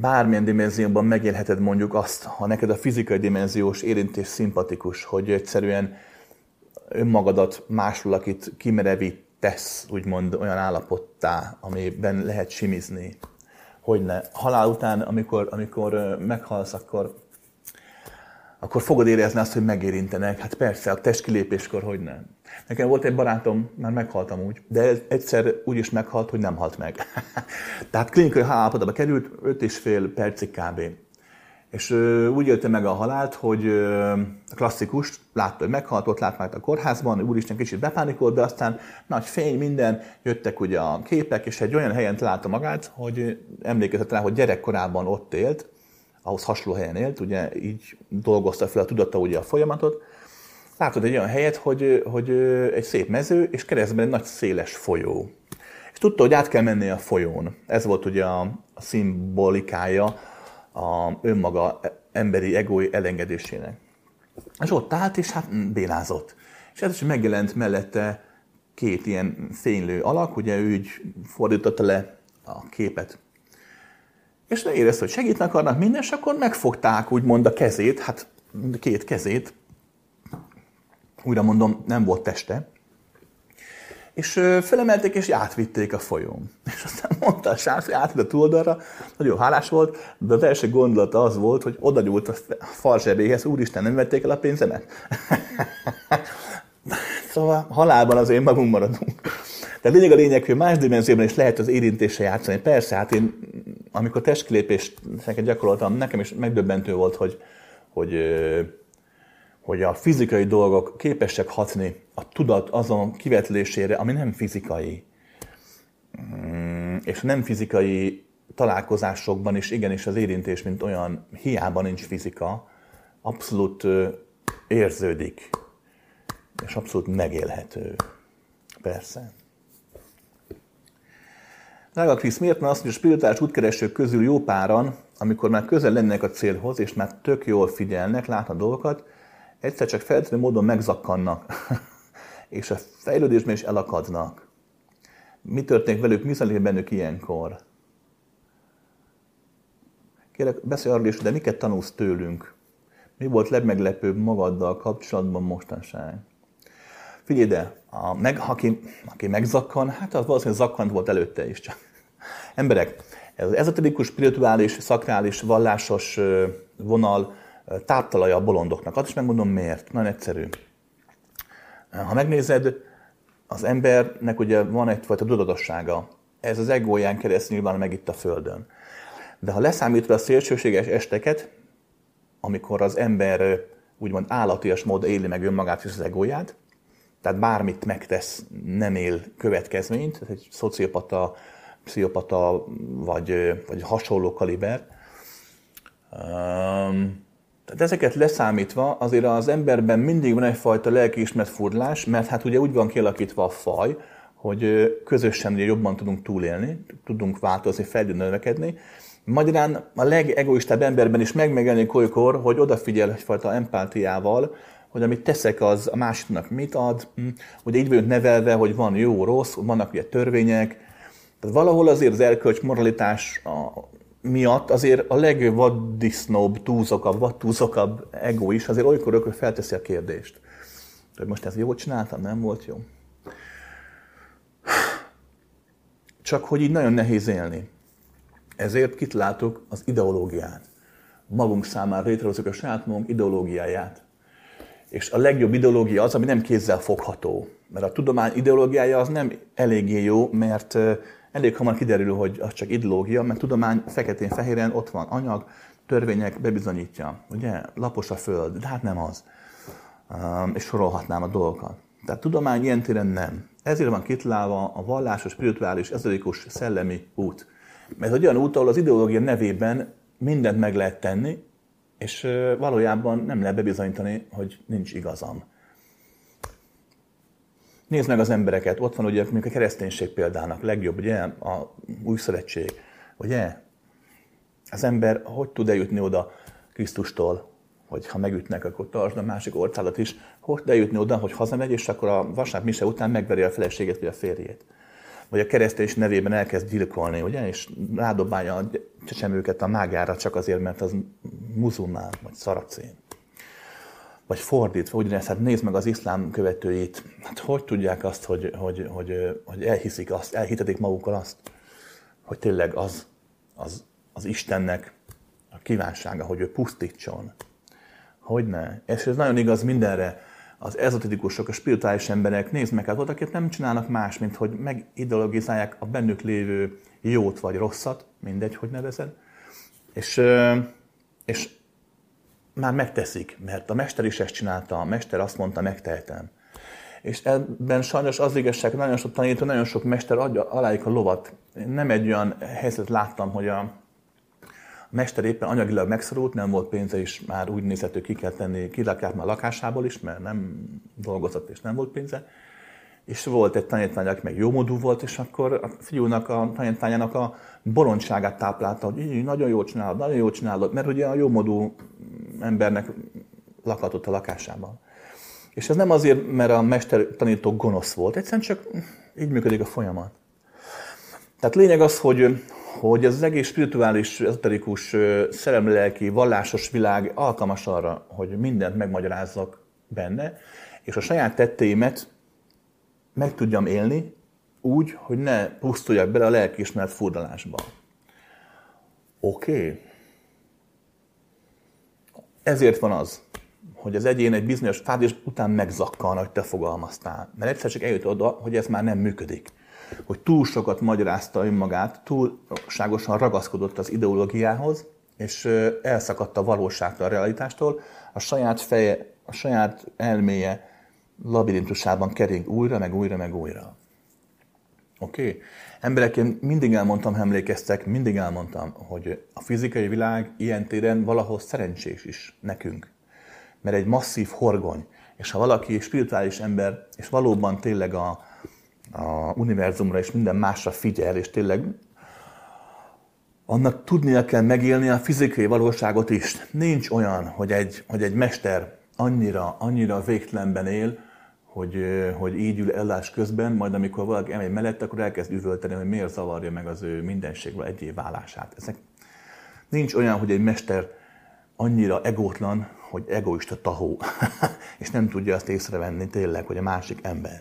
Bármilyen dimenzióban megélheted mondjuk azt, ha neked a fizikai dimenziós érintés szimpatikus, hogy egyszerűen önmagadat másul, akit kimerevítesz, úgymond olyan állapottá, amiben lehet simizni. Hogyne. Halál után, amikor, amikor meghalsz, akkor akkor fogod érezni azt, hogy megérintenek. Hát persze, a testkilépéskor hogy nem. Nekem volt egy barátom, már meghaltam úgy, de egyszer úgy is meghalt, hogy nem halt meg. Tehát klinikai halálapotba került 5 és fél percig kb. És ö, úgy élte meg a halált, hogy ö, a klasszikus, látta, hogy meghalt, ott lát meg a kórházban, úristen kicsit bepánikolt, de aztán nagy fény, minden, jöttek ugye a képek, és egy olyan helyen találta magát, hogy emlékezett rá, hogy gyerekkorában ott élt, ahhoz hasonló helyen élt, ugye így dolgozta fel a tudata ugye a folyamatot. Látod egy olyan helyet, hogy, hogy egy szép mező, és keresztben egy nagy széles folyó. És tudta, hogy át kell menni a folyón. Ez volt ugye a, a szimbolikája a önmaga emberi egói elengedésének. És ott állt, és hát bénázott. És ez is megjelent mellette két ilyen fénylő alak, ugye ő így fordította le a képet és érezte, hogy segíteni akarnak minden, és akkor megfogták úgymond a kezét, hát két kezét, újra mondom, nem volt teste, és felemelték, és átvitték a folyón. És aztán mondta a srác, hogy átvitt a túloldalra, nagyon hálás volt, de az első gondolata az volt, hogy oda nyúlt a fal zsebéhez, úristen, nem vették el a pénzemet? szóval halálban az én magunk maradunk. De lényeg a lényeg, hogy más dimenzióban is lehet az érintése játszani. Persze, hát én amikor testkilépést gyakoroltam, nekem is megdöbbentő volt, hogy, hogy, hogy a fizikai dolgok képesek hatni a tudat azon kivetlésére, ami nem fizikai. Mm, és nem fizikai találkozásokban is igenis az érintés, mint olyan, hiába nincs fizika, abszolút érződik, és abszolút megélhető. Persze. Drága Krisz, miért van azt, hogy a spirituális útkeresők közül jó páran, amikor már közel lennek a célhoz, és már tök jól figyelnek, látnak dolgokat, egyszer csak feltűnő módon megzakkannak, és a fejlődésben is elakadnak. Mi történik velük, mi zajlik bennük ilyenkor? Kérlek, beszélj arról is, de miket tanulsz tőlünk? Mi volt legmeglepőbb magaddal kapcsolatban mostanság? Figyelj ide, a meg, aki, aki megzakkan, hát az valószínűleg zakkant volt előtte is csak. Emberek, ez az ezoterikus, spirituális, szakrális, vallásos vonal táptalaja a bolondoknak. Azt is megmondom miért. Nagyon egyszerű. Ha megnézed, az embernek ugye van egyfajta tudatossága. Ez az egóján keresztül nyilván meg itt a Földön. De ha leszámítva a szélsőséges esteket, amikor az ember úgymond állatias módon éli meg önmagát és az egóját, tehát bármit megtesz, nem él következményt, ez egy szociopata, pszichopata vagy, vagy hasonló kaliber. Um, tehát ezeket leszámítva azért az emberben mindig van egyfajta lelkiismert furdalás, mert hát ugye úgy van kialakítva a faj, hogy közösen ugye jobban tudunk túlélni, tudunk változni, fejlődni, növekedni. Magyarán a legegoistább emberben is megmegjelenik olykor, hogy odafigyel egyfajta empátiával, hogy amit teszek, az a másiknak mit ad, hm, hogy így vagyunk nevelve, hogy van jó, rossz, vannak ugye törvények. Tehát valahol azért az erkölcs moralitás miatt azért a legvaddisznóbb, túlzokabb, vadtúzokabb ego is azért olykor olykor felteszi a kérdést. Hogy most ezt jól csináltam, nem volt jó? Csak hogy így nagyon nehéz élni. Ezért kitaláltuk az ideológiát. Magunk számára létrehozzuk a saját magunk ideológiáját. És a legjobb ideológia az, ami nem kézzel fogható. Mert a tudomány ideológiája az nem eléggé jó, mert elég hamar kiderül, hogy az csak ideológia, mert tudomány feketén-fehéren ott van anyag, törvények bebizonyítja. Ugye? Lapos a föld, de hát nem az. És sorolhatnám a dolgokat. Tehát tudomány ilyen téren nem. Ezért van kitalálva a vallásos, spirituális, ezerikus, szellemi út. Mert egy olyan út, ahol az ideológia nevében mindent meg lehet tenni, és valójában nem lehet bebizonyítani, hogy nincs igazam. Nézd meg az embereket, ott van ugye mondjuk a kereszténység példának, legjobb, ugye, a új szövetség, ugye? Az ember hogy tud eljutni oda Krisztustól? hogy ha megütnek, akkor tartsd a másik orcálat is, hogy eljutni oda, hogy hazamegy, és akkor a vasárnap mise után megveri a feleségét vagy a férjét. Vagy a keresztés nevében elkezd gyilkolni, ugye, és rádobálja a csecsemőket a mágára csak azért, mert az muzulmán, vagy szaracén. Vagy fordítva, ugyanezt, hát nézd meg az iszlám követőit, hát hogy tudják azt, hogy, hogy, hogy, hogy elhiszik azt, elhitetik magukkal azt, hogy tényleg az, az, az Istennek a kívánsága, hogy ő pusztítson. Hogyne? És ez nagyon igaz mindenre. Az ezoterikusok, a spirituális emberek, nézd meg, hát volt, akik nem csinálnak más, mint hogy megideologizálják a bennük lévő jót vagy rosszat, mindegy, hogy nevezed, és, és már megteszik, mert a mester is ezt csinálta, a mester azt mondta, megtehetem. És ebben sajnos az igazság, nagyon sok tanító, nagyon sok mester adja alájuk a lovat. Én nem egy olyan helyzetet láttam, hogy a mester éppen anyagilag megszorult, nem volt pénze, és már úgy nézett, hogy ki kell tenni, kirakják már lakásából is, mert nem dolgozott és nem volt pénze. És volt egy tanítvány, aki meg jómódú volt, és akkor a fiúnak, a tanítványának a bolondságát táplálta, hogy így, nagyon jól csinálod, nagyon jól csinálod, mert ugye a jómódú embernek lakhatott a lakásában. És ez nem azért, mert a mester tanító gonosz volt, egyszerűen csak így működik a folyamat. Tehát lényeg az, hogy, hogy ez az egész spirituális, ezoterikus, szeremlelki, vallásos világ alkalmas arra, hogy mindent megmagyarázzak benne, és a saját tetteimet meg tudjam élni úgy, hogy ne pusztuljak bele a lelkiismeret furdalásba. Oké. Okay. Ezért van az, hogy az egyén egy bizonyos fázis után megzakkan, hogy te fogalmaztál. Mert egyszer csak eljut oda, hogy ez már nem működik hogy túl sokat magyarázta önmagát, túlságosan ragaszkodott az ideológiához, és elszakadt a valóságtól, a realitástól, a saját feje, a saját elméje labirintusában kering újra, meg újra, meg újra. Oké? Okay? Emberek, én mindig elmondtam, ha emlékeztek, mindig elmondtam, hogy a fizikai világ ilyen téren valahol szerencsés is nekünk. Mert egy masszív horgony, és ha valaki spirituális ember, és valóban tényleg a, a univerzumra és minden másra figyel, és tényleg annak tudnia kell megélni a fizikai valóságot is. Nincs olyan, hogy egy, hogy egy mester annyira, annyira végtelenben él, hogy, hogy így ül ellás közben, majd amikor valaki emegy mellett, akkor elkezd üvölteni, hogy miért zavarja meg az ő mindenségről egyéb válását. Ezek, nincs olyan, hogy egy mester annyira egótlan, hogy egoista tahó, és nem tudja azt észrevenni tényleg, hogy a másik ember.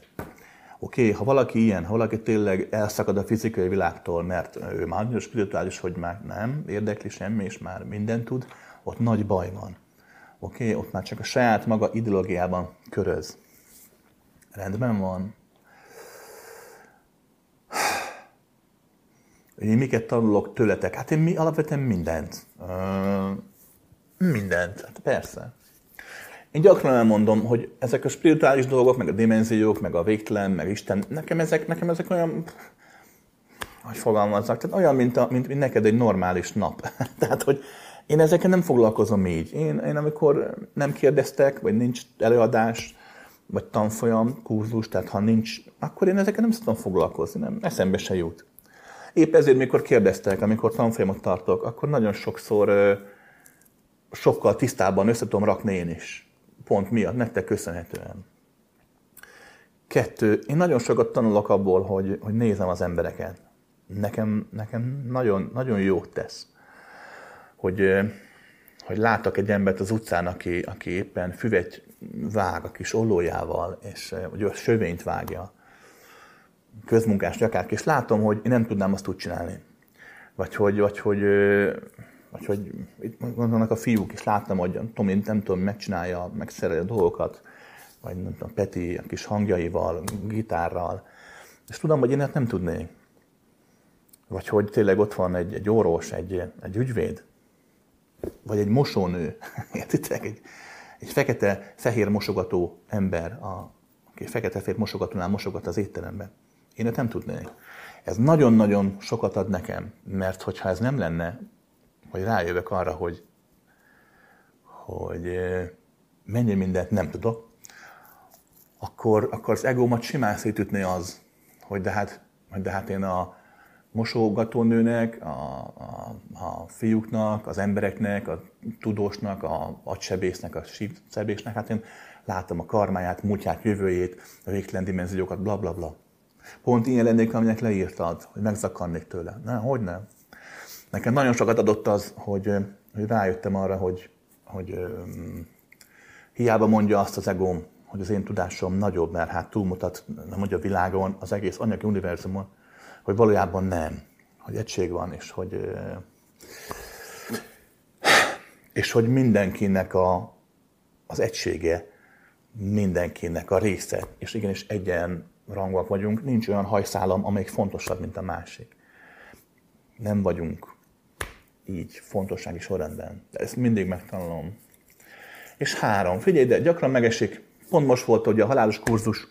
Oké, okay, ha valaki ilyen, ha valaki tényleg elszakad a fizikai világtól, mert ő már annyira spirituális, hogy már nem érdekli semmi, és már mindent tud, ott nagy baj van. Oké, okay, ott már csak a saját maga ideológiában köröz. Rendben van. Én miket tanulok tőletek? Hát én mi, alapvetően mindent. Mindent, hát persze. Én gyakran elmondom, hogy ezek a spirituális dolgok, meg a dimenziók, meg a végtelen, meg Isten, nekem ezek, nekem ezek olyan, hogy fogalmazzak, tehát olyan, mint, a, mint, mint neked egy normális nap. tehát, hogy én ezekkel nem foglalkozom így. Én, én amikor nem kérdeztek, vagy nincs előadás, vagy tanfolyam, kurzus, tehát ha nincs, akkor én ezekkel nem szoktam foglalkozni, nem, eszembe se jut. Épp ezért, mikor kérdeztek, amikor tanfolyamot tartok, akkor nagyon sokszor sokkal tisztábban össze tudom rakni én is pont miatt, nektek köszönhetően. Kettő, én nagyon sokat tanulok abból, hogy, hogy nézem az embereket. Nekem, nekem nagyon, nagyon jót tesz, hogy, hogy látok egy embert az utcán, aki, aki éppen füvet vág a kis ollójával, és hogy a sövényt vágja, közmunkás gyakárk, és látom, hogy én nem tudnám azt úgy csinálni. Vagy hogy, vagy hogy vagy hogy itt vannak a fiúk, és láttam, hogy Tomi nem tudom, megcsinálja, megszereli a dolgokat, vagy nem tudom, Peti a kis hangjaival, gitárral, és tudom, hogy én ezt nem tudnék. Vagy hogy tényleg ott van egy, egy orvos, egy, egy ügyvéd, vagy egy mosónő, értitek? Egy, egy fekete-fehér mosogató ember, a, aki fekete-fehér mosogatónál mosogat az étteremben. Én ezt nem tudnék. Ez nagyon-nagyon sokat ad nekem, mert hogyha ez nem lenne, hogy rájövök arra, hogy, hogy mennyi mindent nem tudok, akkor, akkor az egómat simán szétütné az, hogy de hát, hogy de hát én a mosogatónőnek, a, a, a fiúknak, az embereknek, a tudósnak, a agysebésznek, a sebésznek, hát én látom a karmáját, múltját, jövőjét, a végtelen dimenziókat, bla bla bla. Pont ilyen lennék, aminek leírtad, hogy megzakarnék tőle. Nem, hogy nem. Nekem nagyon sokat adott az, hogy, hogy rájöttem arra, hogy, hogy um, hiába mondja azt az egóm, hogy az én tudásom nagyobb, mert hát túlmutat, nem mondja a világon, az egész anyagi univerzumon, hogy valójában nem, hogy egység van, és hogy, és hogy mindenkinek a, az egysége, mindenkinek a része, és igenis egyen rangok vagyunk, nincs olyan hajszálam, amelyik fontosabb, mint a másik. Nem vagyunk így fontossági sorrendben. De ezt mindig megtanulom. És három. Figyelj, de gyakran megesik. Pont most volt, hogy a halálos kurzus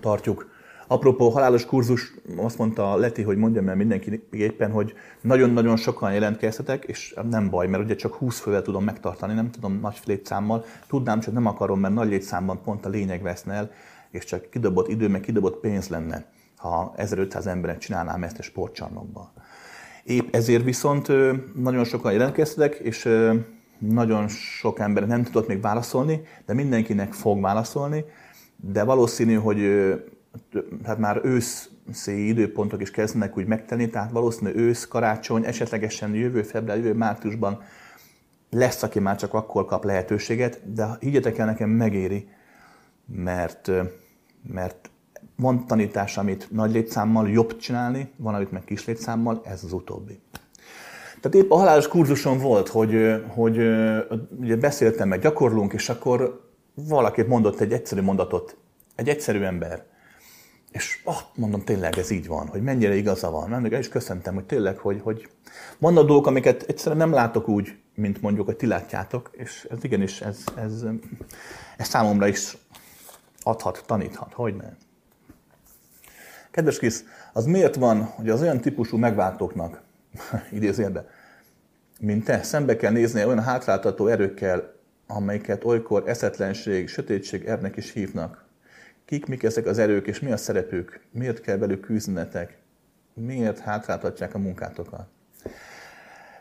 tartjuk. Apropó, halálos kurzus, azt mondta Leti, hogy mondjam el mindenki éppen, hogy nagyon-nagyon sokan jelentkezhetek, és nem baj, mert ugye csak 20 fővel tudom megtartani, nem tudom nagy létszámmal. Tudnám, csak nem akarom, mert nagy létszámban pont a lényeg veszne el, és csak kidobott idő, meg kidobott pénz lenne, ha 1500 emberek csinálnám ezt a sportcsarnokban. Épp ezért viszont nagyon sokan jelentkeztek, és nagyon sok ember nem tudott még válaszolni, de mindenkinek fog válaszolni, de valószínű, hogy hát már őszi időpontok is kezdenek úgy megtenni, tehát valószínű ősz, karácsony, esetlegesen jövő február, jövő márciusban lesz, aki már csak akkor kap lehetőséget, de higgyetek el, nekem megéri, mert, mert van tanítás, amit nagy létszámmal jobb csinálni, van, amit meg kis létszámmal, ez az utóbbi. Tehát épp a halálos kurzuson volt, hogy, hogy ugye beszéltem, meg gyakorlunk, és akkor valaki mondott egy egyszerű mondatot, egy egyszerű ember. És ah, mondom, tényleg ez így van, hogy mennyire igaza van. El is köszöntem, hogy tényleg, hogy, hogy vannak dolgok, amiket egyszerűen nem látok úgy, mint mondjuk, hogy ti látjátok, és ez igenis, ez, ez, ez számomra is adhat, taníthat, hogy nem. Kedves kis, az miért van, hogy az olyan típusú megváltóknak, idézőjelben, mint te, szembe kell nézni olyan hátráltató erőkkel, amelyeket olykor eszetlenség, sötétség ernek is hívnak. Kik, mik ezek az erők, és mi a szerepük? Miért kell velük küzdenetek? Miért hátráltatják a munkátokat?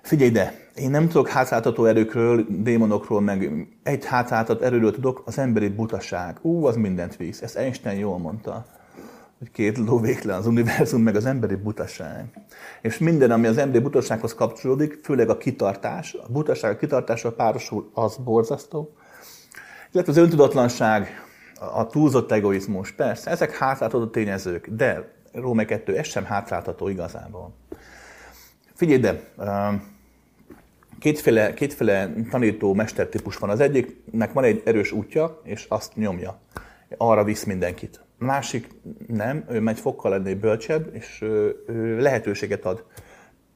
Figyelj ide, én nem tudok hátráltató erőkről, démonokról, meg egy hátráltató erőről tudok, az emberi butaság. Ú, az mindent visz. Ezt Einstein jól mondta hogy két ló végtelen az univerzum, meg az emberi butaság. És minden, ami az emberi butasághoz kapcsolódik, főleg a kitartás, a butaság, a kitartással párosul, az borzasztó. Illetve az öntudatlanság, a túlzott egoizmus, persze, ezek hátráltató tényezők, de Róme 2, ez sem hátráltató igazából. Figyelj ide, kétféle, kétféle tanító mestertípus van. Az egyiknek van egy erős útja, és azt nyomja. Arra visz mindenkit másik nem, ő megy fokkal lenni bölcsebb, és ő lehetőséget ad,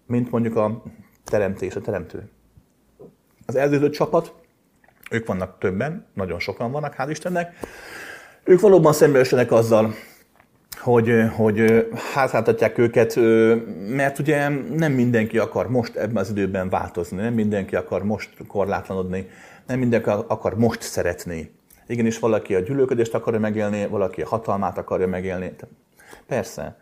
mint mondjuk a teremtés, a teremtő. Az előző csapat, ők vannak többen, nagyon sokan vannak, hál' Istennek, ők valóban szembesülnek azzal, hogy, hogy hátráltatják őket, mert ugye nem mindenki akar most ebben az időben változni, nem mindenki akar most korlátlanodni, nem mindenki akar most szeretni. Igenis valaki a gyűlölködést akarja megélni, valaki a hatalmát akarja megélni. Persze.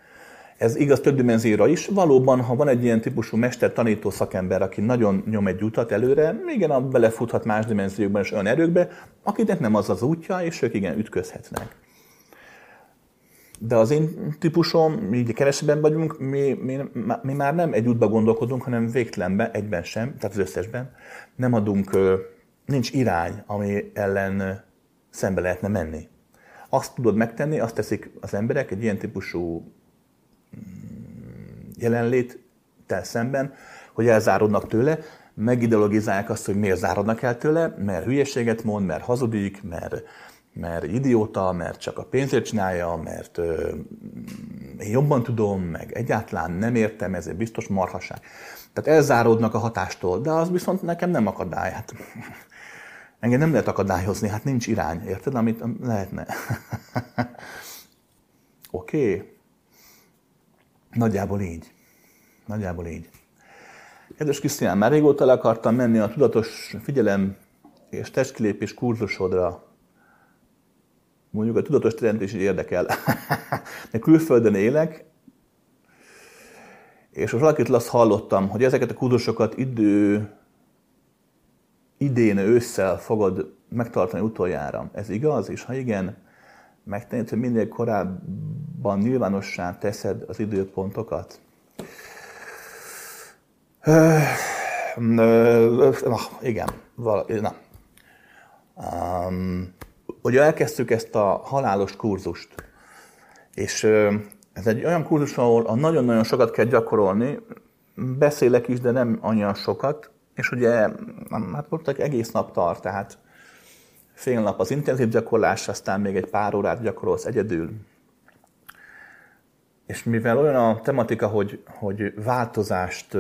Ez igaz több dimenzióra is. Valóban, ha van egy ilyen típusú mester-tanító szakember, aki nagyon nyom egy utat előre, igen, belefuthat más dimenziókban és olyan erőkbe, akinek nem az az útja, és ők igen ütközhetnek. De az én típusom, így kevesebben vagyunk, mi, mi, mi már nem egy útba gondolkodunk, hanem végtelenben, egyben sem, tehát az összesben. Nem adunk, nincs irány, ami ellen szembe lehetne menni. Azt tudod megtenni, azt teszik az emberek egy ilyen típusú jelenléttel szemben, hogy elzárodnak tőle, megideologizálják azt, hogy miért zárodnak el tőle, mert hülyeséget mond, mert hazudik, mert, mert idióta, mert csak a pénzért csinálja, mert ö, én jobban tudom, meg egyáltalán nem értem, ezért biztos marhaság. Tehát elzáródnak a hatástól, de az viszont nekem nem akadály. Hát, Engem nem lehet akadályozni, hát nincs irány, érted, amit lehetne. Oké? Okay. Nagyjából így. Nagyjából így. Kedves Krisztián, már régóta le akartam menni a tudatos figyelem és testkilépés kurzusodra. Mondjuk a tudatos teremtés is érdekel. De külföldön élek, És most valakit azt hallottam, hogy ezeket a kurzusokat idő, idén ősszel fogod megtartani utoljára. Ez igaz? És ha igen, megtenni, hogy minél korábban nyilvánossá teszed az időpontokat? Na, igen, vala, na. Um, ugye elkezdtük ezt a halálos kurzust, és ez egy olyan kurzus, ahol nagyon-nagyon sokat kell gyakorolni, beszélek is, de nem annyian sokat, és ugye hát voltak egész nap tart, tehát fél nap az intenzív gyakorlás, aztán még egy pár órát gyakorolsz egyedül. És mivel olyan a tematika, hogy, hogy változást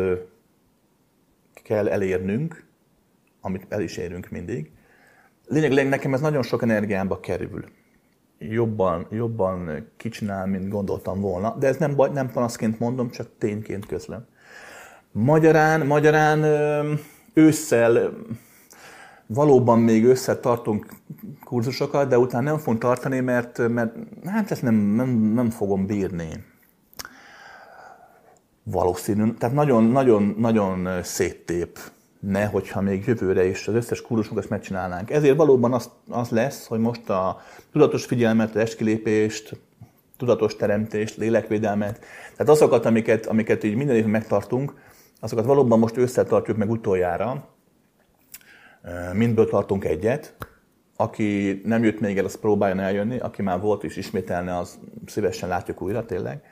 kell elérnünk, amit el is érünk mindig, lényegileg nekem ez nagyon sok energiámba kerül. Jobban, jobban kicsinál, mint gondoltam volna, de ez nem, baj, nem panaszként mondom, csak tényként közlöm. Magyarán, magyarán ősszel valóban még össze tartunk kurzusokat, de utána nem fogunk tartani, mert, mert hát ezt nem, nem, nem fogom bírni. Valószínű. Tehát nagyon, nagyon, nagyon széttép ne, hogyha még jövőre is az összes kurzusunkat megcsinálnánk. Ezért valóban az, az lesz, hogy most a tudatos figyelmet, a eskilépést, tudatos teremtést, lélekvédelmet, tehát azokat, amiket, amiket így minden évben megtartunk, azokat valóban most összetartjuk meg utoljára, mindből tartunk egyet. Aki nem jött még el, az próbáljon eljönni, aki már volt és ismételne, az szívesen látjuk újra tényleg.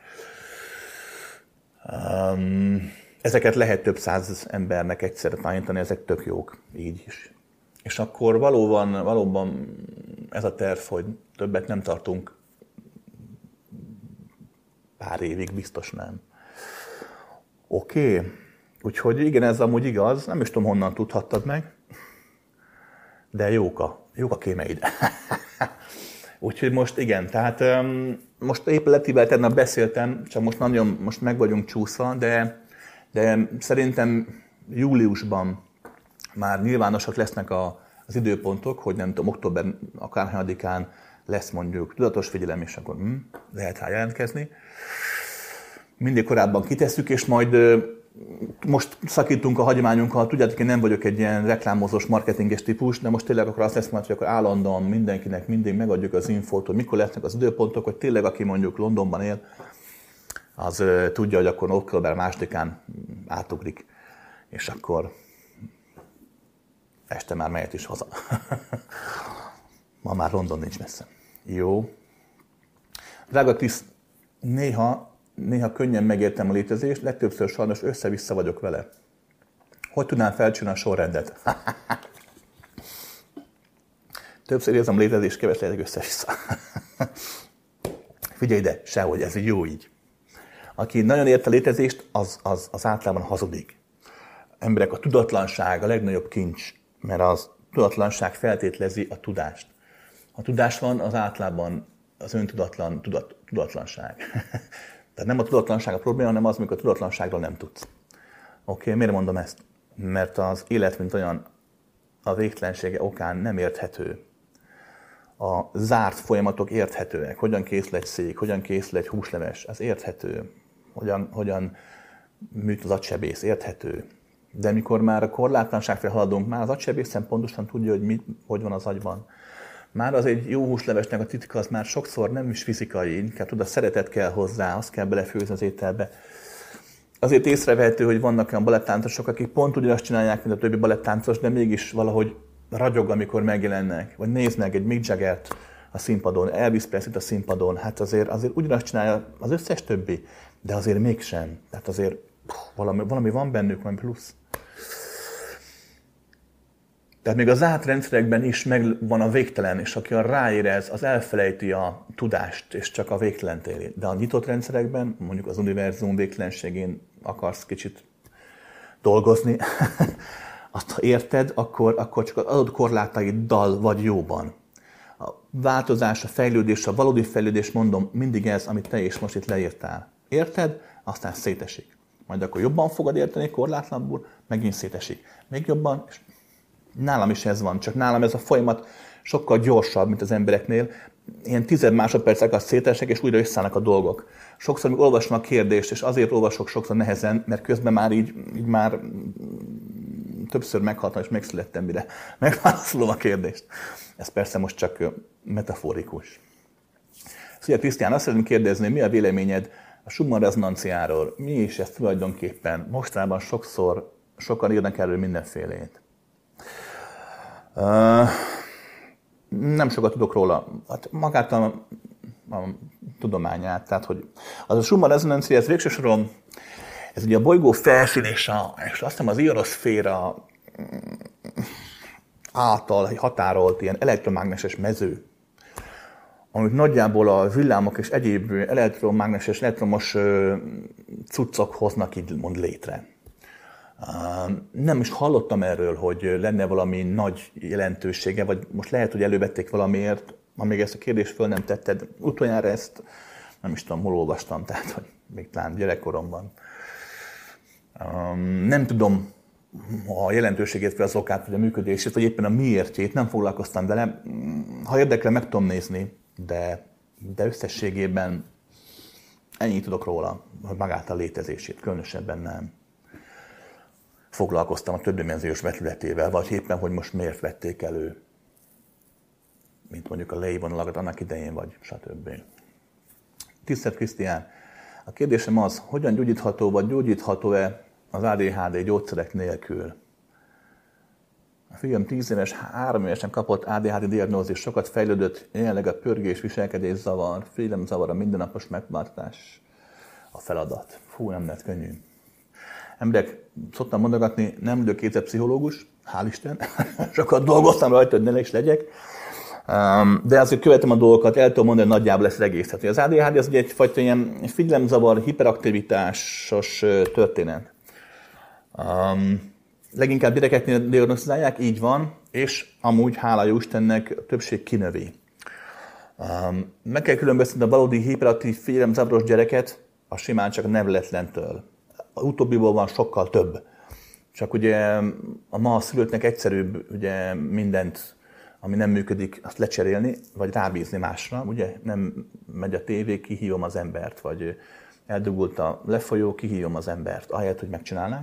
Ezeket lehet több száz embernek egyszerre tanítani, ezek tök jók, így is. És akkor valóban, valóban ez a terv, hogy többet nem tartunk pár évig, biztos nem. Oké, okay. úgyhogy igen, ez amúgy igaz, nem is tudom honnan tudhattad meg de jók a, jók a kémeid. Úgyhogy most igen, tehát most épp Letivel tegnap beszéltem, csak most nagyon most meg vagyunk csúszva, de, de szerintem júliusban már nyilvánosak lesznek a, az időpontok, hogy nem tudom, október akárhányadikán lesz mondjuk tudatos figyelem, és akkor hm, lehet rá jelentkezni. Mindig korábban kitesszük, és majd most szakítunk a hagyományunkkal, tudjátok, én nem vagyok egy ilyen reklámozós, marketinges típus, de most tényleg akkor azt lesz majd, hogy akkor állandóan mindenkinek mindig megadjuk az infót, hogy mikor lesznek az időpontok, hogy tényleg aki mondjuk Londonban él, az tudja, hogy akkor október másodikán átugrik, és akkor este már mehet is haza. Ma már London nincs messze. Jó. Drága Krisz, néha néha könnyen megértem a létezést, legtöbbször sajnos össze-vissza vagyok vele. Hogy tudnám felcsinálni a sorrendet? Többször érzem a létezést, kevesedik össze-vissza. Figyelj ide, sehogy, ez jó így. Aki nagyon ért a létezést, az, az, az általában hazudik. Emberek, a tudatlanság a legnagyobb kincs, mert az tudatlanság feltétlezi a tudást. Ha tudás van, az általában az öntudatlan tudat, tudatlanság. Tehát nem a tudatlanság a probléma, hanem az, amikor a tudatlanságról nem tudsz. Oké, okay, miért mondom ezt? Mert az élet, mint olyan, a végtelensége okán nem érthető. A zárt folyamatok érthetőek. Hogyan készül egy szék, hogyan készül egy húsleves, az érthető. Hogyan, hogyan műt az agysebész, érthető. De mikor már a korlátlanság felé haladunk, már az agysebész pontosan tudja, hogy mi, hogy van az agyban már az egy jó húslevesnek a titka az már sokszor nem is fizikai, inkább tudod, a szeretet kell hozzá, azt kell belefőzni az ételbe. Azért észrevehető, hogy vannak olyan balettáncosok, akik pont ugyanazt csinálják, mint a többi balettáncos, de mégis valahogy ragyog, amikor megjelennek. Vagy néznek egy Mick Jagger a színpadon, Elvis presley a színpadon, hát azért, azért ugyanazt csinálja az összes többi, de azért mégsem. Tehát azért valami, valami van bennük, valami plusz. Tehát még az zárt rendszerekben is megvan a végtelen, és aki ráérez, az elfelejti a tudást, és csak a végtelen éli. De a nyitott rendszerekben, mondjuk az univerzum végtelenségén akarsz kicsit dolgozni, azt ha érted, akkor, akkor csak az adott korlátaiddal vagy jóban. A változás, a fejlődés, a valódi fejlődés, mondom, mindig ez, amit te is most itt leírtál. Érted? Aztán szétesik. Majd akkor jobban fogod érteni, korlátlanul, megint szétesik. Még jobban, és Nálam is ez van, csak nálam ez a folyamat sokkal gyorsabb, mint az embereknél. ilyen tized másodpercek szétesek, és újra összeállnak a dolgok. Sokszor még olvasom a kérdést, és azért olvasok sokszor nehezen, mert közben már így, így már többször meghaltam, és megszülettem, mire megválaszolom a kérdést. Ez persze most csak metaforikus. Szia Krisztián, azt szeretném kérdezni, mi a véleményed a Schumann rezonanciáról? Mi is ez tulajdonképpen? Mostában sokszor, sokan írnak erről mindenfélét. Nem sokat tudok róla. Hát magát a, a tudományát, tehát hogy az a Schumann rezonancia, ez végső soron, ez ugye a bolygó felszín és, a, és azt hiszem az ionoszféra által határolt ilyen elektromágneses mező, amit nagyjából a villámok és egyéb elektromágneses, elektromos cuccok hoznak így mond létre. Nem is hallottam erről, hogy lenne valami nagy jelentősége, vagy most lehet, hogy elővették valamiért, amíg ezt a kérdést föl nem tetted. Utoljára ezt nem is tudom, hol olvastam, tehát hogy még talán gyerekkoromban. Nem tudom a jelentőségét, vagy az okát, vagy a működését, vagy éppen a miértjét, nem foglalkoztam vele. Ha érdekel, meg tudom nézni, de, de összességében ennyit tudok róla, hogy magát a létezését, különösebben nem foglalkoztam a többdimenziós vetületével, vagy éppen, hogy most miért vették elő, mint mondjuk a lejvonalakat annak idején, vagy stb. Tisztelt Krisztián, a kérdésem az, hogyan gyógyítható, vagy gyógyítható-e az ADHD gyógyszerek nélkül? A fiam 10 éves, 3 évesen kapott ADHD diagnózis, sokat fejlődött, jelenleg a pörgés, viselkedés zavar, zavar, a mindennapos megváltás a feladat. Fú, nem lett könnyű. Emberek, szoktam mondogatni, nem vagyok kétszer pszichológus, hál' Isten, sokat dolgoztam rajta, hogy ne is legyek, de azért követem a dolgokat, el tudom mondani, hogy nagyjából lesz egész. Hát, az ADHD az ugye egyfajta ilyen figyelemzavar, hiperaktivitásos történet. Um, leginkább gyerekeknél diagnosztizálják, így van, és amúgy, hála jó Istennek, a többség kinövi. Um, meg kell különböztetni a valódi hiperaktív figyelemzavaros gyereket a simán csak nevletlentől utóbbiból van sokkal több. Csak ugye a ma a szülőknek egyszerűbb ugye mindent, ami nem működik, azt lecserélni, vagy rábízni másra. Ugye nem megy a tévé, kihívom az embert, vagy eldugult a lefolyó, kihívom az embert, ahelyett, hogy megcsinálnám.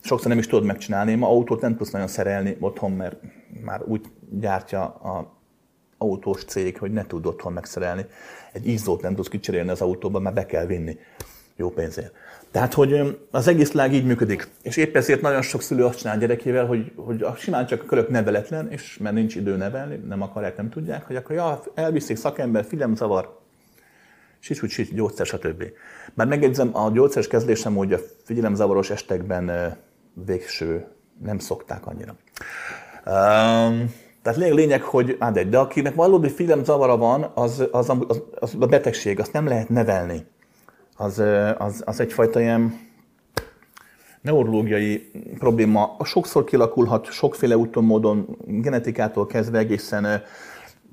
Sokszor nem is tudod megcsinálni. Ma autót nem tudsz nagyon szerelni otthon, mert már úgy gyártja a autós cég, hogy ne tud otthon megszerelni. Egy izzót nem tudsz kicserélni az autóban, mert be kell vinni jó pénzért. Tehát, hogy az egész világ így működik. És épp ezért nagyon sok szülő azt csinál gyerekével, hogy, hogy simán csak a körök neveletlen, és mert nincs idő nevelni, nem akarják, nem tudják, hogy akkor ja, elviszik szakember, figyelmzavar, sics, úgy, sics, gyógyszer, stb. Már megjegyzem, a gyógyszeres kezelésem úgy a figyelemzavaros estekben végső, nem szokták annyira. Um, tehát lényeg, lényeg, hogy hát de akinek valódi figyelemzavara van, az, az, az, az a betegség, azt nem lehet nevelni az, az, az egyfajta ilyen neurológiai probléma. Sokszor kilakulhat sokféle úton, módon, genetikától kezdve egészen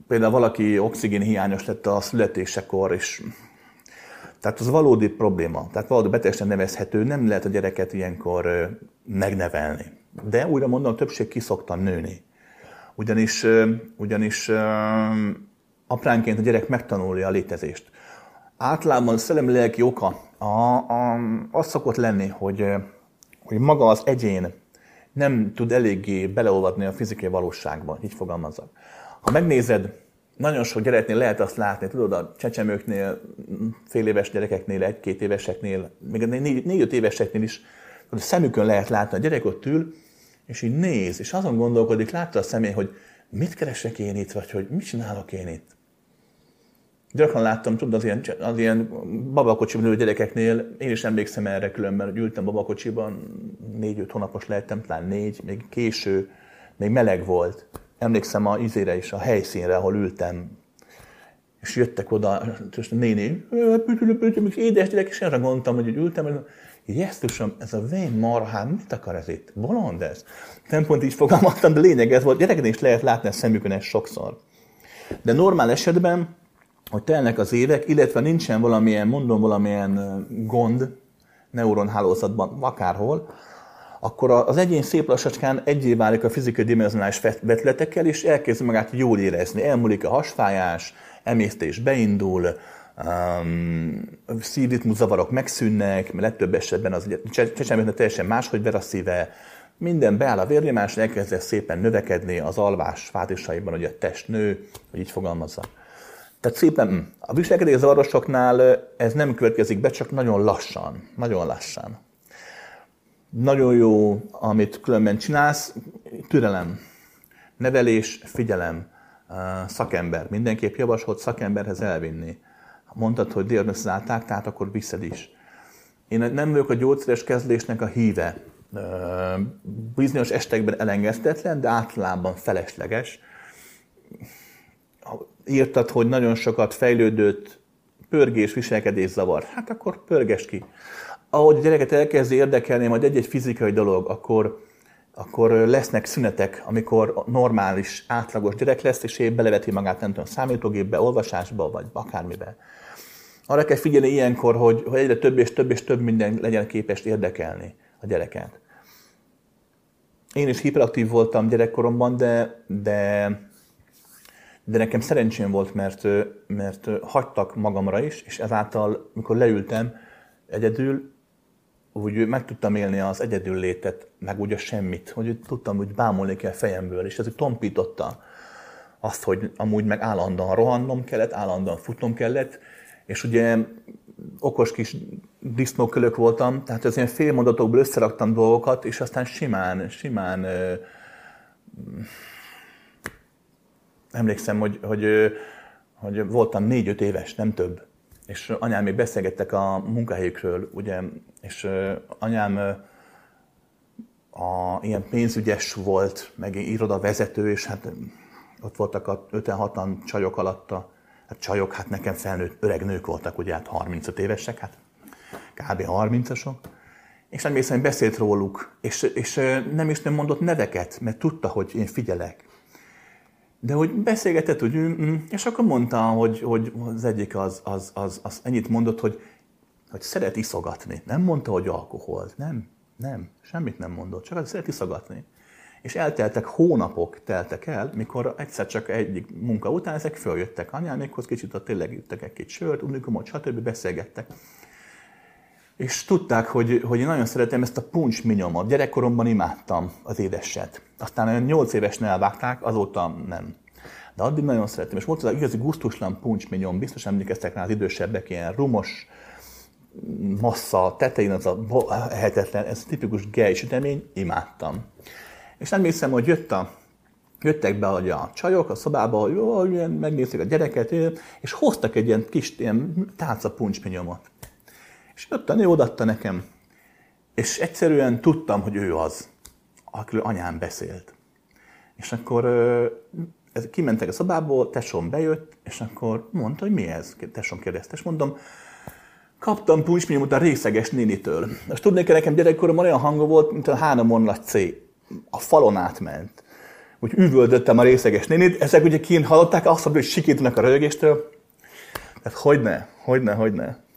például valaki oxigén hiányos lett a születésekor, és tehát az valódi probléma, tehát valódi betegesen nevezhető, nem lehet a gyereket ilyenkor megnevelni. De újra mondom, a többség ki szokta nőni. Ugyanis, ugyanis apránként a gyerek megtanulja a létezést általában a szellemi lelki oka a, a, az szokott lenni, hogy, hogy maga az egyén nem tud eléggé beleolvadni a fizikai valóságba, így fogalmazok. Ha megnézed, nagyon sok gyereknél lehet azt látni, tudod, a csecsemőknél, fél éves gyerekeknél, egy-két éveseknél, még négy-öt éveseknél is, a szemükön lehet látni, a gyerek ott ül, és így néz, és azon gondolkodik, látta a személy, hogy mit keresek én itt, vagy hogy mit csinálok én itt. Gyakran láttam, tudod, az ilyen, az ilyen babakocsiban ülő gyerekeknél, én is emlékszem erre különben, hogy ültem babakocsiban, négy-öt hónapos lehettem, talán négy, még késő, még meleg volt. Emlékszem a izére is, a helyszínre, ahol ültem, és jöttek oda, és a néni, és édes gyerek, és arra gondoltam, hogy ültem, hogy Jesztusom, ez a vén marhám, mit akar ez itt? Bolond ez? Nem pont így fogalmaztam, de lényeg ez volt. Gyerekeknél is lehet látni a szemükön ezt sokszor. De normál esetben hogy telnek az évek, illetve nincsen valamilyen, mondom, valamilyen gond neuronhálózatban, akárhol, akkor az egyén szép lassacskán egyé válik a fizikai dimenzionális vetületekkel, és elkezd magát jól érezni. Elmúlik a hasfájás, emésztés beindul, um, szívritmus zavarok megszűnnek, mert legtöbb esetben az csecsemőknek teljesen máshogy ver a szíve, minden beáll a vérnyomás, elkezd szépen növekedni az alvás fázisaiban, hogy a test nő, hogy így fogalmazza. Tehát szépen a viselkedés zavarosoknál ez nem következik be, csak nagyon lassan, nagyon lassan. Nagyon jó, amit különben csinálsz, türelem, nevelés, figyelem, szakember. Mindenképp javasolt szakemberhez elvinni. Mondtad, hogy diagnosztizálták, tehát akkor viszed is. Én nem vagyok a gyógyszeres kezelésnek a híve. Bizonyos estekben elengedhetetlen, de általában felesleges. Írtad, hogy nagyon sokat fejlődött pörgés, viselkedés zavar. Hát akkor pörges ki. Ahogy a gyereket elkezdi érdekelni majd egy-egy fizikai dolog, akkor, akkor lesznek szünetek, amikor normális, átlagos gyerek lesz, és épp beleveti magát, nem tudom, számítógépbe, olvasásba, vagy akármibe. Arra kell figyelni ilyenkor, hogy, hogy egyre több és több és több minden legyen képes érdekelni a gyereket. Én is hiperaktív voltam gyerekkoromban, de, de, de nekem szerencsém volt, mert, mert hagytak magamra is, és ezáltal, mikor leültem egyedül, úgy meg tudtam élni az egyedül létet, meg úgy a semmit, hogy tudtam, hogy bámulni kell fejemből, és ez úgy tompította azt, hogy amúgy meg állandóan rohannom kellett, állandóan futnom kellett, és ugye okos kis disznókölök voltam, tehát az ilyen félmondatokból összeraktam dolgokat, és aztán simán, simán emlékszem, hogy, hogy, hogy voltam négy-öt éves, nem több. És anyám még beszélgettek a munkahelyükről, ugye, és anyám a, ilyen pénzügyes volt, meg irodavezető, és hát ott voltak a 56-an csajok alatta, hát csajok, hát nekem felnőtt öreg nők voltak, ugye hát 35 évesek, hát kb. 30-asok. És nem hiszem, hogy beszélt róluk, és, és nem is nem mondott neveket, mert tudta, hogy én figyelek. De hogy beszélgetett, hogy mm, és akkor mondta, hogy, hogy az egyik az, az, az, az ennyit mondott, hogy, hogy szeret iszogatni. Nem mondta, hogy alkohol. Nem, nem, semmit nem mondott, csak az szeret iszogatni. És elteltek hónapok teltek el, mikor egyszer csak egyik munka után ezek följöttek anyámékhoz, kicsit ott tényleg jöttek egy-két sört, unikumot, stb. beszélgettek. És tudták, hogy, hogy én nagyon szeretem ezt a puncs minyomot. Gyerekkoromban imádtam az édeset. Aztán olyan 8 évesnél elvágták, azóta nem. De addig nagyon szerettem. És volt az igazi gusztuslan puncs minyom, biztos emlékeztek rá az idősebbek, ilyen rumos, massza, tetején az a lehetetlen, ez a tipikus gej sütemény, imádtam. És nem hiszem, hogy jött a, jöttek be a csajok a szobába, hogy megnézték a gyereket, és hoztak egy ilyen kis ilyen tálca puncsminyomot. És jött a nő, odatta nekem. És egyszerűen tudtam, hogy ő az, akiről anyám beszélt. És akkor ez, kimentek a szobából, tesom bejött, és akkor mondta, hogy mi ez? Tesom kérdezte, és mondom, kaptam puncsminyomot a részeges nénitől. Most tudnék, nekem gyerekkoromban olyan hangom volt, mint a három onlat C a falon átment. Úgy üvöldöttem a részeges nénit, ezek ugye kint hallották, azt mondja, hogy sikítanak a rögéstől. Tehát hogyne, hogyne, hogyne.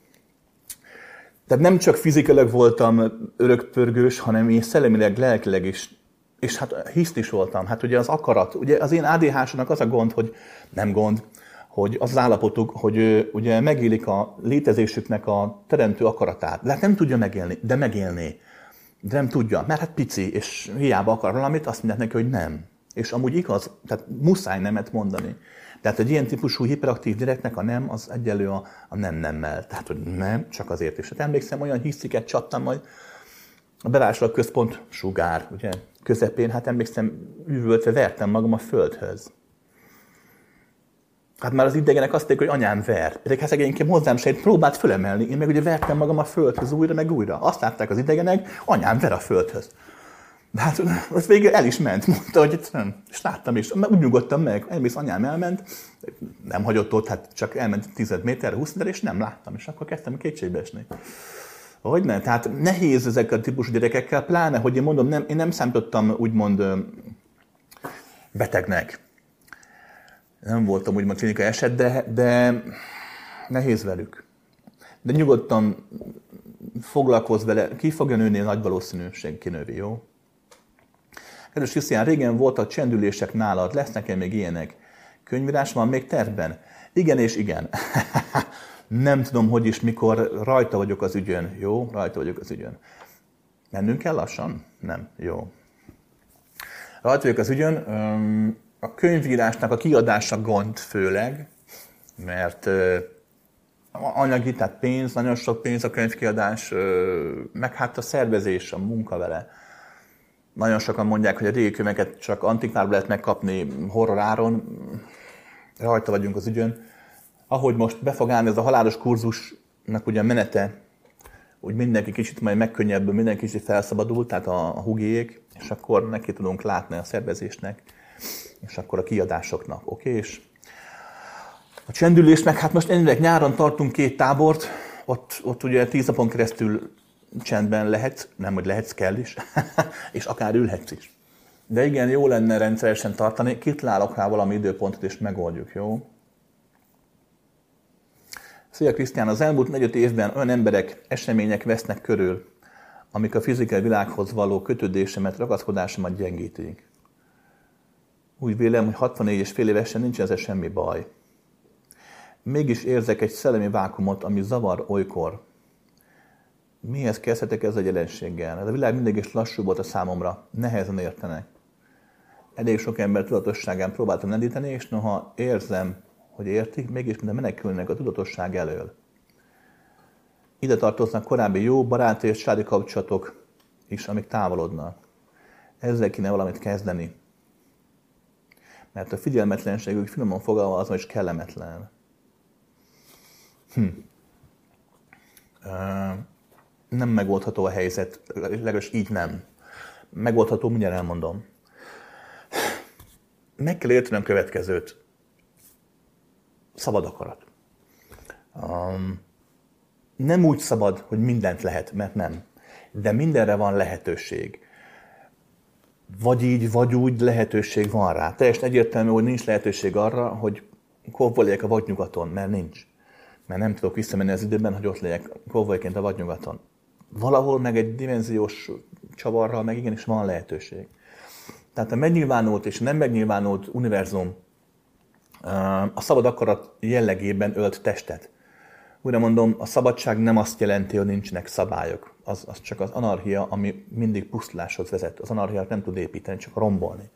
Tehát nem csak fizikailag voltam örökpörgős, hanem én szellemileg, lelkileg is, és hát hiszt is voltam. Hát ugye az akarat, ugye az én adh az a gond, hogy nem gond, hogy az, az állapotuk, hogy ugye megélik a létezésüknek a teremtő akaratát. De hát nem tudja megélni, de megélni de nem tudja, mert hát pici, és hiába akar valamit, azt mondják neki, hogy nem. És amúgy igaz, tehát muszáj nemet mondani. Tehát egy ilyen típusú hiperaktív gyereknek a nem az egyelő a, a nem nemmel. Tehát, hogy nem, csak azért is. Hát emlékszem, olyan hisziket csattam majd a központ sugár, ugye, közepén, hát emlékszem, üvöltve vertem magam a földhöz. Hát már az idegenek azt mondják, hogy anyám ver. Ezek hát szegényként hozzám se próbált fölemelni. Én meg ugye vertem magam a földhöz újra, meg újra. Azt látták az idegenek, anyám ver a földhöz. De hát az végül el is ment, mondta, hogy nem. És láttam is. Úgy nyugodtam meg, elmész anyám elment, nem hagyott ott, hát csak elment 10 méter, 20 méter, és nem láttam. És akkor kezdtem kétségbe esni. Hogy ne? Tehát nehéz ezekkel a típusú gyerekekkel, pláne, hogy én mondom, nem, én nem számítottam úgymond betegnek nem voltam úgymond klinikai eset, de, de nehéz velük. De nyugodtan foglalkozz vele, ki fogja nőni nagy valószínűség kinövi, jó? Kedves Krisztián, régen voltak csendülések nálad, lesznek-e még ilyenek? Könyvírás van még tervben? Igen és igen. nem tudom, hogy is, mikor rajta vagyok az ügyön. Jó, rajta vagyok az ügyön. Mennünk kell lassan? Nem. Jó. Rajta vagyok az ügyön. A könyvírásnak a kiadása gond főleg, mert anyagi, tehát pénz, nagyon sok pénz a könyvkiadás, meg hát a szervezés, a munka vele. Nagyon sokan mondják, hogy a régi könyveket csak antikvárban lehet megkapni horror áron. Rajta vagyunk az ügyön. Ahogy most be fog állni ez a halálos kurzusnak ugye a menete, úgy mindenki kicsit majd megkönnyebbül, mindenki kicsit felszabadult, tehát a, a hugiék, és akkor neki tudunk látni a szervezésnek, és akkor a kiadásoknak, oké? Okay? És a csendülés meg, hát most ennek nyáron tartunk két tábort, ott, ott ugye tíz napon keresztül csendben lehet, nem, hogy lehetsz, kell is, és akár ülhetsz is. De igen, jó lenne rendszeresen tartani, kitlálok rá valami időpontot, és megoldjuk, jó? Szia Krisztián, az elmúlt negyed évben olyan emberek, események vesznek körül, amik a fizikai világhoz való kötődésemet, ragaszkodásomat gyengítik. Úgy vélem, hogy 64 és fél évesen nincs ezzel semmi baj. Mégis érzek egy szellemi vákumot, ami zavar olykor. Mihez kezdhetek ez a jelenséggel? Ez a világ mindig is lassú volt a számomra, nehezen értenek. Elég sok ember tudatosságán próbáltam lendíteni, és noha érzem, hogy értik, mégis minden menekülnek a tudatosság elől. Ide tartoznak korábbi jó baráti és családi kapcsolatok is, amik távolodnak. Ezzel kéne valamit kezdeni. Mert a figyelmetlenségük finoman fogalma az, hogy kellemetlen. Hm. Nem megoldható a helyzet, legalábbis így nem. Megoldható, mindjárt elmondom. Meg kell értenem következőt. Szabad akarat. Um, nem úgy szabad, hogy mindent lehet, mert nem. De mindenre van lehetőség. Vagy így, vagy úgy lehetőség van rá. Teljesen egyértelmű, hogy nincs lehetőség arra, hogy kovvaljak a vadnyugaton, mert nincs mert nem tudok visszamenni az időben, hogy ott legyek konvojként a vadnyugaton. Valahol meg egy dimenziós csavarral meg igenis van lehetőség. Tehát a megnyilvánult és nem megnyilvánult univerzum a szabad akarat jellegében ölt testet. Újra mondom, a szabadság nem azt jelenti, hogy nincsenek szabályok. Az, az csak az anarchia, ami mindig pusztuláshoz vezet. Az anarchiát nem tud építeni, csak rombolni.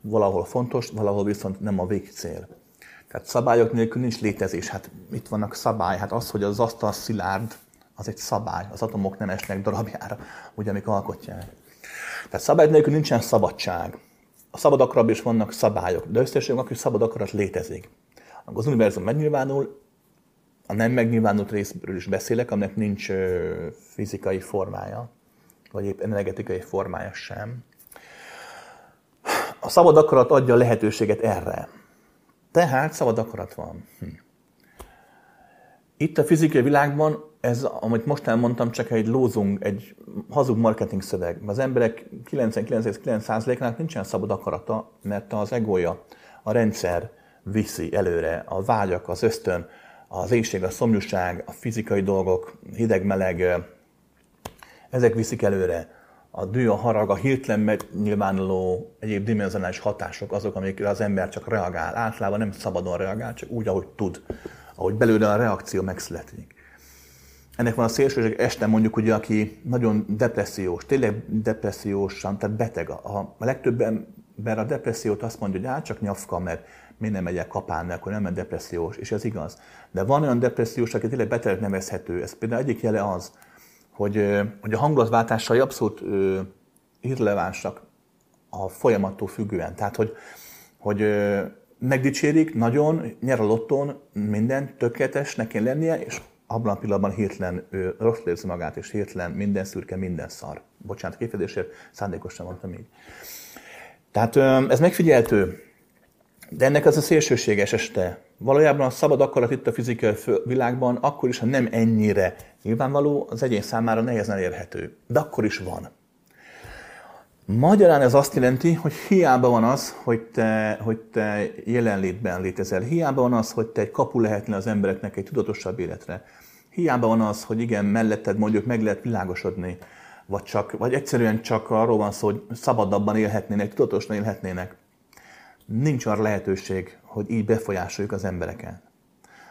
Valahol fontos, valahol viszont nem a végcél. Tehát szabályok nélkül nincs létezés. Hát itt vannak szabály. Hát az, hogy az asztal szilárd, az egy szabály. Az atomok nem esnek darabjára, ugye, amik alkotják. Tehát szabály nélkül nincsen szabadság. A szabad akarat is vannak szabályok, de összességében akkor szabad akarat létezik. Akkor az univerzum megnyilvánul, a nem megnyilvánult részről is beszélek, aminek nincs fizikai formája, vagy épp energetikai formája sem. A szabad akarat adja lehetőséget erre. Tehát szabad akarat van. Hm. Itt a fizikai világban ez, amit most elmondtam, csak egy lózung, egy hazug marketing szöveg. Az emberek 99,9%-nak nincsen szabad akarata, mert az egója, a rendszer viszi előre, a vágyak, az ösztön, az éjség, a szomjúság, a fizikai dolgok, hideg-meleg, ezek viszik előre a dű, a harag, a hirtelen megnyilvánuló egyéb dimenzionális hatások azok, amikre az ember csak reagál. Általában nem szabadon reagál, csak úgy, ahogy tud, ahogy belőle a reakció megszületik. Ennek van a szélsőség este mondjuk, ugye, aki nagyon depressziós, tényleg depressziósan, tehát beteg. A, a legtöbb ember a depressziót azt mondja, hogy á, csak nyafka, mert miért nem megyek kapálni, akkor nem depressziós, és ez igaz. De van olyan depressziós, aki tényleg beteg nevezhető. Ez például egyik jele az, hogy, hogy a hangulatváltásai abszolút irrelevánsak a folyamattól függően. Tehát, hogy, hogy megdicsérik, nagyon, nyer a lottón, minden tökéletes kell lennie, és abban a pillanatban hirtelen ő rossz érzi magát, és hirtelen minden szürke, minden szar. Bocsánat, kifejezésért szándékosan mondtam így. Tehát ez megfigyeltő, de ennek az a szélsőséges este. Valójában a szabad akarat itt a fizikai világban akkor is, ha nem ennyire nyilvánvaló, az egyén számára nehezen érhető. De akkor is van. Magyarán ez azt jelenti, hogy hiába van az, hogy te, hogy te jelenlétben létezel. Hiába van az, hogy te egy kapu lehetne az embereknek egy tudatosabb életre. Hiába van az, hogy igen, melletted mondjuk meg lehet világosodni, vagy, csak, vagy egyszerűen csak arról van szó, hogy szabadabban élhetnének, tudatosan élhetnének nincs arra lehetőség, hogy így befolyásoljuk az embereket.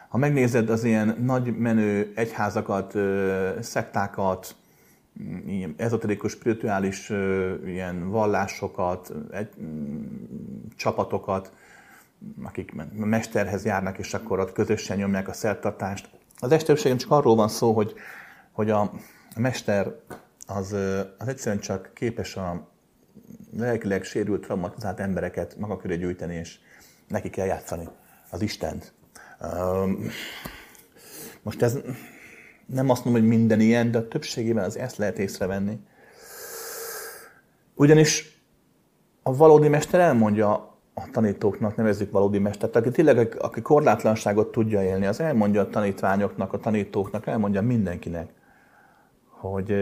Ha megnézed az ilyen nagy menő egyházakat, szektákat, ilyen ezoterikus, spirituális ilyen vallásokat, egy, mm, csapatokat, akik mesterhez járnak, és akkor ott közösen nyomják a szertartást. Az estőségem csak arról van szó, hogy, hogy a mester az, az egyszerűen csak képes a lelkileg sérült, traumatizált embereket maga köré gyűjteni, és neki kell játszani az Istent. Most ez nem azt mondom, hogy minden ilyen, de a többségében az ezt lehet észrevenni. Ugyanis a valódi mester elmondja a tanítóknak, nevezzük valódi mestert, aki tényleg, aki korlátlanságot tudja élni, az elmondja a tanítványoknak, a tanítóknak, elmondja mindenkinek, hogy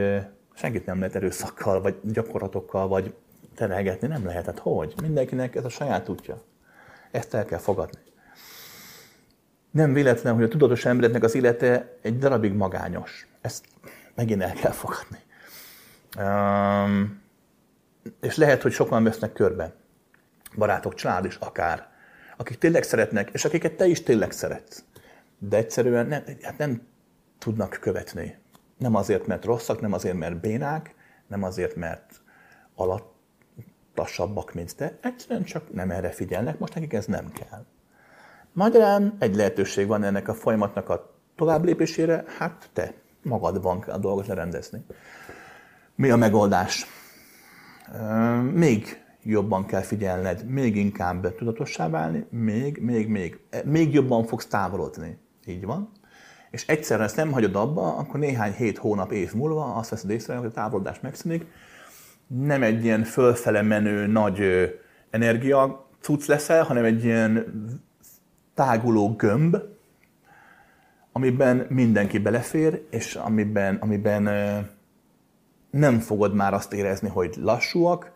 senkit nem lehet erőszakkal, vagy gyakorlatokkal, vagy terelgetni, nem lehetett. Hogy? Mindenkinek ez a saját útja. Ezt el kell fogadni. Nem véletlen, hogy a tudatos embereknek az élete egy darabig magányos. Ezt megint el kell fogadni. Um, és lehet, hogy sokan vesznek körbe. Barátok, család is akár. Akik tényleg szeretnek, és akiket te is tényleg szeretsz. De egyszerűen nem, hát nem tudnak követni. Nem azért, mert rosszak, nem azért, mert bénák, nem azért, mert alattasabbak, mint te. Egyszerűen csak nem erre figyelnek, most nekik ez nem kell. Magyarán egy lehetőség van ennek a folyamatnak a tovább lépésére, hát te magadban kell a dolgot lerendezni. Mi a megoldás? Még jobban kell figyelned, még inkább tudatossá válni, még, még, még, még jobban fogsz távolodni. Így van. És egyszerre ezt nem hagyod abba, akkor néhány hét, hónap, év múlva azt veszed észre, hogy a távolodás megszűnik. Nem egy ilyen fölfele menő nagy energia cucc leszel, hanem egy ilyen táguló gömb, amiben mindenki belefér, és amiben, amiben nem fogod már azt érezni, hogy lassúak,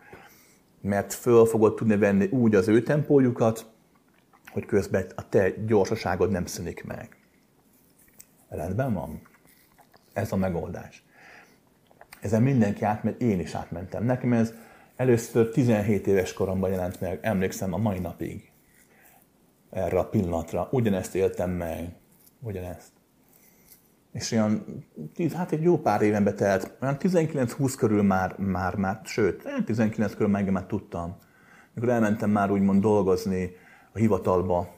mert föl fogod tudni venni úgy az ő tempójukat, hogy közben a te gyorsaságod nem szűnik meg. Rendben van? Ez a megoldás. Ezen mindenki átmegy, én is átmentem. Nekem ez először 17 éves koromban jelent meg, emlékszem a mai napig erre a pillanatra. Ugyanezt éltem meg, ugyanezt. És olyan, hát egy jó pár éven betelt, olyan 19-20 körül már, már, már, sőt, 19 körül meg már tudtam. Mikor elmentem már úgymond dolgozni a hivatalba,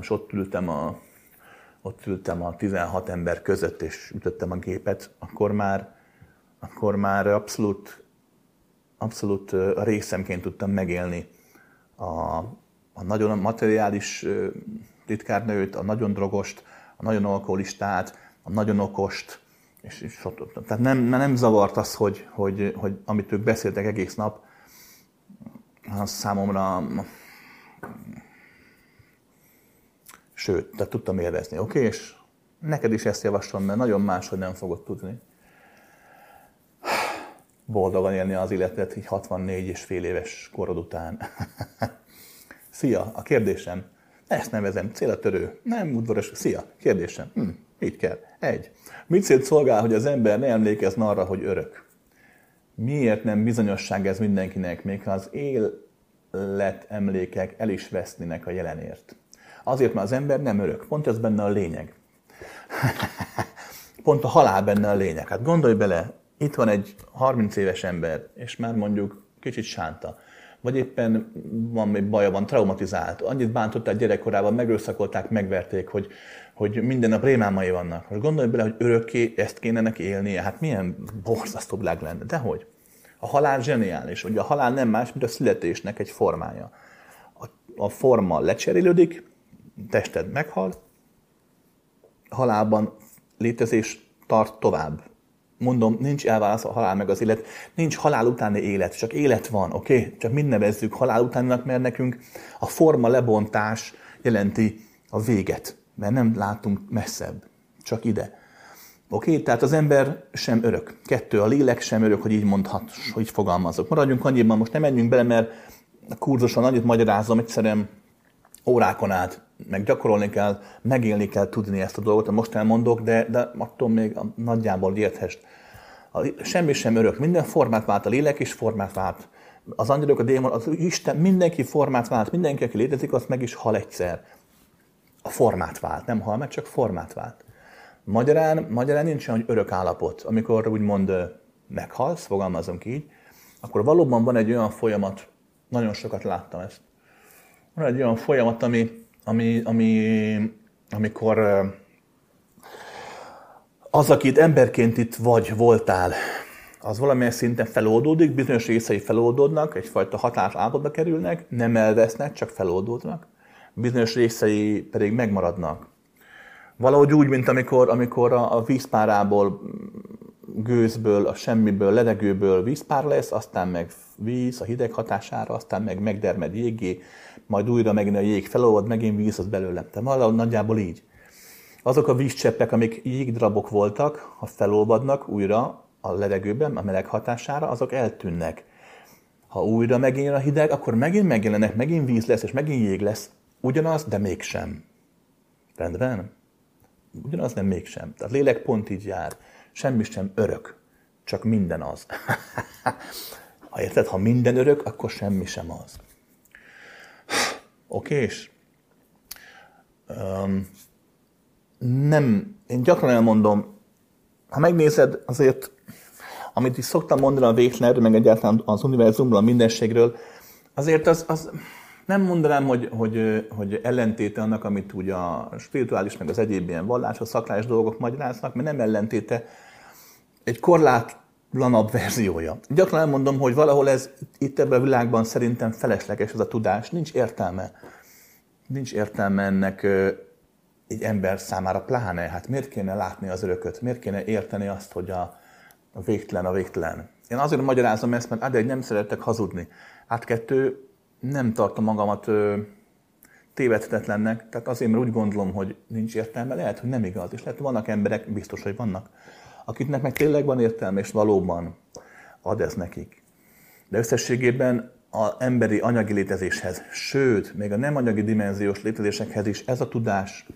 és ott ültem a, ott ültem a 16 ember között, és ütöttem a gépet, akkor már, akkor már abszolút, abszolút a részemként tudtam megélni a, a nagyon materiális titkárnőt, a nagyon drogost, a nagyon alkoholistát, a nagyon okost, és, és tehát nem, nem zavart az, hogy, hogy, hogy amit ők beszéltek egész nap, az számomra sőt, tehát tudtam élvezni, oké? Okay? És neked is ezt javaslom, mert nagyon máshogy nem fogod tudni boldogan élni az életet így 64 és fél éves korod után. Szia, a kérdésem. Ezt nevezem célatörő. Nem udvaros. Szia, kérdésem. Hm, így kell. Egy. Mit célt szolgál, hogy az ember ne emlékezzen arra, hogy örök? Miért nem bizonyosság ez mindenkinek, még ha az élet emlékek el is vesznének a jelenért? Azért, mert az ember nem örök. Pont ez benne a lényeg. Pont a halál benne a lényeg. Hát gondolj bele, itt van egy 30 éves ember, és már mondjuk kicsit sánta vagy éppen van még baja, van traumatizált, annyit bántották gyerekkorában, megerőszakolták, megverték, hogy, hogy minden nap rémálmai vannak. Most gondolj bele, hogy örökké ezt kéne neki élnie, hát milyen borzasztó világ lenne. De hogy? A halál zseniális. Ugye a halál nem más, mint a születésnek egy formája. A, a forma lecserélődik, tested meghal, halálban létezés tart tovább mondom, nincs elválasz a halál meg az élet, nincs halál utáni élet, csak élet van, oké? Okay? Csak mind nevezzük halál utáninak, mert nekünk a forma lebontás jelenti a véget, mert nem látunk messzebb, csak ide. Oké, okay? tehát az ember sem örök. Kettő, a lélek sem örök, hogy így mondhat, hogy így fogalmazok. Maradjunk annyiban, most nem menjünk bele, mert a kurzuson annyit magyarázom, egyszerűen órákon át, meg gyakorolni kell, megélni kell tudni ezt a dolgot, most elmondok, de, de attól még nagyjából érthest. A, semmi sem örök, minden formát vált, a lélek is formát vált. Az angyalok, a démon, az Isten, mindenki formát vált, mindenki, aki létezik, az meg is hal egyszer. A formát vált, nem hal meg, csak formát vált. Magyarán, magyarán nincs olyan, hogy örök állapot. Amikor úgymond meghalsz, fogalmazunk így, akkor valóban van egy olyan folyamat, nagyon sokat láttam ezt, van egy olyan folyamat, ami, ami, ami amikor az, akit emberként itt vagy, voltál, az valamilyen szinten feloldódik, bizonyos részei feloldódnak, egyfajta határt állapotba kerülnek, nem elvesznek, csak feloldódnak, bizonyos részei pedig megmaradnak. Valahogy úgy, mint amikor, amikor a, a vízpárából, gőzből, a semmiből, ledegőből vízpár lesz, aztán meg víz a hideg hatására, aztán meg megdermed jégé, majd újra megint a jég felolvad, megint víz az belőlem. Tehát valahogy nagyjából így. Azok a vízcseppek, amik jégdrabok voltak, ha felolvadnak újra a levegőben, a meleg hatására, azok eltűnnek. Ha újra megint a hideg, akkor megint megjelenek, megint víz lesz, és megint jég lesz. Ugyanaz, de mégsem. Rendben? Ugyanaz, de mégsem. Tehát lélek pont így jár. Semmi sem örök, csak minden az. ha érted, ha minden örök, akkor semmi sem az. Oké, és um, nem, én gyakran elmondom, ha megnézed, azért, amit is szoktam mondani a végtelenről, meg egyáltalán az univerzumról, a mindenségről, azért az, az nem mondanám, hogy, hogy, hogy ellentéte annak, amit úgy a spirituális, meg az egyéb ilyen vallásos, szakrás dolgok magyaráznak, mert nem ellentéte, egy korlátlanabb verziója. Gyakran elmondom, hogy valahol ez itt ebben a világban szerintem felesleges ez a tudás, nincs értelme. Nincs értelme ennek egy ember számára pláne. Hát miért kéne látni az örököt? Miért kéne érteni azt, hogy a, végtelen a végtelen? Én azért magyarázom ezt, mert egy nem szeretek hazudni. Hát kettő, nem tartom magamat ö, tévedhetetlennek, tehát azért, mert úgy gondolom, hogy nincs értelme, lehet, hogy nem igaz. És lehet, hogy vannak emberek, biztos, hogy vannak, akiknek meg tényleg van értelme, és valóban ad ez nekik. De összességében az emberi anyagi létezéshez, sőt, még a nem anyagi dimenziós létezésekhez is ez a tudás,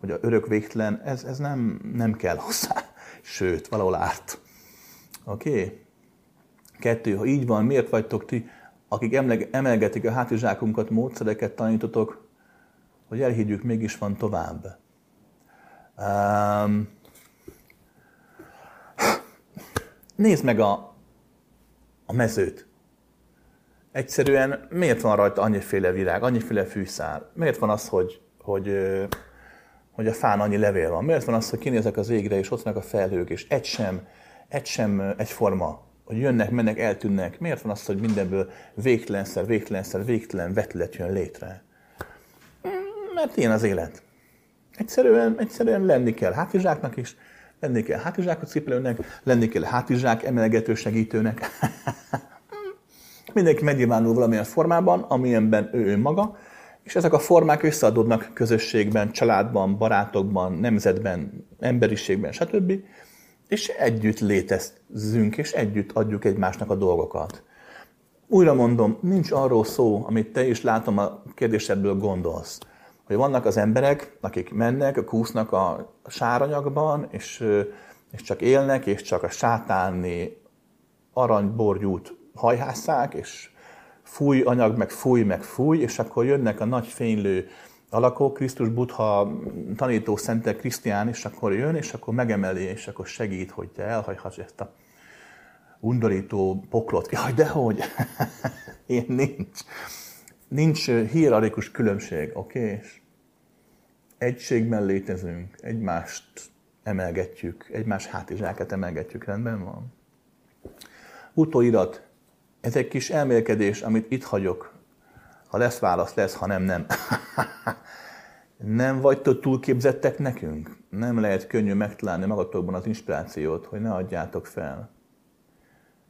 hogy a örök végtelen, ez, ez nem, nem kell hozzá. Sőt, valahol árt. Oké? Okay? Kettő, ha így van, miért vagytok ti, akik emelgetik a hátizsákunkat, módszereket tanítotok, hogy elhiggyük, mégis van tovább. Um, nézd meg a, a mezőt. Egyszerűen miért van rajta annyiféle virág, annyiféle fűszál? Miért van az, hogy, hogy hogy a fán annyi levél van. Miért van az, hogy kinézek az égre, és ott vannak a felhők, és egy sem, egy sem egyforma, hogy jönnek, mennek, eltűnnek. Miért van az, hogy mindenből végtelenszer, végtelenszer, végtelen vetület jön létre? Mert ilyen az élet. Egyszerűen, egyszerűen lenni kell hátizsáknak is, lenni kell hátizsákot cipelőnek, lenni kell hátizsák emelgető segítőnek. Mindenki megnyilvánul valamilyen formában, amilyenben ő önmaga, és ezek a formák összeadódnak közösségben, családban, barátokban, nemzetben, emberiségben, stb. És együtt létezünk, és együtt adjuk egymásnak a dolgokat. Újra mondom, nincs arról szó, amit te is látom a kérdésedből gondolsz, hogy vannak az emberek, akik mennek, kúsznak a sáranyagban, és, és csak élnek, és csak a sátáni aranyborgyút hajhásszák, és fúj anyag, meg fúj, meg fúj, és akkor jönnek a nagy fénylő alakok, Krisztus, Buddha, tanító, szentek, Krisztián, és akkor jön, és akkor megemeli, és akkor segít, hogy te elhagyhass ezt a undorító poklot. Jaj, dehogy! Ilyen nincs. Nincs hierarchikus különbség, oké? Okay? Egységben létezünk, egymást emelgetjük, egymás hátizsákat emelgetjük, rendben van? Utóirat, ez egy kis elmélkedés, amit itt hagyok. Ha lesz válasz, lesz, ha nem, nem. nem vagytok túlképzettek nekünk? Nem lehet könnyű megtalálni magatokban az inspirációt, hogy ne adjátok fel.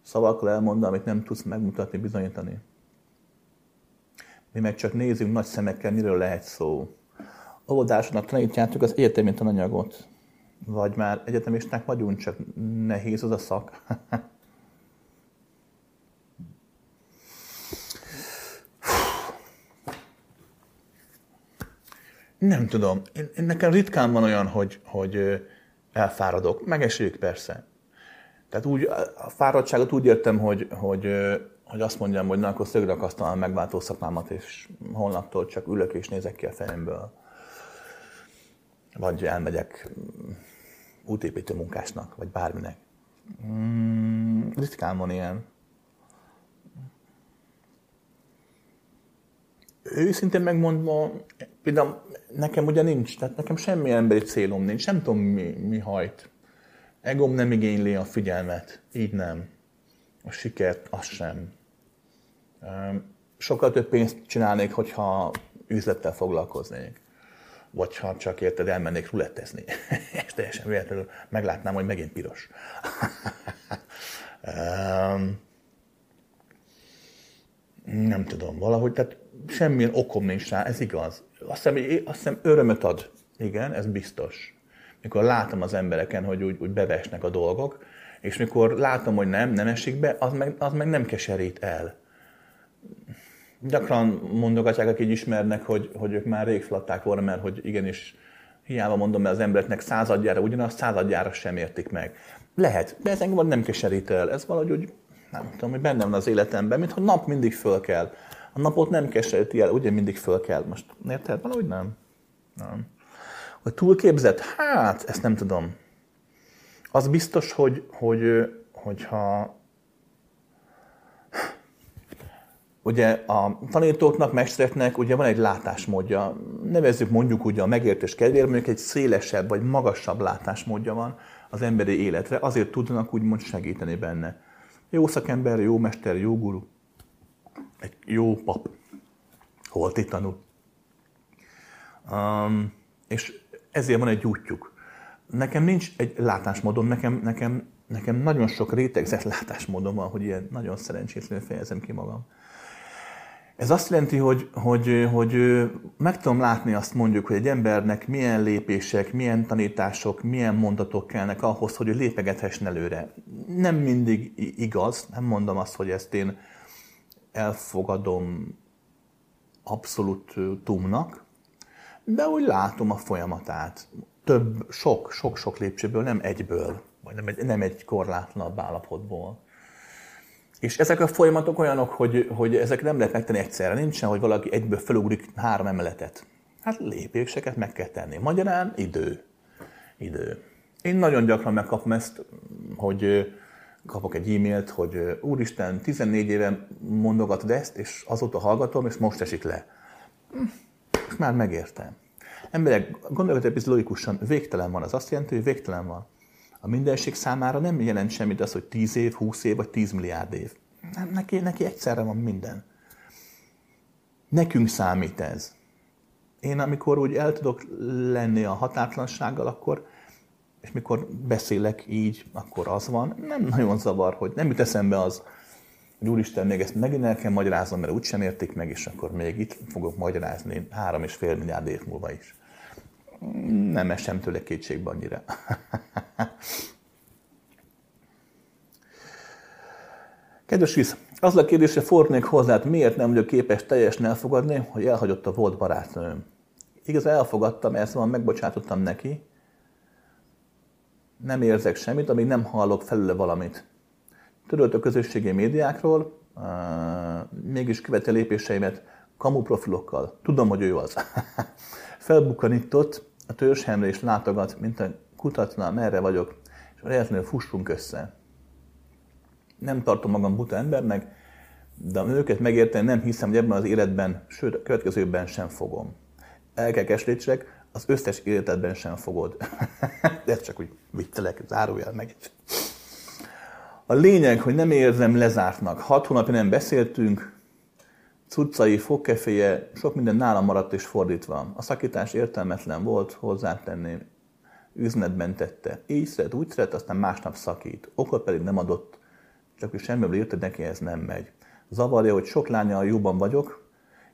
Szavakkal elmondani, amit nem tudsz megmutatni, bizonyítani. Mi meg csak nézünk nagy szemekkel, miről lehet szó. Óvodásnak tanítjátok az egyetemi tananyagot. Vagy már egyetemisták vagyunk, csak nehéz az a szak. Nem tudom. Én, én nekem ritkán van olyan, hogy, hogy elfáradok. Megesőjük persze. Tehát úgy, a fáradtságot úgy értem, hogy, hogy, hogy azt mondjam, hogy na, akkor szögre akasztom a megváltó szakmámat, és holnaptól csak ülök és nézek ki a fejemből. vagy elmegyek mm, útépítő munkásnak, vagy bárminek. Mm, ritkán van ilyen. Őszintén megmondva, például nekem ugye nincs, tehát nekem semmi emberi célom nincs, nem tudom mi, mi hajt. Egom nem igényli a figyelmet, így nem. A sikert, az sem. Sokkal több pénzt csinálnék, hogyha üzlettel foglalkoznék. Vagy ha csak érted, elmennék rulettezni. És teljesen véletlenül meglátnám, hogy megint piros. nem tudom, valahogy, tehát semmilyen okom nincs rá, ez igaz. Azt hiszem, azt hiszem örömöt ad. Igen, ez biztos. Mikor látom az embereken, hogy úgy, úgy bevesnek a dolgok, és mikor látom, hogy nem, nem esik be, az meg, az meg nem keserít el. Gyakran mondogatják, akik ismernek, hogy, hogy ők már rég flatták volna, mert hogy igenis, hiába mondom, mert az embereknek századjára ugyanaz, századjára sem értik meg. Lehet, de ez engem nem keserít el. Ez valahogy úgy, nem tudom, hogy bennem van az életemben, mintha nap mindig föl kell. Napot nem keseríti el, ugye mindig föl kell. Most érted? Valahogy nem. Nem. Hogy túlképzett? Hát, ezt nem tudom. Az biztos, hogy, hogy, hogyha ugye a tanítóknak, mestereknek ugye van egy látásmódja, nevezzük mondjuk ugye a megértés kedvéért, mondjuk egy szélesebb vagy magasabb látásmódja van az emberi életre, azért tudnak úgymond segíteni benne. Jó szakember, jó mester, jó guru, egy jó pap, holti tanul. Um, és ezért van egy útjuk. Nekem nincs egy látásmódom, nekem, nekem, nekem nagyon sok rétegzett látásmódom van, hogy ilyen nagyon szerencsétlenül fejezem ki magam. Ez azt jelenti, hogy, hogy, hogy meg tudom látni azt mondjuk, hogy egy embernek milyen lépések, milyen tanítások, milyen mondatok kellnek ahhoz, hogy ő lépegethessen előre. Nem mindig igaz, nem mondom azt, hogy ezt én elfogadom abszolút tumnak, de úgy látom a folyamatát. Több, sok, sok-sok lépcsőből, nem egyből, vagy nem egy, nem egy korlátlanabb állapotból. És ezek a folyamatok olyanok, hogy, hogy ezek nem lehet megtenni egyszerre. Nincsen, hogy valaki egyből felugrik három emeletet. Hát lépéseket meg kell tenni. Magyarán idő. Idő. Én nagyon gyakran megkapom ezt, hogy kapok egy e-mailt, hogy úristen, 14 éve mondogatod ezt, és azóta hallgatom, és most esik le. Most már megértem. Emberek, gondoljatok egy logikusan, végtelen van. Az azt jelenti, hogy végtelen van. A mindenség számára nem jelent semmit az, hogy 10 év, 20 év vagy 10 milliárd év. Nem, neki, neki egyszerre van minden. Nekünk számít ez. Én amikor úgy el tudok lenni a határtlansággal, akkor, és mikor beszélek így, akkor az van. Nem nagyon zavar, hogy nem jut eszembe az, hogy úristen, még ezt megint el kell magyaráznom, mert úgysem értik meg, és akkor még itt fogok magyarázni három és fél milliárd év múlva is nem esem tőle kétségbe annyira. Kedves Visz, az a kérdésre fordulnék hozzá, miért nem vagyok képes teljesen elfogadni, hogy elhagyott a volt barátnőm. Igaz, elfogadtam, ezt van, megbocsátottam neki. Nem érzek semmit, amíg nem hallok felőle valamit. Törölt a közösségi médiákról, mégis követi lépéseimet kamu profilokkal. Tudom, hogy ő az. Felbukkanított, a törzshemre is látogat, mint a kutatna, merre vagyok, és véletlenül fussunk össze. Nem tartom magam buta embernek, de őket megérteni nem hiszem, hogy ebben az életben, sőt a következőben sem fogom. El kell keslétsek, az összes életedben sem fogod. de ez csak úgy viccelek, zárójel meg. A lényeg, hogy nem érzem lezártnak. Hat hónapja nem beszéltünk, cuccai, fogkeféje, sok minden nálam maradt és fordítva. A szakítás értelmetlen volt, hozzátenném, üzletben tette. Így szeret, úgy szeret, aztán másnap szakít. Okot pedig nem adott, csak ő semmiből írta, hogy neki ez nem megy. Zavarja, hogy sok lányal jóban vagyok,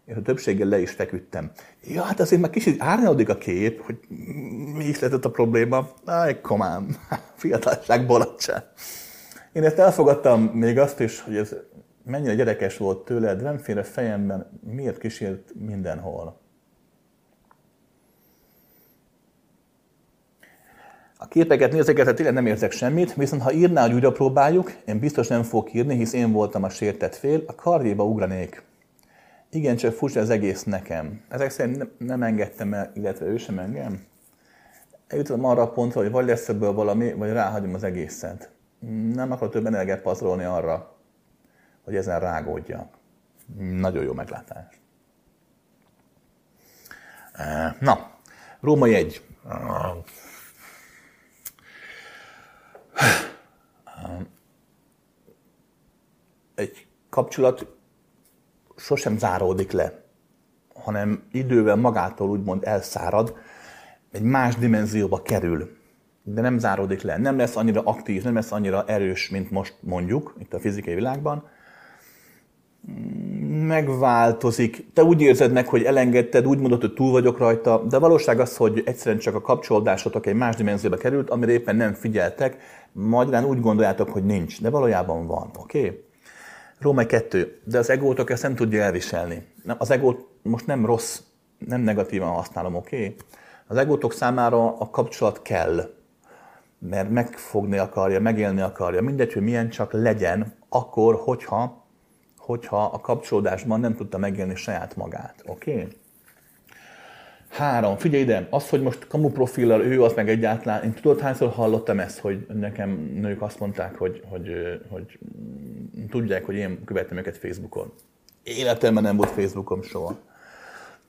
és a többséggel le is feküdtem. Ja, hát azért már kicsit árnyalódik a kép, hogy mi is lehetett a probléma. Aj, komám, fiatalság bolatság. Én ezt elfogadtam még azt is, hogy ez mennyire gyerekes volt tőled, nem fél a fejemben, miért kísért mindenhol. A képeket nézeket, tényleg nem érzek semmit, viszont ha írná, hogy újra próbáljuk, én biztos nem fogok írni, hisz én voltam a sértett fél, a karjéba ugranék. Igen, csak furcsa az egész nekem. Ezek szerint nem engedtem el, illetve ő sem engem. eljutottam arra a pontra, hogy vagy lesz ebből valami, vagy ráhagyom az egészet. Nem akarok több energiát pazarolni arra, hogy ezen rágódjak. Nagyon jó meglátás. Na, Róma egy. Egy kapcsolat sosem záródik le, hanem idővel magától úgymond elszárad, egy más dimenzióba kerül, de nem záródik le. Nem lesz annyira aktív, nem lesz annyira erős, mint most mondjuk itt a fizikai világban, megváltozik. Te úgy érzed meg, hogy elengedted, úgy mondod, hogy túl vagyok rajta, de valóság az, hogy egyszerűen csak a kapcsolódásotok egy más dimenzióba került, amire éppen nem figyeltek, magyarán úgy gondoljátok, hogy nincs, de valójában van, oké? Okay? Római 2, de az egótok ezt nem tudja elviselni. Az egót most nem rossz, nem negatívan használom, oké? Okay? Az egótok számára a kapcsolat kell, mert megfogni akarja, megélni akarja, mindegy, hogy milyen csak legyen, akkor, hogyha hogyha a kapcsolódásban nem tudta megélni saját magát. Oké? Okay? Három. Figyelj ide, az, hogy most kamu profillal ő, az meg egyáltalán, én tudod, hányszor hallottam ezt, hogy nekem nők azt mondták, hogy, hogy, hogy tudják, hogy én követem őket Facebookon. Életemben nem volt Facebookom soha.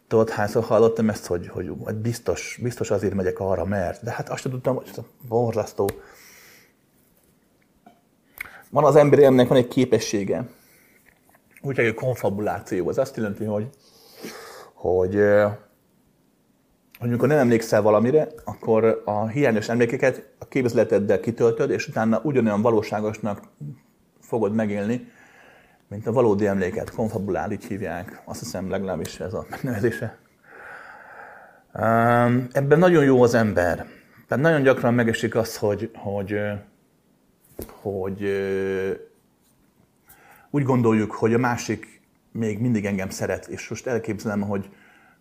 Tudod, hányszor hallottam ezt, hogy, hogy biztos, biztos azért megyek arra, mert. De hát azt tudtam, hogy borzasztó. Van az emberi embernek van egy képessége, úgy egy konfabuláció. Az azt jelenti, hogy, hogy, hogy amikor nem emlékszel valamire, akkor a hiányos emlékeket a képzeleteddel kitöltöd, és utána ugyanolyan valóságosnak fogod megélni, mint a valódi emléket. Konfabulál, így hívják. Azt hiszem legalábbis ez a megnevezése. Ebben nagyon jó az ember. Tehát nagyon gyakran megesik az, hogy, hogy, hogy úgy gondoljuk, hogy a másik még mindig engem szeret, és most elképzelem, hogy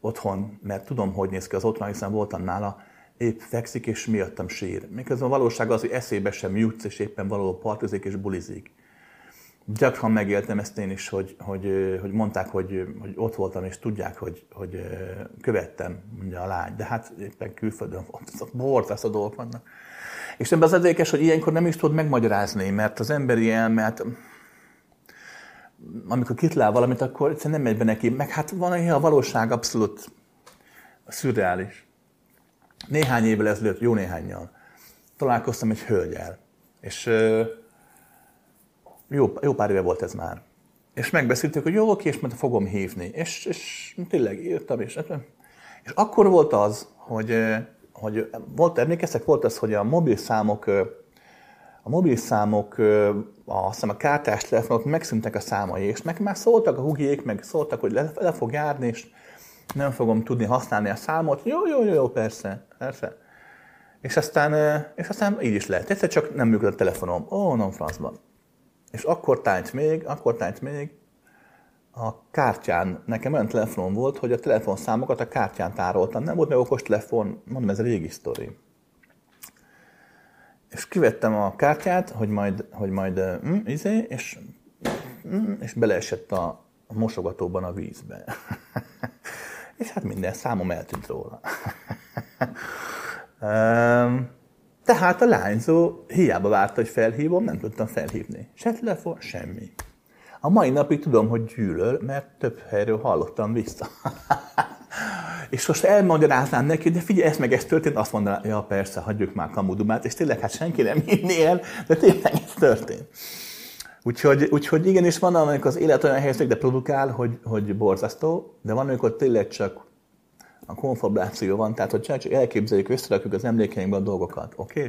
otthon, mert tudom, hogy néz ki az otthon, hiszen voltam nála, épp fekszik, és miattam sír. Miközben a valóság az, hogy eszébe sem jutsz, és éppen valahol partizik és bulizik. Gyakran megéltem ezt én is, hogy, hogy, hogy mondták, hogy, hogy ott voltam, és tudják, hogy, hogy követtem, mondja a lány. De hát éppen külföldön volt, borzasztó dolgok vannak. És ebben az érdekes, hogy ilyenkor nem is tudod megmagyarázni, mert az emberi elmet, amikor kitlál valamit, akkor egyszerűen nem megy be neki. Meg hát van a valóság abszolút szürreális. Néhány évvel ezelőtt, jó néhányal, találkoztam egy hölgyel, és jó, jó pár éve volt ez már. És megbeszéltük, hogy jó, oké, és majd fogom hívni. És, és tényleg írtam, és, és akkor volt az, hogy, hogy volt, emlékeztek, volt az, hogy a mobil számok a mobil számok, a, azt a kártás telefonok megszűntek a számai, és meg már szóltak a hugiék, meg szóltak, hogy le, le fog járni, és nem fogom tudni használni a számot. Jó, jó, jó, jó persze, persze. És aztán, és aztán így is lehet. Egyszer csak nem működött a telefonom. Ó, oh, nem francban. És akkor tájt még, akkor tájt még, a kártyán, nekem olyan telefonom volt, hogy a telefonszámokat a kártyán tároltam. Nem volt meg okos telefon, mondom, ez régi sztori és kivettem a kártyát, hogy majd, hogy majd mm, izé, és, mm, és beleesett a, mosogatóban a vízbe. és hát minden számom eltűnt róla. Tehát a lányzó hiába várta, hogy felhívom, nem tudtam felhívni. Se telefon, semmi. A mai napig tudom, hogy gyűlöl, mert több helyről hallottam vissza. És most elmagyaráznám neki, de figyelj, ez meg ez történt, azt mondaná, ja persze, hagyjuk már kamudumát, és tényleg hát senki nem hinné el, de tényleg ez történt. Úgyhogy, úgyhogy igenis van, amikor az élet olyan helyzet, de produkál, hogy, hogy borzasztó, de van, amikor tényleg csak a konfabuláció van, tehát hogy csak elképzeljük, összerakjuk az emlékeinkbe a dolgokat, oké?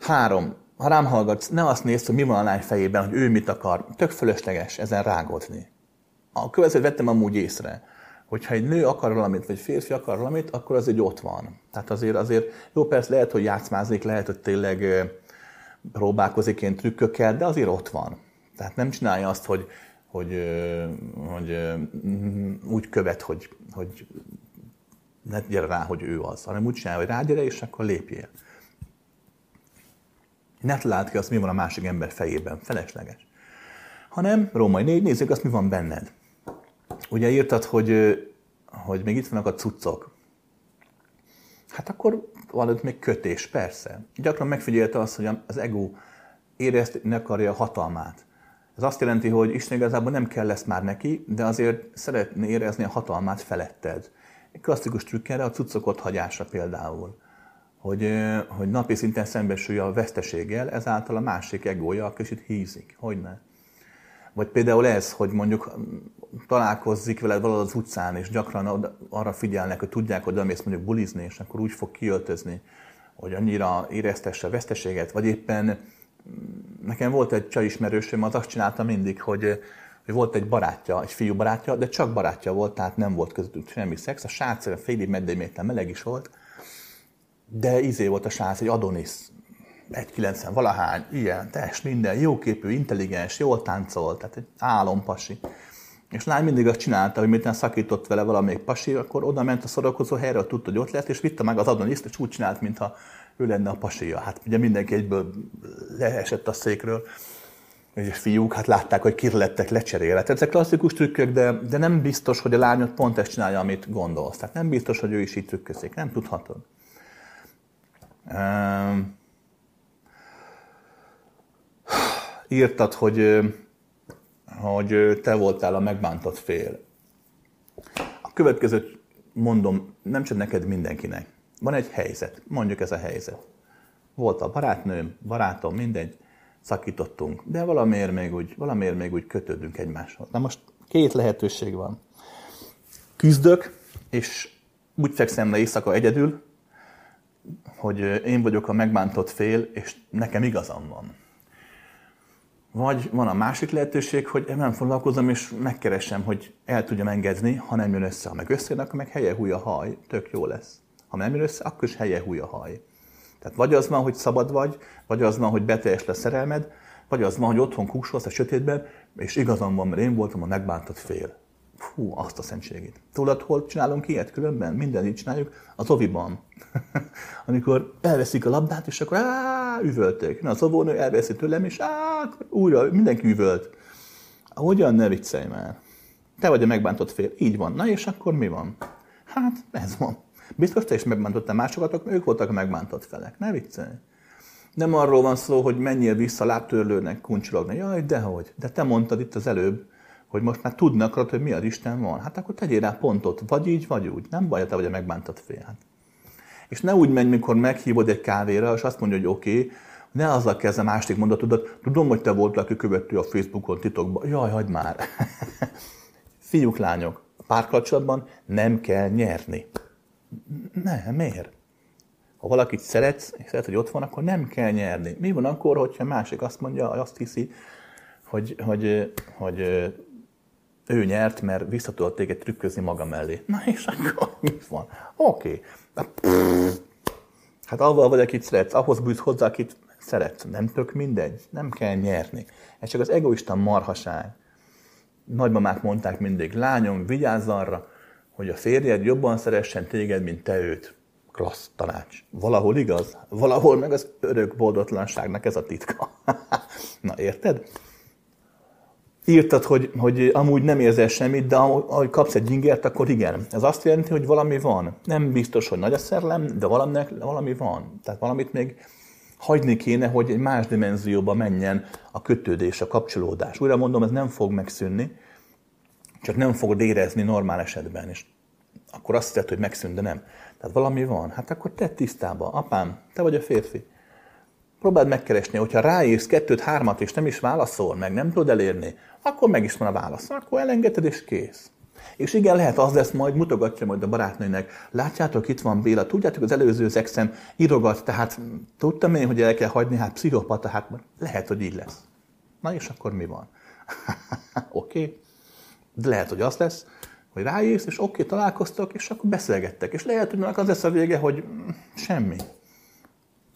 Három. Ha rám hallgatsz, ne azt nézd, hogy mi van a lány fejében, hogy ő mit akar. Tök fölösleges ezen rágódni. A következőt vettem amúgy észre hogyha egy nő akar valamit, vagy férfi akar valamit, akkor az egy ott van. Tehát azért, azért jó, persze lehet, hogy játszmázik, lehet, hogy tényleg próbálkozik ilyen trükkökkel, de azért ott van. Tehát nem csinálja azt, hogy, hogy, hogy úgy követ, hogy, hogy ne gyere rá, hogy ő az, hanem úgy csinálja, hogy rágyere, és akkor lépjél. Ne találd ki azt, mi van a másik ember fejében, felesleges. Hanem, Római 4, nézzük azt, mi van benned. Ugye írtad, hogy, hogy még itt vannak a cuccok. Hát akkor van ott még kötés, persze. Gyakran megfigyelte azt, hogy az ego érezni akarja a hatalmát. Ez azt jelenti, hogy Isten igazából nem kell lesz már neki, de azért szeretné érezni a hatalmát feletted. Egy klasszikus trükk erre a cuccok hagyása például. Hogy, hogy napi szinten szembesülje a veszteséggel, ezáltal a másik egója kicsit hízik. Hogyne? Vagy például ez, hogy mondjuk találkozzik veled valahol az utcán, és gyakran arra figyelnek, hogy tudják, hogy mész mondjuk bulizni, és akkor úgy fog kiöltözni, hogy annyira éreztesse a veszteséget, vagy éppen nekem volt egy csaj ismerősöm, az azt csinálta mindig, hogy, hogy volt egy barátja, egy fiú barátja, de csak barátja volt, tehát nem volt közöttük semmi szex. A srác félig meddémétlen meleg is volt, de izé volt a srác, egy Adonis, 1,90 valahány, ilyen, test, minden, jóképű, intelligens, jól táncol, tehát egy álompasi. És lány mindig azt csinálta, hogy miután szakított vele valamelyik pasi, akkor oda ment a szórakozó helyre, tudta, hogy ott lett, és vitte meg az Adoniszt, és úgy csinált, mintha ő lenne a pasia. Hát ugye mindenki egyből leesett a székről, és fiúk, hát látták, hogy kir lettek lecserélve. Tehát ezek klasszikus trükkök, de, de nem biztos, hogy a lányot pont ezt csinálja, amit gondolsz. Tehát nem biztos, hogy ő is így trükközik. Nem tudhatod. Um, írtad, hogy, hogy te voltál a megbántott fél. A következőt mondom, nem csak neked, mindenkinek. Van egy helyzet, mondjuk ez a helyzet. Volt a barátnőm, barátom, mindegy, szakítottunk, de valamiért még úgy, valamiért még úgy kötődünk egymáshoz. Na most két lehetőség van. Küzdök, és úgy fekszem le éjszaka egyedül, hogy én vagyok a megbántott fél, és nekem igazam van. Vagy van a másik lehetőség, hogy nem foglalkozom, és megkeresem, hogy el tudjam engedni, ha nem jön össze. Ha meg összejön, akkor meg helye húja haj, tök jó lesz. Ha nem jön össze, akkor is helye húja haj. Tehát vagy az van, hogy szabad vagy, vagy az van, hogy beteljes lesz szerelmed, vagy az van, hogy otthon kúsolsz a sötétben, és igazam van, mert én voltam a megbántott fél. Fú, azt a szentségét. Tudod, hol csinálunk ilyet különben? Minden így csináljuk. Az oviban. Amikor elveszik a labdát, és akkor á, üvölték. Na, az óvónő elveszi tőlem, és á, újra mindenki üvölt. Hogyan ne viccelj már? Te vagy a megbántott fél. Így van. Na és akkor mi van? Hát, ez van. Biztos te is megbántottál másokat, ők voltak a megbántott felek. Ne viccelj. Nem arról van szó, hogy menjél vissza lábtörlőnek, kuncsorogni. Jaj, dehogy. De te mondtad itt az előbb, hogy most már tudni akarod, hogy mi az Isten van. Hát akkor tegyél rá pontot, vagy így, vagy úgy. Nem baj, te vagy a megbántott fél. Hát. És ne úgy menj, mikor meghívod egy kávéra, és azt mondja, hogy oké, okay, ne azzal kezdve másik mondatodat, tudom, hogy te voltál, aki követő a Facebookon titokban. Jaj, hagyd már. Fiúk, lányok, párkapcsolatban nem kell nyerni. Nem, miért? Ha valakit szeretsz, és szeret, hogy ott van, akkor nem kell nyerni. Mi van akkor, hogyha másik azt mondja, azt hiszi, hogy, hogy, hogy ő nyert, mert vissza tudott téged trükközni maga mellé. Na és akkor mi van? Oké. Okay. Hát avval vagy, akit szeretsz, ahhoz bűz hozzá, akit szeretsz. Nem tök mindegy. Nem kell nyerni. Ez csak az egoista marhaság. Nagymamák mondták mindig, lányom, vigyázz arra, hogy a férjed jobban szeressen téged, mint te őt. Klassz tanács. Valahol igaz, valahol meg az örök boldoglanságnak ez a titka. Na érted? Írtad, hogy, hogy amúgy nem érzel semmit, de ahogy kapsz egy ingert, akkor igen. Ez azt jelenti, hogy valami van. Nem biztos, hogy nagy a szerelem, de valaminek, valami van. Tehát valamit még hagyni kéne, hogy egy más dimenzióba menjen a kötődés, a kapcsolódás. Újra mondom, ez nem fog megszűnni, csak nem fogod érezni normál esetben, és akkor azt hiszed, hogy megszűnt, de nem. Tehát valami van. Hát akkor te tisztába. Apám, te vagy a férfi. Próbáld megkeresni, hogyha ráírsz kettőt, hármat, és nem is válaszol, meg nem tudod elérni, akkor meg is van a válasz. Akkor elengeded, és kész. És igen, lehet az lesz majd, mutogatja majd a barátnőnek. Látjátok, itt van Béla, tudjátok, az előző szexem írogat, tehát tudtam én, hogy el kell hagyni, hát pszichopata, hát lehet, hogy így lesz. Na és akkor mi van? Oké. okay. De lehet, hogy az lesz, hogy ráírsz, és oké, okay, találkoztak, és akkor beszélgettek. És lehet, hogy az lesz a vége, hogy semmi.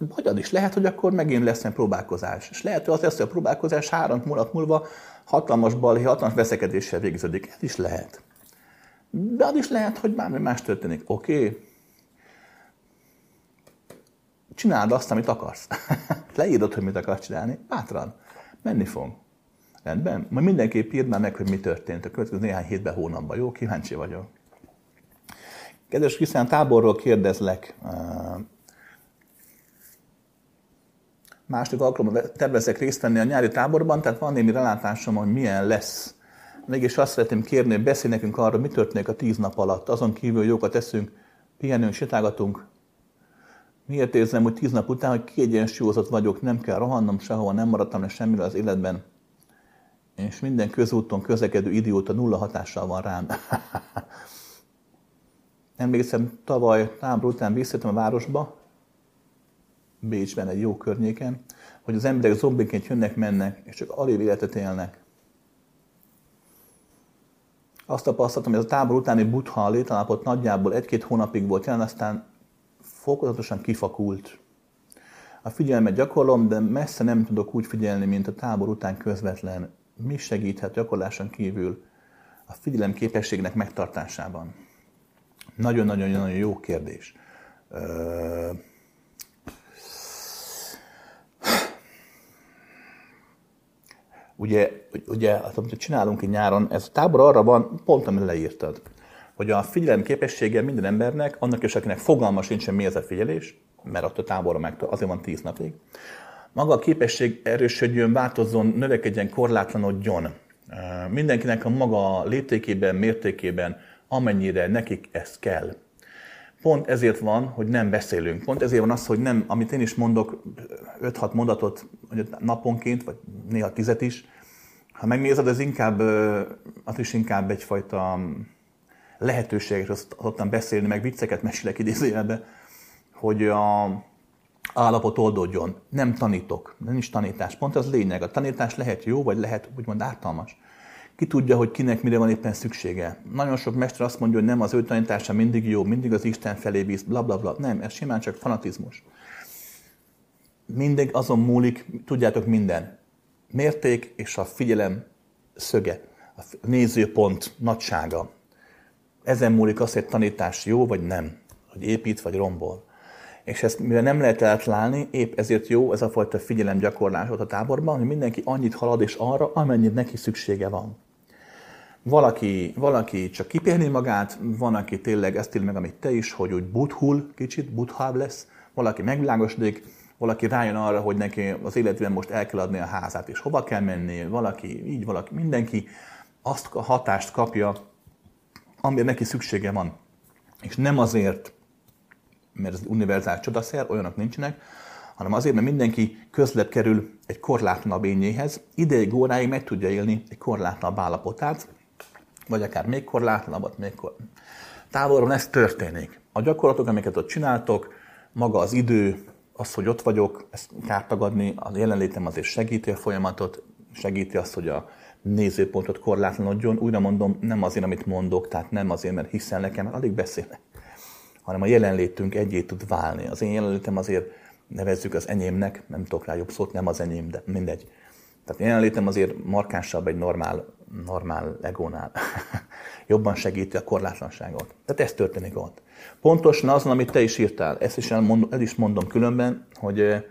Vagy az is lehet, hogy akkor megint lesz egy próbálkozás. És lehet, hogy az lesz, hogy a próbálkozás három hónap múlva hatalmas balhé, hatalmas veszekedéssel végződik. Ez is lehet. De az is lehet, hogy bármi más történik. Oké, okay. csináld azt, amit akarsz. Leírod, hogy mit akarsz csinálni, bátran. Menni fog. Rendben? Majd mindenképp írd már meg, hogy mi történt a következő néhány hétben, hónapban. Jó? Kíváncsi vagyok. Kedves Krisztán, táborról kérdezlek. Második alkalommal tervezek részt venni a nyári táborban, tehát van némi relátásom, hogy milyen lesz. Mégis azt szeretném kérni, hogy beszélj nekünk arról, mi történik a tíz nap alatt. Azon kívül jókat teszünk, pihenünk, sétálgatunk. Miért érzem, hogy tíz nap után, hogy kiegyensúlyozott vagyok, nem kell rohannom sehova, nem maradtam le semmiről az életben, és minden közúton közlekedő idióta nulla hatással van rám. Emlékszem, tavaly tábor után visszajöttem a városba, Bécsben egy jó környéken, hogy az emberek zombiként jönnek, mennek, és csak alig életet élnek. Azt tapasztaltam, hogy ez a tábor utáni butha létalapot nagyjából egy-két hónapig volt jelen, aztán fokozatosan kifakult. A figyelmet gyakorlom, de messze nem tudok úgy figyelni, mint a tábor után közvetlen. Mi segíthet gyakorláson kívül a figyelem képességnek megtartásában? Nagyon-nagyon jó kérdés. Ugye, ugye amit csinálunk egy nyáron, ez a tábor arra van, pont amit leírtad, hogy a figyelem képessége minden embernek, annak is, akinek fogalma sincsen, mi ez a figyelés, mert ott a táborra meg azért van tíz napig, maga a képesség erősödjön, változzon, növekedjen, korlátlanodjon. Mindenkinek a maga léptékében, mértékében, amennyire nekik ez kell. Pont ezért van, hogy nem beszélünk. Pont ezért van az, hogy nem, amit én is mondok, 5-6 mondatot naponként, vagy néha tizet is, ha megnézed, ez inkább, az is inkább egyfajta lehetőség, és ottan beszélni, meg vicceket mesélek idézőjelbe, hogy a állapot oldódjon. Nem tanítok, nem is tanítás. Pont az lényeg. A tanítás lehet jó, vagy lehet úgymond ártalmas. Ki tudja, hogy kinek mire van éppen szüksége. Nagyon sok mester azt mondja, hogy nem az ő tanítása mindig jó, mindig az Isten felé bíz, bla bla bla. Nem, ez simán csak fanatizmus. Mindig azon múlik, tudjátok minden. Mérték és a figyelem szöge, a nézőpont nagysága. Ezen múlik az, hogy tanítás jó vagy nem, hogy épít vagy rombol. És ezt, mivel nem lehet átlálni, épp ezért jó ez a fajta figyelemgyakorlás ott a táborban, hogy mindenki annyit halad és arra, amennyit neki szüksége van. Valaki, valaki csak kipérni magát, van, aki tényleg ezt ír meg, amit te is, hogy úgy buthul kicsit, buthább lesz, valaki megvilágosodik, valaki rájön arra, hogy neki az életében most el kell adni a házát, és hova kell menni, valaki így, valaki, mindenki azt a hatást kapja, amire neki szüksége van. És nem azért, mert ez univerzális csodaszer, olyanok nincsenek, hanem azért, mert mindenki közlebb kerül egy korlátlanabb ényéhez, ideig, óráig meg tudja élni egy korlátlanabb állapotát, vagy akár még korlátlanabbat, még kor... Távolról ez történik. A gyakorlatok, amiket ott csináltok, maga az idő, az, hogy ott vagyok, ezt kell tagadni, a jelenlétem azért segíti a folyamatot, segíti azt, hogy a nézőpontot korlátlanodjon. Újra mondom, nem azért, amit mondok, tehát nem azért, mert hiszen nekem, mert alig beszélnek, hanem a jelenlétünk egyé tud válni. Az én jelenlétem azért nevezzük az enyémnek, nem tudok rá jobb szót, nem az enyém, de mindegy. Tehát jelenlétem azért markánsabb egy normál, normál egónál. Jobban segíti a korlátlanságot. Tehát ez történik ott. Pontosan azon, amit te is írtál, ezt is elmondom, el is mondom különben, hogy,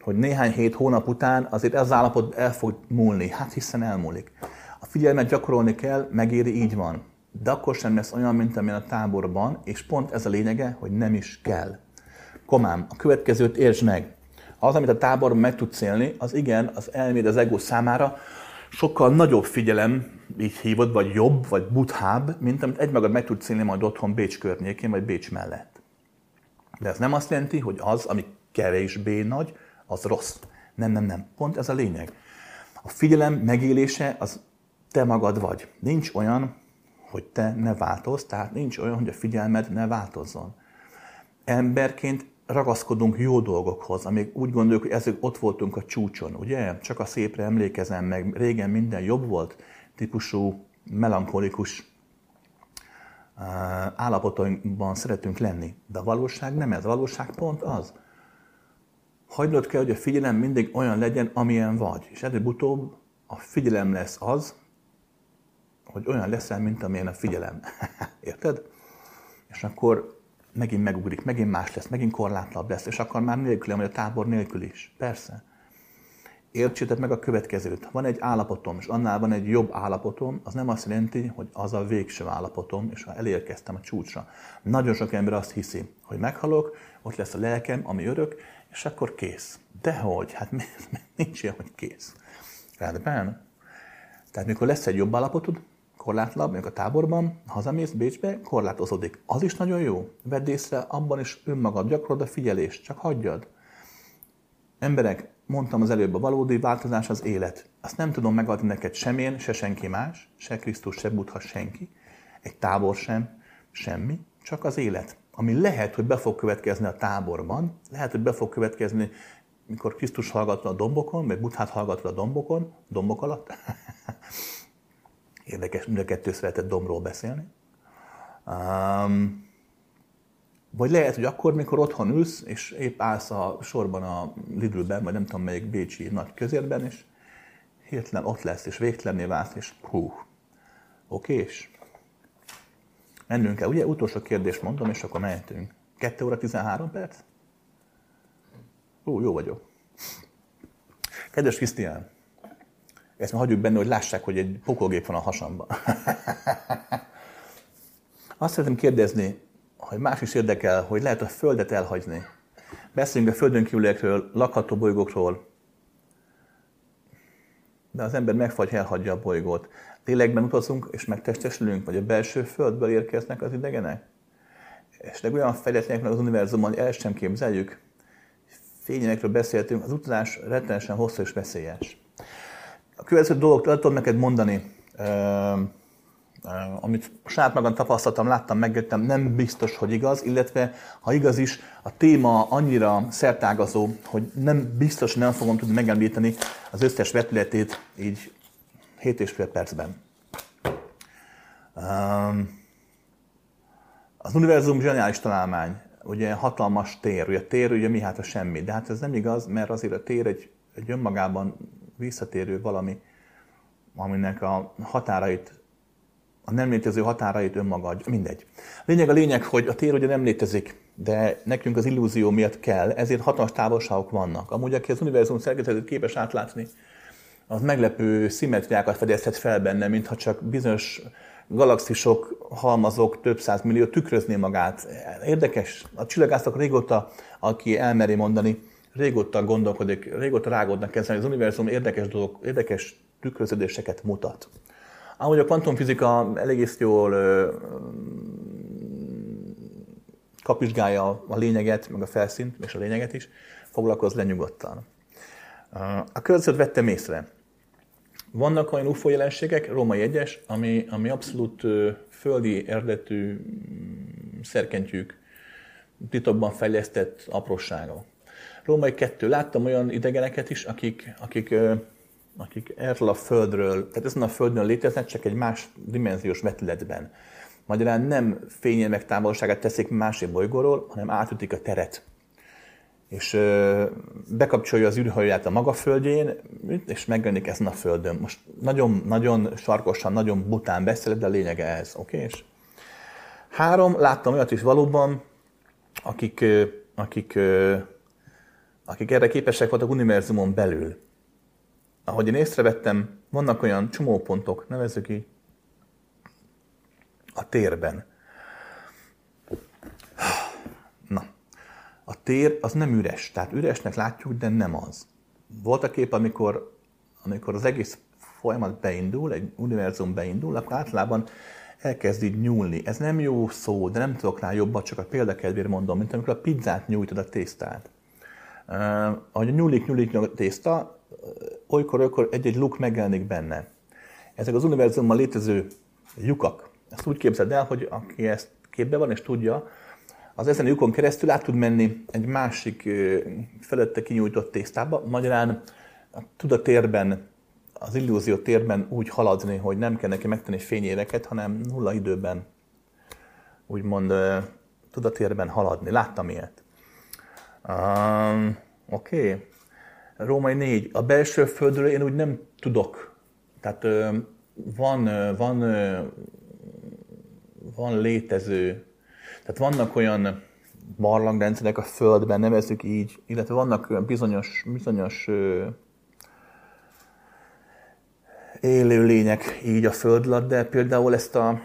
hogy néhány hét hónap után azért ez az állapot el fog múlni. Hát hiszen elmúlik. A figyelmet gyakorolni kell, megéri, így van. De akkor sem lesz olyan, mint amilyen a táborban, és pont ez a lényege, hogy nem is kell. Komám, a következőt értsd meg. Az, amit a táborban meg tudsz élni, az igen, az elméd az ego számára sokkal nagyobb figyelem, így hívod, vagy jobb, vagy buthább, mint amit egymagad meg tudsz élni majd otthon Bécs környékén, vagy Bécs mellett. De ez nem azt jelenti, hogy az, ami kevésbé nagy, az rossz. Nem, nem, nem. Pont ez a lényeg. A figyelem megélése az te magad vagy. Nincs olyan, hogy te ne változz, tehát nincs olyan, hogy a figyelmed ne változzon. Emberként ragaszkodunk jó dolgokhoz, amíg úgy gondoljuk, hogy ezek ott voltunk a csúcson, ugye? Csak a szépre emlékezem meg, régen minden jobb volt, típusú melankolikus állapotainkban szeretünk lenni. De a valóság nem ez, a valóság pont az. Hagynod kell, hogy a figyelem mindig olyan legyen, amilyen vagy. És előbb-utóbb a figyelem lesz az, hogy olyan leszel, mint amilyen a figyelem. Érted? És akkor megint megugrik, megint más lesz, megint korlátlabb lesz, és akkor már nélkül, vagy a tábor nélkül is. Persze. értsétek meg a következőt. Van egy állapotom, és annál van egy jobb állapotom, az nem azt jelenti, hogy az a végső állapotom, és ha elérkeztem a csúcsra. Nagyon sok ember azt hiszi, hogy meghalok, ott lesz a lelkem, ami örök, és akkor kész. Dehogy, hát nincs ilyen, hogy kész. Rendben. Tehát mikor lesz egy jobb állapotod, korlátlan, mondjuk a táborban, hazamész Bécsbe, korlátozódik. Az is nagyon jó. Vedd észre, abban is önmagad, gyakorod a figyelést, csak hagyjad. Emberek, mondtam az előbb, a valódi változás az élet. Azt nem tudom megadni neked sem én, se senki más, se Krisztus, se Buddha, senki. Egy tábor sem, semmi, csak az élet. Ami lehet, hogy be fog következni a táborban, lehet, hogy be fog következni, mikor Krisztus hallgatva a dombokon, vagy Buddhát hallgatva a dombokon, dombok alatt. Érdekes, mind a kettő szeretett dombról beszélni. Um, vagy lehet, hogy akkor, mikor otthon ülsz, és épp állsz a sorban a Lidlben, vagy nem tudom melyik bécsi nagy közérben, és hirtelen ott lesz, és végtelenné válsz, és hú, oké, és mennünk kell. Ugye utolsó kérdést mondom, és akkor mehetünk. 2 óra 13 perc? Ó, jó vagyok. Kedves Krisztián, ezt már hagyjuk benne, hogy lássák, hogy egy pokolgép van a hasamban. Azt szeretném kérdezni, hogy más is érdekel, hogy lehet a Földet elhagyni. Beszéljünk a Földön kívüliekről, lakható bolygókról, de az ember megfagy, elhagyja a bolygót. Lélekben utazunk és megtestesülünk, vagy a belső Földből érkeznek az idegenek? És olyan fejletlenek az univerzumon, hogy el sem képzeljük. Fényekről beszéltünk, az utazás rettenesen hosszú és veszélyes. A következő dolgot el tudom neked mondani, amit saját magam tapasztaltam, láttam, megjöttem, nem biztos, hogy igaz, illetve ha igaz is, a téma annyira szertágazó, hogy nem biztos, nem fogom tudni megemlíteni az összes vetületét így 7 és fél percben. Az univerzum zseniális találmány, ugye hatalmas tér, ugye a tér ugye mi hát a semmi, de hát ez nem igaz, mert azért a tér egy, egy önmagában visszatérő valami, aminek a határait, a nem létező határait önmaga. Mindegy. Lényeg a lényeg, hogy a tér ugye nem létezik, de nekünk az illúzió miatt kell, ezért hatalmas távolságok vannak. Amúgy, aki az univerzum szerkezetét képes átlátni, az meglepő szimmetriákat fedezhet fel benne, mintha csak bizonyos galaxisok, halmazok több száz millió tükrözné magát. Érdekes. A csillagászok régóta, aki elmeri mondani, régóta gondolkodik, régóta rágódnak ezen, hogy az univerzum érdekes dolgok, érdekes tükröződéseket mutat. Ahogy a kvantumfizika elég jól ö, kapizsgálja a lényeget, meg a felszínt, és a lényeget is, foglalkoz le nyugodtan. A következőt vettem észre. Vannak olyan UFO jelenségek, római egyes, ami, ami abszolút földi eredetű mm, szerkentyűk, titokban fejlesztett apróságok. Római kettő. Láttam olyan idegeneket is, akik, akik, akik erről a földről, tehát ezen a földön léteznek, csak egy más dimenziós vetületben. Magyarán nem fényérmek távolságát teszik másik bolygóról, hanem átütik a teret. És bekapcsolja az űrhajóját a maga földjén, és megjelenik ezen a földön. Most nagyon, nagyon sarkosan, nagyon bután beszélek, de a lényege ez, oké? Okay? Három, láttam olyat is valóban, akik, akik akik erre képesek voltak univerzumon belül. Ahogy én észrevettem, vannak olyan csomópontok, nevezzük így, a térben. Na, a tér az nem üres, tehát üresnek látjuk, de nem az. Volt a kép, amikor, amikor az egész folyamat beindul, egy univerzum beindul, akkor általában elkezd így nyúlni. Ez nem jó szó, de nem tudok rá jobbat, csak a példakedvére mondom, mint amikor a pizzát nyújtod a tésztát. Uh, ahogy nyúlik, nyúlik a tészta, olykor-olykor egy-egy luk megjelenik benne. Ezek az univerzumban létező lyukak. Ezt úgy képzeld el, hogy aki ezt képbe van és tudja, az ezen a lyukon keresztül át tud menni egy másik felette kinyújtott tésztába, magyarán tud a térben, az illúzió térben úgy haladni, hogy nem kell neki megtenni fényéveket, hanem nulla időben úgymond tud a térben haladni. Láttam ilyet. Um, Oké. Okay. Római 4. A belső földről én úgy nem tudok. Tehát van, van, van létező, tehát vannak olyan barlangrendszerek a földben, nevezzük így, illetve vannak bizonyos, bizonyos ö, élő lények így a föld alatt, de például ezt a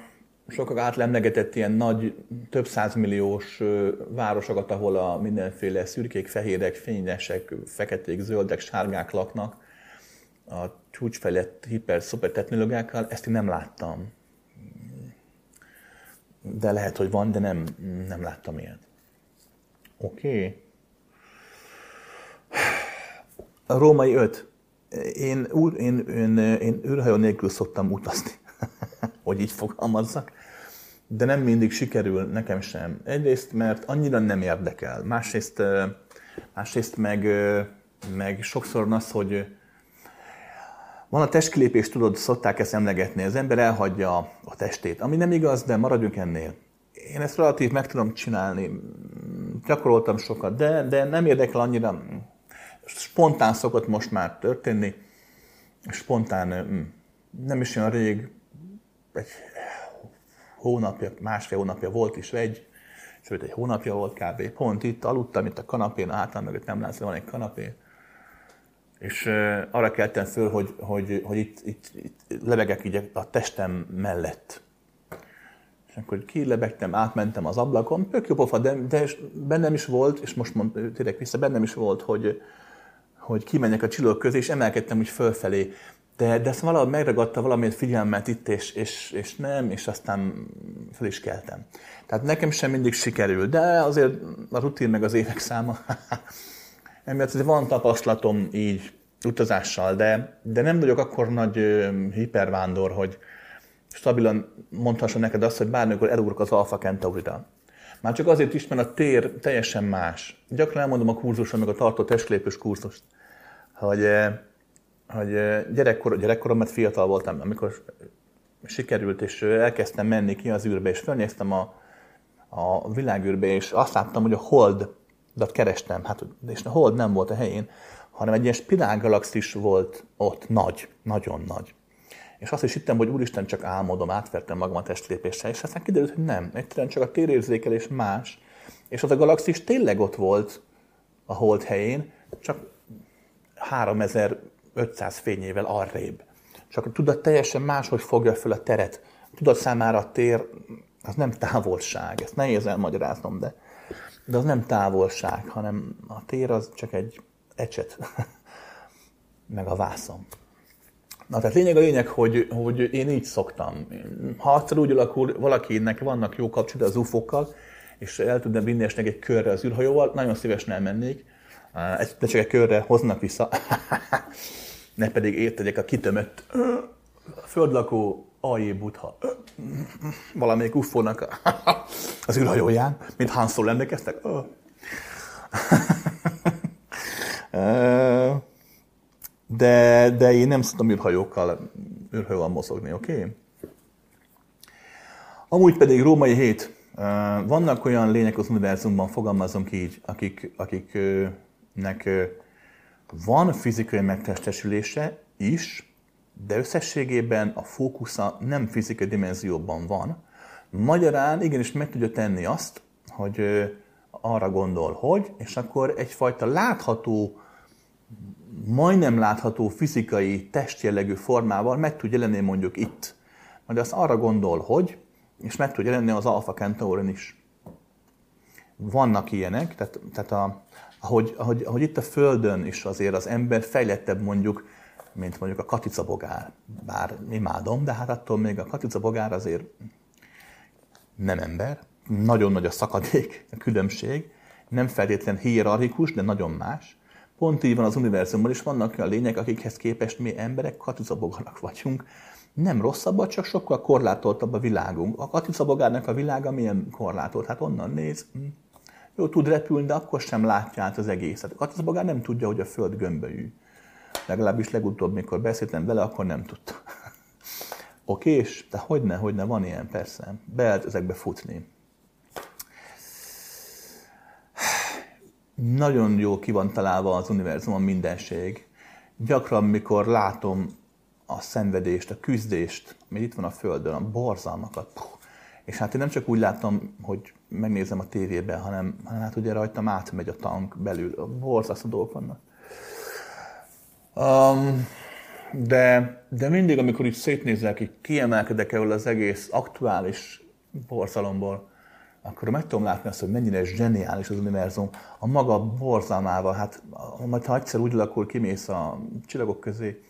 sokak által emlegetett ilyen nagy, több százmilliós városokat, ahol a mindenféle szürkék, fehérek, fényesek, feketék, zöldek, sárgák laknak, a csúcsfejlett hiper-szuper technológiákkal, ezt én nem láttam. De lehet, hogy van, de nem, nem láttam ilyet. Oké. Okay. A római öt. Én, úr, én, én, én űrhajó nélkül szoktam utazni, hogy így fogalmazzak, de nem mindig sikerül nekem sem. Egyrészt, mert annyira nem érdekel. Másrészt, másrészt meg, meg sokszor az, hogy van a testkilépés, tudod, szokták ezt emlegetni, az ember elhagyja a testét, ami nem igaz, de maradjunk ennél. Én ezt relatív meg tudom csinálni, gyakoroltam sokat, de, de nem érdekel annyira, spontán szokott most már történni, spontán, nem is olyan rég, egy hónapja, másfél hónapja volt is egy, sőt egy hónapja volt kb. Pont itt aludtam, itt a kanapén, álltam mögött nem látsz, van egy kanapé, és arra keltem föl, hogy, hogy, hogy itt, itt, itt lebegek így a testem mellett. És akkor kilebegtem, átmentem az ablakon, tök jó pofa, de, de bennem is volt, és most mond, tényleg vissza, bennem is volt, hogy, hogy kimenjek a csillagok közé, és emelkedtem úgy fölfelé. De, de ezt valahogy megragadta valamilyen figyelmet itt, és, és, és nem, és aztán fel is keltem. Tehát nekem sem mindig sikerül, de azért a rutin meg az évek száma emiatt van tapasztalatom így utazással, de, de nem vagyok akkor nagy hipervándor, hogy stabilan mondhassam neked azt, hogy bármikor elugrok az Alpha Centaurira. Már csak azért is, mert a tér teljesen más. Gyakran elmondom a kurzuson, meg a tartó testlépős kurzust, hogy, hogy gyerekkor, gyerekkorom, mert fiatal voltam, amikor sikerült, és elkezdtem menni ki az űrbe, és felnéztem a, a világűrbe, és azt láttam, hogy a hold de ott kerestem, hát, és a hold nem volt a helyén, hanem egy ilyen spirálgalaxis volt ott, nagy, nagyon nagy. És azt is hittem, hogy úristen, csak álmodom, átvertem magam a testlépéssel, és aztán kiderült, hogy nem. Egyszerűen csak a térérzékelés más, és az a galaxis tényleg ott volt a hold helyén, csak 3500 fényével arrébb. Csak a tudat teljesen máshogy fogja fel a teret. A tudat számára a tér az nem távolság, ezt nehéz elmagyaráznom, de de az nem távolság, hanem a tér az csak egy ecset, meg a vászom. Na, tehát lényeg a lényeg, hogy, hogy én így szoktam. Ha egyszer úgy alakul, valakinek vannak jó kapcsolat az ufokkal, és el tudna vinni esnek egy körre az űrhajóval, nagyon szívesen elmennék. De csak egy körre hoznak vissza. ne pedig értegyek a kitömött földlakó Ajé Budha, valamelyik ufónak az űrhajóján, mint Han Solo emlékeztek? De, de én nem szoktam űrhajókkal, űrhajóval mozogni, oké? Okay? Amúgy pedig római hét. Vannak olyan lények az univerzumban, fogalmazunk így, akik, akiknek van fizikai megtestesülése is, de összességében a fókusza nem fizikai dimenzióban van. Magyarán igenis meg tudja tenni azt, hogy arra gondol, hogy, és akkor egyfajta látható, majdnem látható fizikai testjellegű formával meg tud jelenni mondjuk itt. Majd azt arra gondol, hogy, és meg tud jelenni az Alpha Centaurin is. Vannak ilyenek, tehát, tehát a, ahogy, ahogy, ahogy itt a Földön is azért az ember fejlettebb mondjuk mint mondjuk a katica bogár. Bár imádom, de hát attól még a katica bogár azért nem ember. Nagyon nagy a szakadék, a különbség. Nem feltétlen hierarchikus, de nagyon más. Pont így van az univerzumban is vannak olyan lények, akikhez képest mi emberek bogarak vagyunk. Nem rosszabb, csak sokkal korlátoltabb a világunk. A bogárnak a világa milyen korlátolt? Hát onnan néz, hm. Jó, tud repülni, de akkor sem látja át az egészet. A bogár nem tudja, hogy a föld gömbölyű. Legalábbis legutóbb, mikor beszéltem vele, akkor nem tudta. Oké, és de hogyne, hogyne, van ilyen, persze. Be lehet ezekbe futni. Nagyon jó ki van találva az univerzumon mindenség. Gyakran, mikor látom a szenvedést, a küzdést, ami itt van a Földön, a borzalmakat, és hát én nem csak úgy látom, hogy megnézem a tévében, hanem, hanem hát ugye rajtam átmegy a tank belül, borzasztó dolgok vannak. Um, de, de mindig, amikor itt szétnézek, így kiemelkedek ebből az egész aktuális borzalomból, akkor meg tudom látni azt, hogy mennyire zseniális az univerzum a maga borzalmával. Hát, majd ha egyszer úgy alakul, kimész a csillagok közé,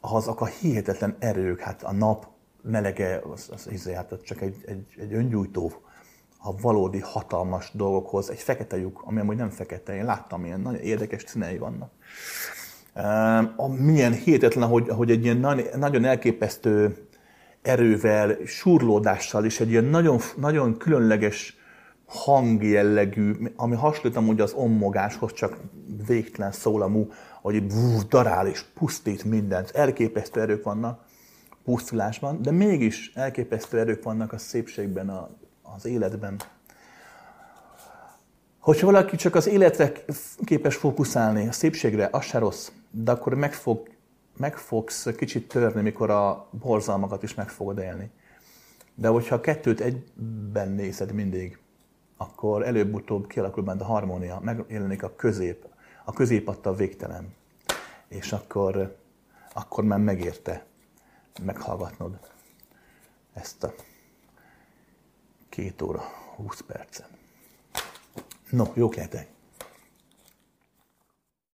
azok a hihetetlen erők, hát a nap melege, az, az, az, hát csak egy, egy, egy öngyújtó a valódi hatalmas dolgokhoz, egy fekete lyuk, ami amúgy nem fekete, én láttam, ilyen nagyon érdekes színei vannak. Uh, milyen hihetetlen, hogy, hogy egy ilyen nagyon elképesztő erővel, surlódással és egy ilyen nagyon, nagyon különleges hangjellegű, ami hasonlít amúgy az ommogáshoz, csak végtelen szólamú, hogy darál és pusztít mindent. Elképesztő erők vannak pusztulásban, de mégis elképesztő erők vannak a szépségben, a, az életben. Hogyha valaki csak az életre képes fókuszálni, a szépségre, az se rossz, de akkor meg, fog, meg fogsz kicsit törni, mikor a borzalmakat is meg fogod élni. De hogyha a kettőt egyben nézed mindig, akkor előbb-utóbb kialakul benne a harmónia, megjelenik a közép, a közép adta a végtelen. És akkor, akkor már megérte meghallgatnod ezt a két óra, 20 percen. No, jó lehetek!